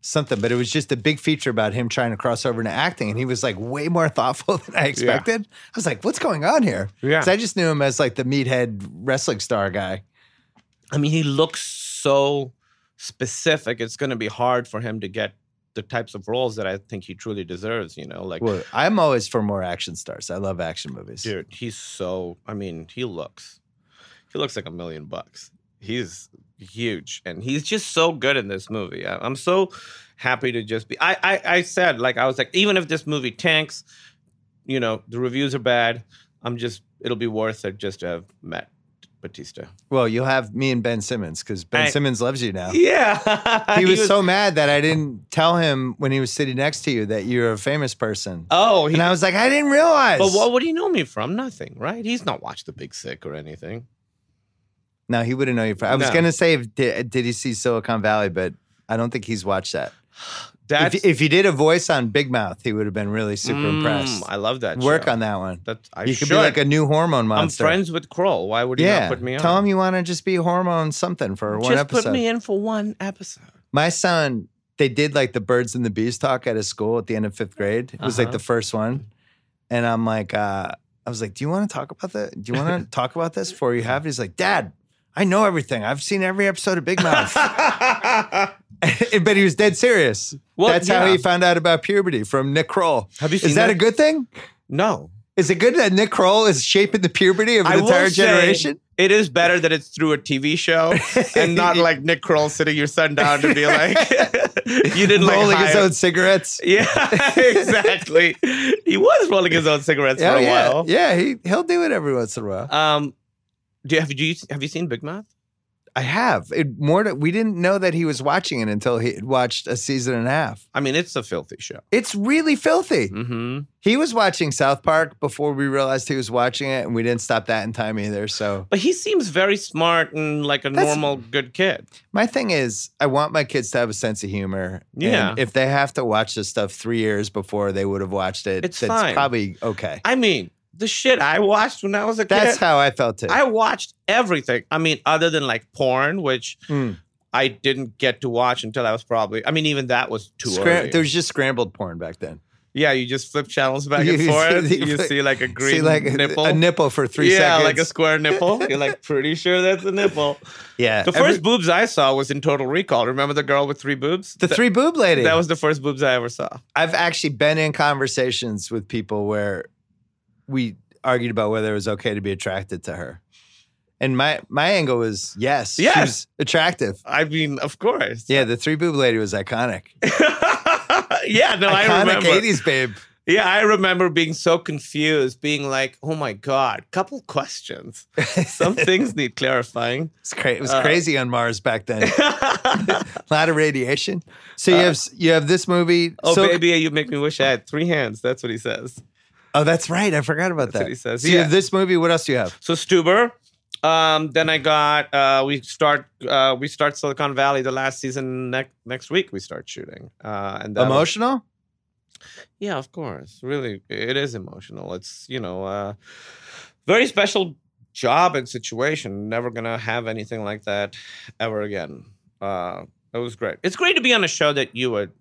something, but it was just a big feature about him trying to cross over into acting. And he was like way more (laughs) thoughtful than I expected. I was like, what's going on here? Yeah. I just knew him as like the meathead wrestling star guy. I mean, he looks so specific. It's going to be hard for him to get the types of roles that I think he truly deserves, you know? Like, Well, I'm always for more action stars. I love action movies. dude, he's so, I mean, he looks, he looks like a million bucks. He's huge and he's just so good in this movie. I, I'm so happy to just be, I, I, I said, like, I was like, even if this movie tanks, you know, the reviews are bad. I'm just. It'll be worth it just to have met Batista. Well, you'll have me and Ben Simmons because Ben I- Simmons loves you now. Yeah, (laughs) He was so mad that I didn't tell him when he was sitting next to you that you're a famous person. Oh, he, And I was like, I didn't realize. but what would he know me from? Nothing, right? He's not watched The Big Sick or anything. No, he wouldn't know you. I was No. gonna say, if, did, did he see Silicon Valley? But I don't think he's watched that. (sighs) That's If, if he did a voice on Big Mouth, he would have been really super Mm, impressed. I love that. Work show. on that one. That I you could should. be like a new hormone monster. I'm monster. friends with Kroll. Why would he yeah, not put me on? tell him you want to just be hormone something for one episode. Just episode. put me in for one episode. My son, they did like the birds and the bees talk at his school at the end of fifth grade. It was like Uh-huh. the first one, and I'm like, uh, I was like, do you want to talk about that? Do you want to (laughs) talk about this before you have it? He's like, Dad, I know everything. I've seen every episode of Big Mouth. (laughs) but he was dead serious. Well, That's how he found out about puberty from Nick Kroll. Have you Is seen that, that? a good thing? no. Is it good that Nick Kroll is shaping the puberty of an I entire generation? It is better that it's through a TV show and (laughs) not like Nick Kroll sitting your son down to be like, (laughs) you didn't like Rolling his own cigarettes. Yeah, exactly. he was rolling his own cigarettes Yeah, for a yeah, while. yeah. He he'll do it every once in a while. Um, do you, have you have you seen Big Mouth? I have. It more. To, we didn't know that he was watching it until he had watched a season and a half. I mean, it's a filthy show. It's really filthy. Mm-hmm. He was watching South Park before we realized he was watching it, and we didn't stop that in time either. So But he seems very smart and like a That's- normal, good kid. my thing is, I want my kids to have a sense of humor. Yeah. And if they have to watch this stuff three years before they would have watched it, It's that's fine. probably okay. I mean, the shit I watched when I was a kid. That's how I felt too. I watched everything. I mean, other than like porn, which Mm. I didn't get to watch until I was probably. I mean, even that was too Scram- early. there was just scrambled porn back then. yeah, you just flip channels back (laughs) and forth. you You see like a green See, like nipple. a, nipple for three yeah, seconds. like a square nipple. (laughs) You're like pretty sure that's a nipple. yeah. The Every- first boobs I saw was in Total Recall. Remember the girl with three boobs? the Th- three boob lady. That was the first boobs I ever saw. I've actually been in conversations with people where we argued about whether it was okay to be attracted to her. And my my angle was yes, she Yes. was attractive. I mean, of course. Yeah, the three boob lady was iconic. (laughs) yeah, no, I iconic remember. 80s babe. Yeah, I remember being so confused, being like, "Oh my god, couple questions. (laughs) Some things need clarifying." It's cra- it was Uh, crazy on Mars back then. (laughs) a lot of radiation. So you have you have this movie. Uh, oh, Sil- baby, you make me wish I had three hands. That's what he says. Oh, that's right. I forgot about That's that. he says. So Yeah. this movie. What else do you have? So Stuber. Um, then I got uh, we start uh, we start Silicon Valley the last season next next week we start shooting uh, and that was- Emotional. yeah of course really it is emotional it's you know uh, very special job and situation never gonna have anything like that ever again uh, it was great it's great to be on a show that you would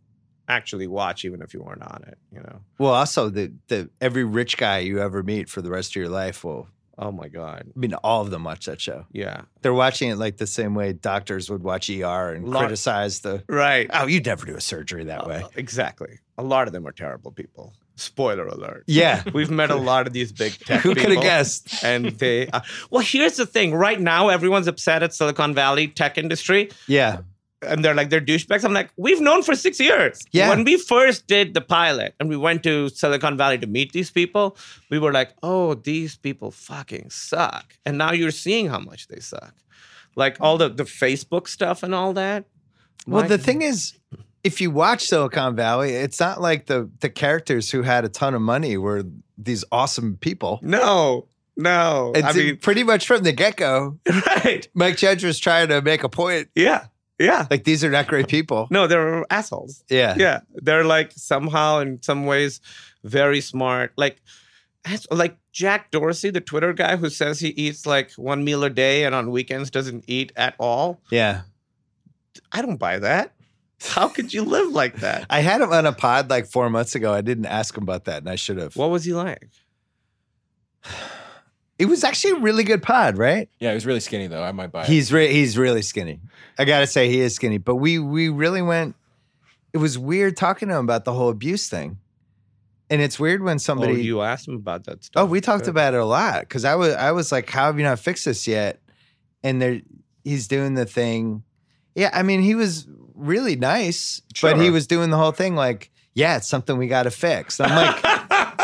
actually watch even if you weren't on it you know Well, also the the every rich guy you ever meet for the rest of your life will. oh my god I mean, all of them watch that show. yeah They're watching it like the same way doctors would watch ER and Lot- criticize the. right Oh, you'd never do a surgery that way. Uh, exactly a lot of them are terrible people spoiler alert Yeah. (laughs) we've met a lot of these big (laughs) tech Who could have guessed? and they uh, well here's the thing right now everyone's upset at silicon valley tech industry Yeah. And they're like they're douchebags. I'm like we've known for six years. Yeah. when we first did the pilot and we went to silicon valley to meet these people we were like oh these people fucking suck. And now you're seeing how much they suck. Like all the the facebook stuff and all that. Well, My- the thing is, if you watch Silicon Valley, it's not like the the characters who had a ton of money were these awesome people. no no. It's i mean pretty much from the get go. (laughs) right. Mike Judge was trying to make a point. yeah yeah Like these are not great people. no they're assholes Yeah. yeah they're like somehow in some ways very smart like like jack dorsey the twitter guy who says he eats like one meal a day and on weekends doesn't eat at all Yeah. i don't buy that how could you live like that (laughs) I had him on a pod like four months ago. I didn't ask him about that, and I should have. what was he like It was actually a really good pod, right? Yeah, he was really skinny though. I might buy it. He's re- he's really skinny. I gotta say he is skinny. But we we really went. It was weird talking to him about the whole abuse thing, and it's weird when somebody. oh you asked him about that stuff Oh, we talked Good. about it a lot because I was I was like, "How have you not fixed this yet?" And there, he's doing the thing. Yeah, I mean, he was really nice, but he was doing the whole thing like, "Yeah, it's something we got to fix." And I'm like, (laughs)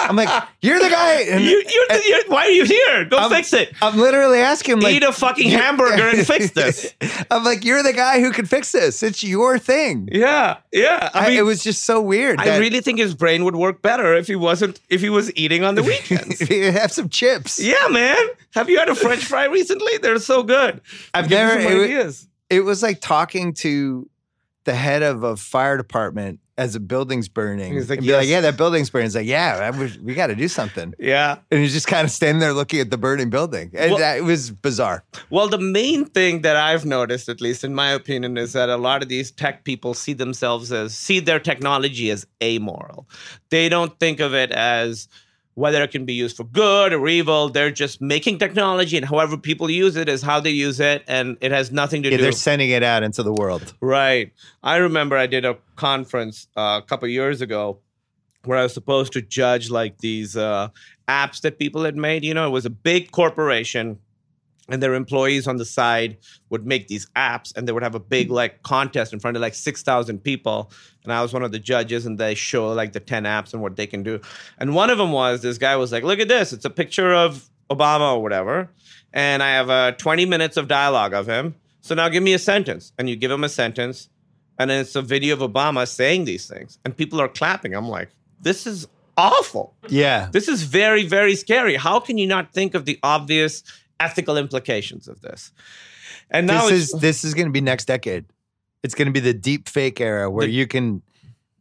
I'm like, you're the guy. And You, you're, the- you're, why are you here? Go I'm- fix it. I'm literally asking him, like, Eat a fucking hamburger and (laughs) fix this. I'm like, you're the guy who can fix this. It's your thing. Yeah, yeah. I I mean, it was just so weird. I really think his brain would work better if he wasn't if he was eating on the (laughs) weekends. If he'd have some chips. yeah, man. Have you had a French fry recently? They're so good. I've never. some It, wa- ideas. it was like talking to the head of a fire department as a building's burning. He's like, and be like, yeah, that building's burning. He's like, yeah, we got to do something. Yeah. And he's just kind of standing there looking at the burning building. And Well- that, it was bizarre. Well, the main thing that I've noticed, at least in my opinion, is that a lot of these tech people see themselves as see their technology as amoral. They don't think of it as whether it can be used for good or evil. They're just making technology, and however people use it is how they use it, and it has nothing to Yeah, do. they're sending it out into the world. Right. I remember I did a conference uh, a couple years ago where I was supposed to judge like these uh, apps that people had made. You know, it was a big corporation and their employees on the side would make these apps and they would have a big like contest in front of like 6,000 people. And I was one of the judges and they show like the 10 apps and what they can do. And one of them was this guy was like, look at this. It's a picture of Obama or whatever. And I have uh, 20 minutes of dialogue of him. So now give me a sentence. And you give him a sentence. And then it's a video of Obama saying these things. And people are clapping. I'm like, this is awful. Yeah. This is very, very scary. How can you not think of the obvious ethical implications of this? And now This is this is going to be next decade. It's going to be the deep fake era where The- you can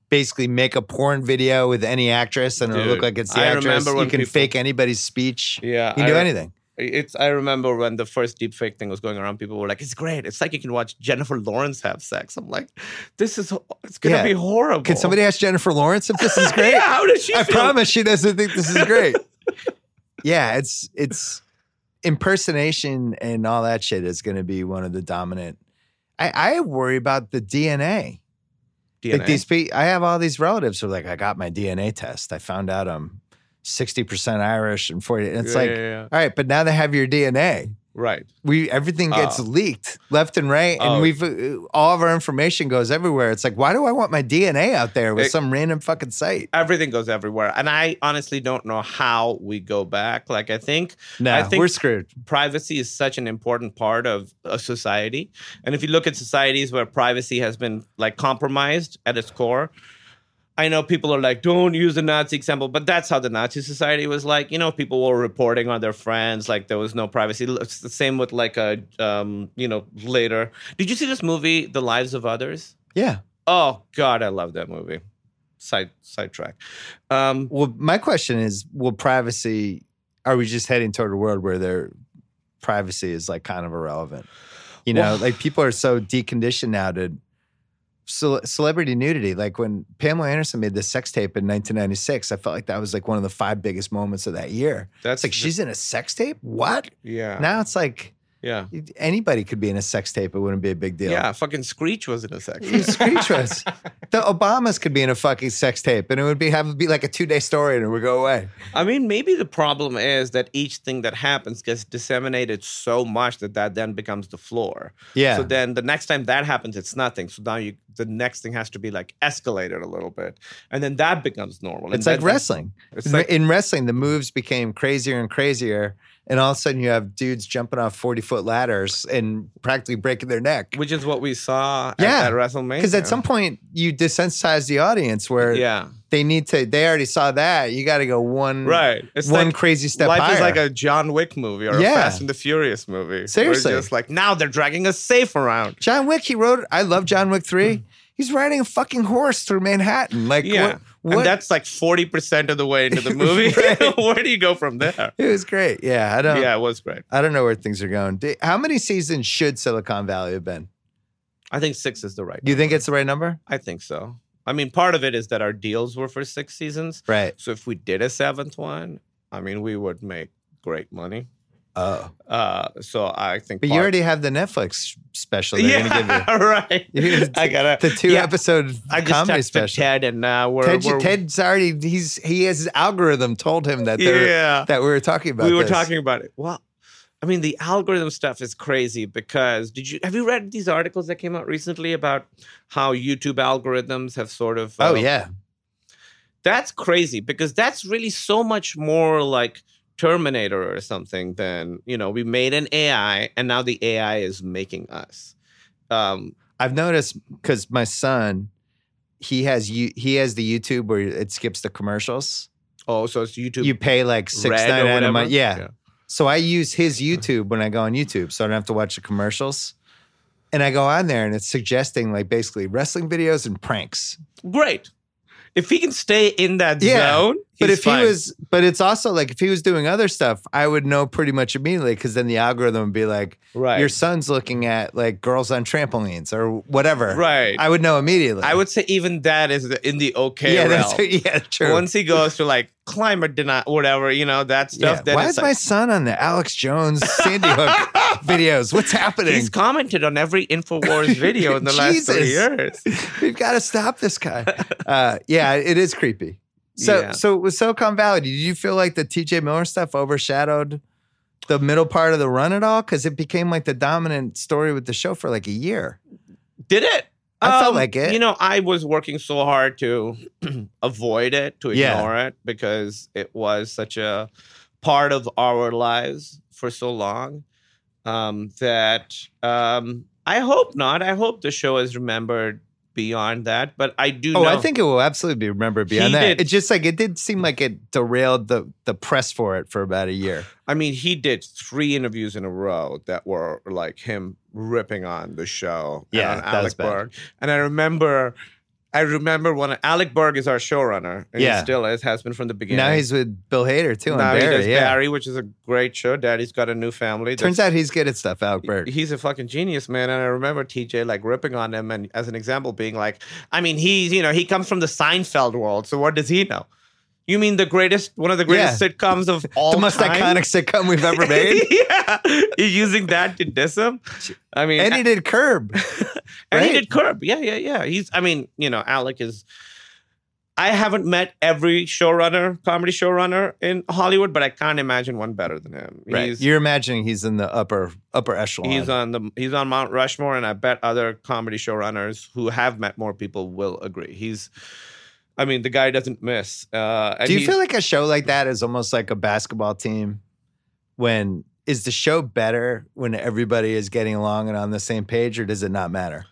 basically make a porn video with any actress and it'll look like it's the I actress. You can people- fake anybody's speech. yeah, You can do anything. It's. I remember when the first deepfake thing was going around. People were like, "It's great. It's like you can watch Jennifer Lawrence have sex." I'm like, "This is. It's gonna Yeah. be horrible." Can somebody ask Jennifer Lawrence if this is (laughs) great? yeah, how does she? I feel? promise she doesn't think this is great. (laughs) yeah, it's it's impersonation and all that shit is going to be one of the dominant. I, I worry about the DNA. Like these people, I have all these relatives who are like, I got my DNA test. I found out I'm sixty percent Irish and forty. And it's Yeah, like, yeah, yeah. all right, but now they have your DNA. Right. We everything gets Oh. leaked left and right, and Oh. we've uh, all of our information goes everywhere. It's like, why do I want my DNA out there with It- some random fucking site? Everything goes everywhere, and I honestly don't know how we go back. Like, I think No, I think we're screwed. privacy is such an important part of a society. And if you look at societies where privacy has been like compromised at its core, I know people are like, don't use the Nazi example, but that's how the Nazi society was like. You know, people were reporting on their friends, like there was no privacy. It's the same with like a, um, you know, later. Did you see this movie, The Lives of Others? Yeah. Oh God, I love that movie. Side sidetrack. Um, Well, my question is, will privacy? Are we just heading toward a world where their privacy is like kind of irrelevant? You know, Well- like people are so deconditioned now to ce- celebrity nudity. Like when Pamela Anderson made the sex tape in 1996, I felt like that was like one of the five biggest moments of that year. that's It's like she's in a sex tape. What? yeah, Now it's like yeah, anybody could be in a sex tape. It wouldn't be a big deal. yeah. Fucking Screech was in a sex. tape. Screech was. (laughs) The Obamas could be in a fucking sex tape, and it would be have be like a two day story, and it would go away. I mean, maybe the problem is that each thing that happens gets disseminated so much that that then becomes the floor. Yeah. So then the next time that happens, it's nothing. So now you, the next thing has to be like escalated a little bit, and then that becomes normal. And It's like then- wrestling. It's in, like- in wrestling, the moves became crazier and crazier, and all of a sudden you have dudes jumping off forty foot ladders and practically breaking their neck. which is what we saw Yeah, at, at WrestleMania. Because at some point you desensitize the audience where yeah, they need to. They already saw that. You got to go one right. It's one like crazy step life higher. is like a John Wick movie or Yeah. a Fast and the Furious movie. Seriously. just like now they're dragging a safe around. John Wick. He wrote. I love John Wick three. Mm. He's riding a fucking horse through Manhattan. Like Yeah, what? what and that's like forty percent of the way into the (laughs) movie. (laughs) Where do you go from there? it was great. Yeah, I don't. Yeah, it was great. I don't know where things are going. How many seasons should Silicon Valley have been? I think six is the right. You think it's the right number? I think so. I mean, part of it is that our deals were for six seasons. Right. So if we did a seventh one, I mean, we would make great money. Oh, Uh, so I think. but you already have the Netflix special. They're yeah, gonna give you. (laughs) right. (laughs) You- I gotta the two yeah, episode I comedy special. Ted, and uh, we're, Ted, we're Ted's already he's he has his algorithm told him that yeah. that we were talking about. we were this. talking about it. Well, I mean, the algorithm stuff is crazy because did you have you read these articles that came out recently about how YouTube algorithms have sort of Oh uh, yeah, That's crazy because that's really so much more like Terminator or something than, you know, we made an AI and now the AI is making us. Um, I've noticed because my son, he has you he has the YouTube where it skips the commercials. oh, so it's YouTube. You pay like six Red or ninety nine a month. Yeah. Yeah. So I use his YouTube when I go on YouTube, so I don't have to watch the commercials. And I go on there, and it's suggesting like basically wrestling videos and pranks. Great. If he can stay in that Yeah, zone, But if fine. he was, but it's also like if he was doing other stuff, I would know pretty much immediately because then the algorithm would be like, right, your son's looking at like girls on trampolines or whatever. right. I would know immediately. I would say even that is the- in the okay yeah, realm. (laughs) yeah, true. Once he goes to like climate deny, whatever, you know, that stuff. yeah. Then Why is my son on the Alex Jones Sandy Hook (laughs) videos? What's happening? he's commented on every Infowars (laughs) video in the last three years. We've got to stop this guy. Uh, yeah, it is creepy. So, Yeah. so with Silicon Valley, did you feel like the TJ Miller stuff overshadowed the middle part of the run at all? Because it became like the dominant story with the show for like a year. Did it? Um, I felt like it. You know, I was working so hard to (clears throat) avoid it, to Yeah. ignore it, because it was such a part of our lives for so long um, that um, I hope not. I hope the show is remembered beyond that. But I do Oh, know. I think it will absolutely be remembered beyond that. did- It just like it did seem like it derailed the the press for it for about a year. I mean, he did three interviews in a row that were like him ripping on the show. and Yeah, on Alec. Berg. And I remember, I remember when Alec Berg is our showrunner, and Yeah. he still is, has been from the beginning. Now he's with Bill Hader too now Barry. he does yeah. Barry, which is a great show. Daddy's got a new family. Turns out he's good at stuff, Alec Berg. He's a fucking genius, man. And I remember TJ like ripping on him, and as an example, being like, I mean, he's you know he comes from the Seinfeld world, so what does he know? You mean the greatest, one of the greatest sitcoms of (laughs) all the most time? iconic sitcom we've ever (laughs) made. yeah, You're using that to diss him. I mean, and he did Curb. (laughs) and he did Curb. Yeah, yeah, yeah. He's. I mean, you know, Alec is. I haven't met every showrunner, comedy showrunner in Hollywood, but I can't imagine one better than him. Right. He's, You're imagining he's in the upper upper echelon. he's on the he's on Mount Rushmore, and I bet other comedy showrunners who have met more people will agree. He's. I mean, the guy doesn't miss. Uh, and Do you feel like a show like that is almost like a basketball team? When is the show better when everybody is getting along and on the same page, or does it not matter?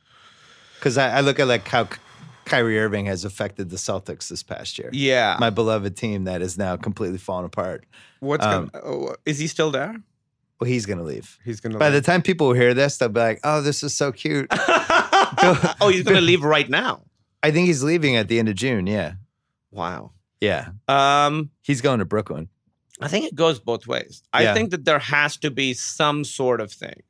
Because I, I look at like how Ky- Kyrie Irving has affected the Celtics this past year. Yeah. My beloved team that is now completely fallen apart. What's um, gonna, oh, is he still there? Well, he's gonna leave. He's gonna. Leave By the time people hear this, they'll be like, "Oh, this is so cute." (laughs) (laughs) oh, he's gonna leave right now. I think he's leaving at the end of June. Yeah, Wow. yeah, Um. he's going to Brooklyn. I think it goes both ways. I Yeah. think that there has to be some sort of thing.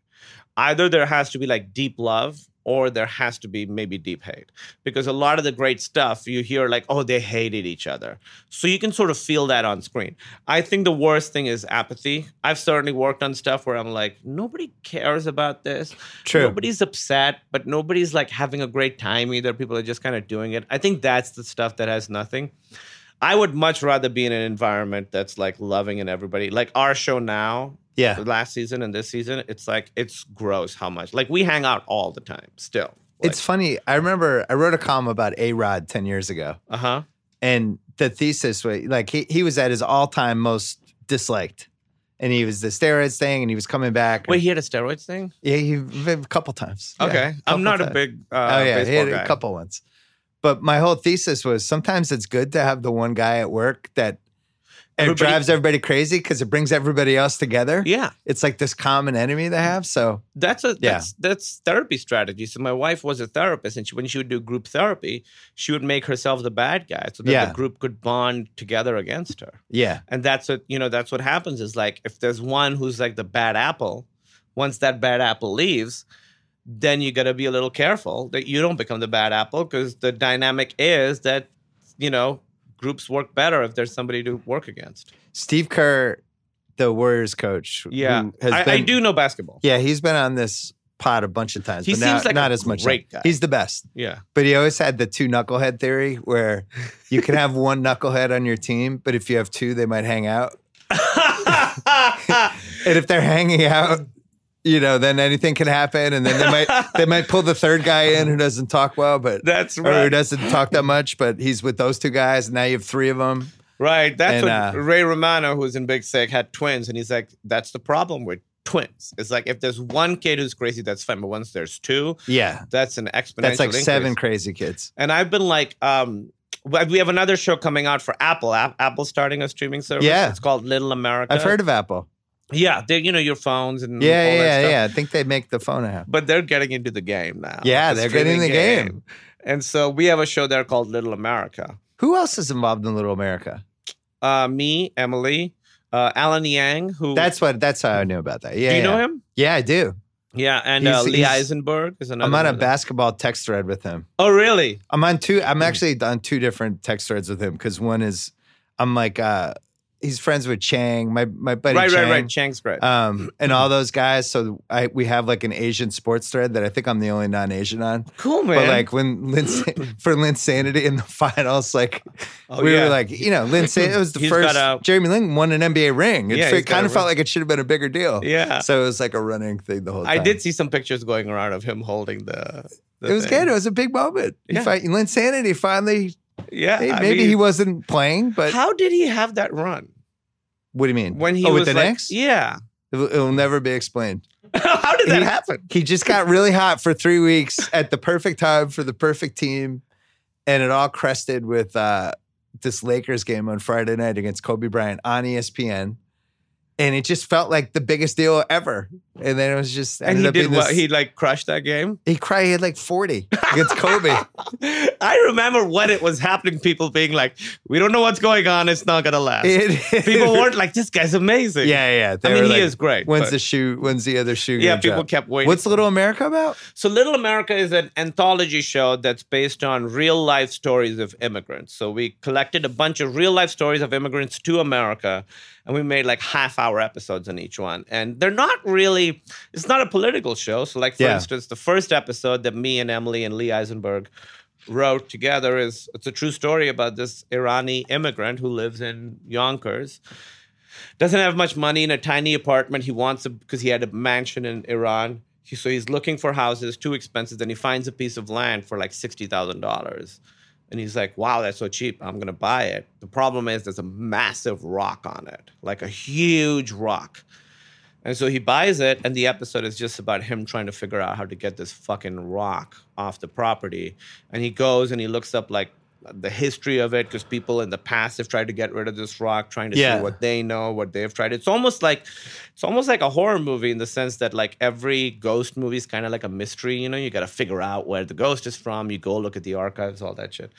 Either there has to be like deep love or there has to be maybe deep hate. Because a lot of the great stuff you hear like, oh, they hated each other. So you can sort of feel that on screen. I think the worst thing is apathy. I've certainly worked on stuff where I'm like, nobody cares about this. True. Nobody's upset, but nobody's like having a great time either. People are just kind of doing it. I think that's the stuff that has nothing. I would much rather be in an environment that's like loving and everybody. Like our show now, Yeah, last season and this season, it's like it's gross how much. Like we hang out all the time still. it's funny. I remember I wrote a column about A Rod ten years ago. uh huh. and the thesis was like he, he was at his all-time most disliked and he was the steroids thing and he was coming back Wait, he had a steroids thing. yeah he a couple times Yeah, Okay, couple I'm not a big uh, oh yeah he had guy. a couple ones but my whole thesis was sometimes it's good to have the one guy at work that it drives everybody crazy because it brings everybody else together Yeah, it's like this common enemy they have so that's a Yeah. that's that's therapy strategy. So my wife was a therapist, and she, when she would do group therapy, she would make herself the bad guy so that Yeah. the group could bond together against her. yeah and that's what you know that's what happens is like if there's one who's like the bad apple once that bad apple leaves then you got to be a little careful that you don't become the bad apple because the dynamic is that you know groups work better if there's somebody to work against. Steve kerr the warriors coach yeah. who has I, I do know basketball. Yeah he's been on this pod a bunch of times He but seems like not a as much. great guy. he's the best. Yeah. But he always had the two knucklehead theory where you can have one knucklehead on your team, but if you have two, they might hang out. (laughs) (laughs) And if they're hanging out, you know, then anything can happen, and then they might (laughs) they might pull the third guy in who doesn't talk well, but That's or who doesn't talk that much, but he's with those two guys. And now you have three of them. Right. That's And, what uh, Ray Romano, who's in Big Sick, had twins, and he's like, "That's the problem with twins. It's like if there's one kid who's crazy, that's fine, but once there's two, Yeah, that's an exponential. that's like increase. seven crazy kids. And I've been like, um, we have another show coming out for Apple. App- Apple's starting a streaming service. Yeah. it's called Little America. I've heard of Apple. Yeah, they you know your phones and Yeah, all that yeah, stuff. yeah. I think they make the phone app. But they're getting into the game now. Yeah, the they're getting streaming the game. And so we have a show there called Little America. Who else is involved in Little America? Uh, me, Emily, uh, Alan Yang, who That's what. That's how I knew about that. Yeah, do you know him? Yeah, I do. Yeah, and He's- uh, Lee Eisenberg is another. I'm on a basketball text thread with him. Oh, really? I'm on two. Hmm. I'm actually on two different text threads with him because one is I'm like uh he's friends with Chang, my my buddy right, Chang, right, right. Chang's great. um, and all those guys. So I we have like an Asian sports thread that I think I'm the only non-Asian on. cool, man. But like when Lin (laughs) for Linsanity in the finals, like Oh, we yeah. were like, you know, Linsanity it was the He's first a- Jeremy Lin won an NBA ring. It Yeah, fe- kind of felt like it should have been a bigger deal. yeah, So it was like a running thing the whole time. I did see some pictures going around of him holding the. the It was thing. good. It was a big moment. He Yeah. fi- Linsanity finally. Yeah, hey, maybe mean, he wasn't playing, but How did he have that run what do you mean? when he oh, was with the like, Knicks? Yeah, It'll, it'll never be explained. (laughs) how did that He- happen? He just got really hot for three weeks at the perfect time for the perfect team, and it all crested with uh, this Lakers game on Friday night against Kobe Bryant on ESPN, and it just felt like the biggest deal ever. And then it was just And he did what? this- He like crushed that game. he cried. He had like forty against Kobe. (laughs) I remember when it was happening. People being like, "We don't know what's going on. It's not gonna last." It- people weren't like, "This guy's amazing." Yeah, yeah. I mean, were he is great. When's but- the shoe? When's the other shoe? yeah, people drop? kept waiting. What's Little America about? So, Little America is an anthology show that's based on real life stories of immigrants. So, we collected a bunch of real life stories of immigrants to America, and we made like half hour episodes on each one. And they're not really, it's not a political show. So, like, for Yeah. instance, the first episode that me and Emily and Lee Eisenberg wrote together is it's a true story about this Irani immigrant who lives in Yonkers doesn't have much money in a tiny apartment. He wants a because he had a mansion in Iran. He, so he's looking for houses, too expensive. Then he finds a piece of land for like sixty thousand dollars, and he's like, "Wow, that's so cheap. I'm gonna buy it." The problem is there's a massive rock on it, like a huge rock. And so he buys it, and the episode is just about him trying to figure out how to get this fucking rock off the property. And he goes and he looks up like the history of it because people in the past have tried to get rid of this rock, trying to Yeah. see what they know, what they've tried. It's almost like it's almost like a horror movie in the sense that like every ghost movie is kind of like a mystery. You know, you got to figure out where the ghost is from. You go look at the archives, all that shit.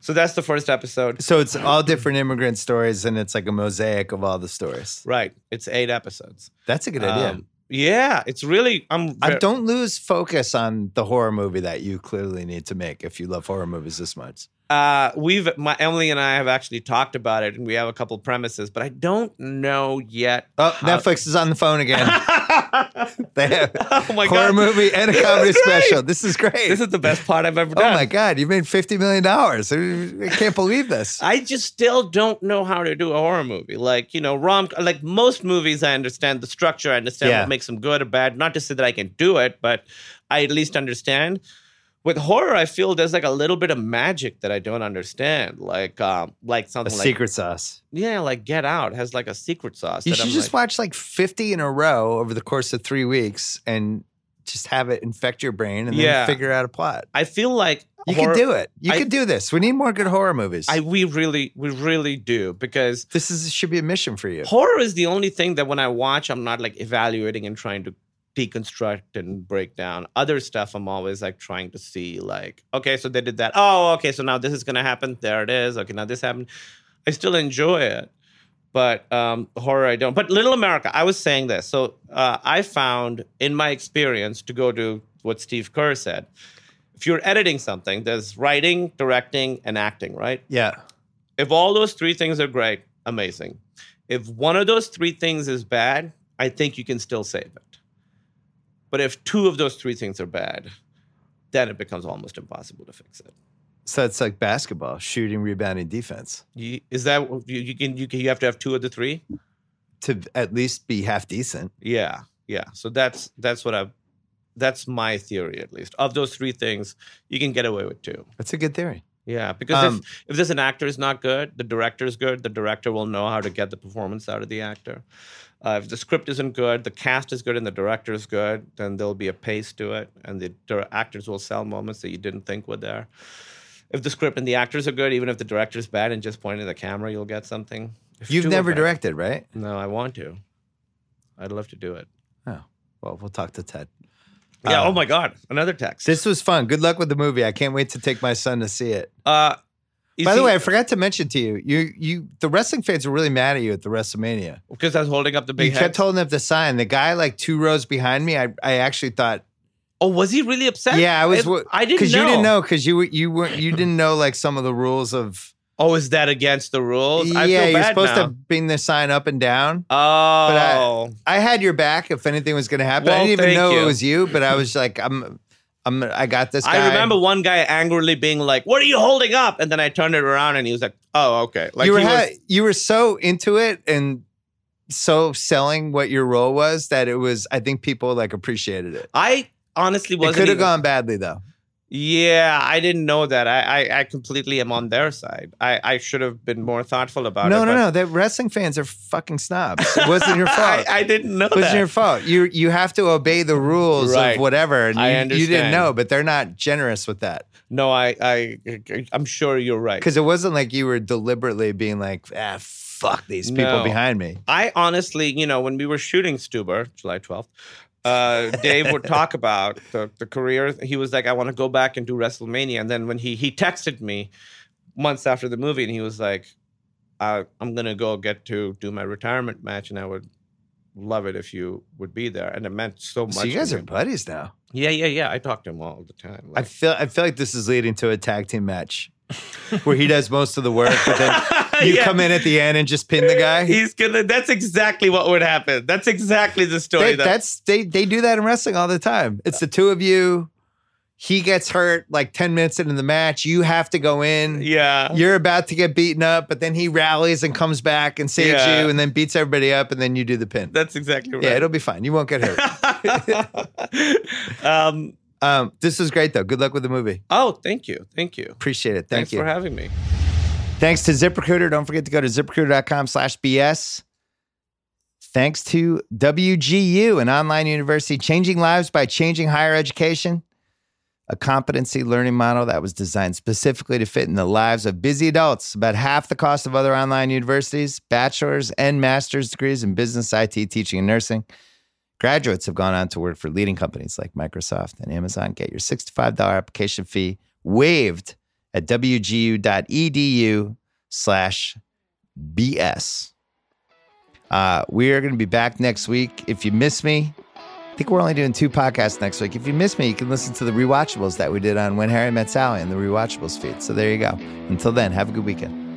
So that's the first episode. So it's all different immigrant stories, and it's like a mosaic of all the stories. Right. It's eight episodes. That's a good idea. Um, yeah, it's really. I'm. I don't lose focus on the horror movie that you clearly need to make if you love horror movies this much. Uh, we've my Emily and I have actually talked about it, and we have a couple premises, but I don't know yet. Oh, how- Netflix is on the phone again. (laughs) they have oh my horror god, movie and a comedy special. This is great. This is the best part I've ever done. oh my god, you made fifty million dollars. I can't believe this. I just still don't know how to do a horror movie. Like, you know, rom like most movies I understand the structure, I understand Yeah. what makes them good or bad. Not to say that I can do it, but I at least understand. With horror, I feel there's like a little bit of magic that I don't understand. Like um like A something like secret sauce. Yeah, like Get Out has like a secret sauce. You should I'm just like, watch like fifty in a row over the course of three weeks and just have it infect your brain and then Yeah. figure out a plot. I feel like You horror- can do it. You I- can do this. We need more good horror movies. I we really we really do because this is should be a mission for you. horror is the only thing that when I watch, I'm not like evaluating and trying to deconstruct and break down. Other stuff, I'm always like trying to see, like, okay, so they did that. Oh, okay, so now this is gonna happen. There it is. Okay, now this happened. I still enjoy it, but um, horror I don't. But Little America, I was saying this. So uh, I found in my experience to go to what Steve Kerr said. If you're editing something, there's writing, directing, and acting, right? Yeah. If all those three things are great, amazing. If one of those three things is bad, I think you can still save it. But if two of those three things are bad, then it becomes almost impossible to fix it. So it's like basketball, shooting, rebounding, defense. You, is that you, you can you can you have to have two of the three? To at least be half decent. Yeah. Yeah. So that's that's what I've that's my theory at least. Of those three things, you can get away with two. That's a good theory. Yeah, because Um, if if there's an actor is not good, the director is good. The director will know how to get the performance out of the actor. Uh, if the script isn't good, the cast is good, and the director is good, then there'll be a pace to it, and the dir- actors will sell moments that you didn't think were there. If the script and the actors are good, even if the director's bad and just pointing at the camera, you'll get something. If You've never bad- directed, right? No, I want to. I'd love to do it. Oh, well, we'll talk to Ted. Yeah. Uh, oh my God. Another text. This was fun. Good luck with the movie. I can't wait to take my son to see it. Uh, you By the see- way, I forgot to mention to you, you, you, the wrestling fans were really mad at you at the WrestleMania. because I was holding up the big you kept holding up the sign. The guy like two rows behind me, I, I actually thought, oh, was he really upset? yeah, I was. I, I didn't because know. you didn't know because you you weren't you didn't know like some of the rules of. Oh, is that against the rules? I yeah, you're supposed now. to bring the sign up and down. Oh, but I had your back if anything was going to happen. I didn't even know you. it was you, but I was like, I'm, I'm, I got this. Guy. I remember one guy angrily being like, "What are you holding up?" And then I turned it around, and he was like, "Oh, okay." Like you were was- ha- you were so into it and so selling what your role was that it was. I think people like appreciated it. I honestly wasn't. could have gone badly though. Yeah, I didn't know that. I, I, I completely am on their side. I, I should have been more thoughtful about No, it. no, no, no. The wrestling fans are fucking snobs. It wasn't your (laughs) fault. I didn't know it wasn't that. your fault. You you have to obey the rules Right. of whatever. And I you, you didn't know, but they're not generous with that. no, I, I, I'm sure you're right. Because it wasn't like you were deliberately being like, ah, fuck these people No. behind me. I honestly, you know, when we were shooting Stuber, July 12th, uh, Dave would (laughs) talk about the, the career. He was like, I want to go back and do WrestleMania. And then when he he texted me months after the movie, and he was like, I, I'm gonna go get to do my retirement match, and I would love it if you would be there. And it meant so much. So you guys are buddies now. Yeah, yeah, yeah. I talk to him all the time. I feel I feel like this is leading to a tag team match where he does most of the work, but then (laughs) (laughs) you Yeah. come in at the end and just pin the guy. He's gonna. That's exactly what would happen. That's exactly the story. They, that's they they do that in wrestling all the time. It's the two of you. He gets hurt like ten minutes into the match. You have to go in. yeah. You're about to get beaten up, but then he rallies and comes back and saves Yeah. you, and then beats everybody up, and then you do the pin. That's exactly right. Yeah, it'll be fine. You won't get hurt. (laughs) um, um, this is great though. Good luck with the movie. oh, thank you. Thank you. Appreciate it. Thank Thanks you. for having me. Thanks to ZipRecruiter. Don't forget to go to ziprecruiter.com slash BS. Thanks to WGU, an online university changing lives by changing higher education, a competency learning model that was designed specifically to fit in the lives of busy adults, about half the cost of other online universities, bachelor's and master's degrees in business, IT, teaching, and nursing. Graduates have gone on to work for leading companies like Microsoft and Amazon. Get your $65 application fee waived at wgu.edu slash BS. Uh, we are going to be back next week. If you miss me, I think we're only doing two podcasts next week. If you miss me, you can listen to the rewatchables that we did on When Harry Met Sally and the rewatchables feed. So there you go. Until then, have a good weekend.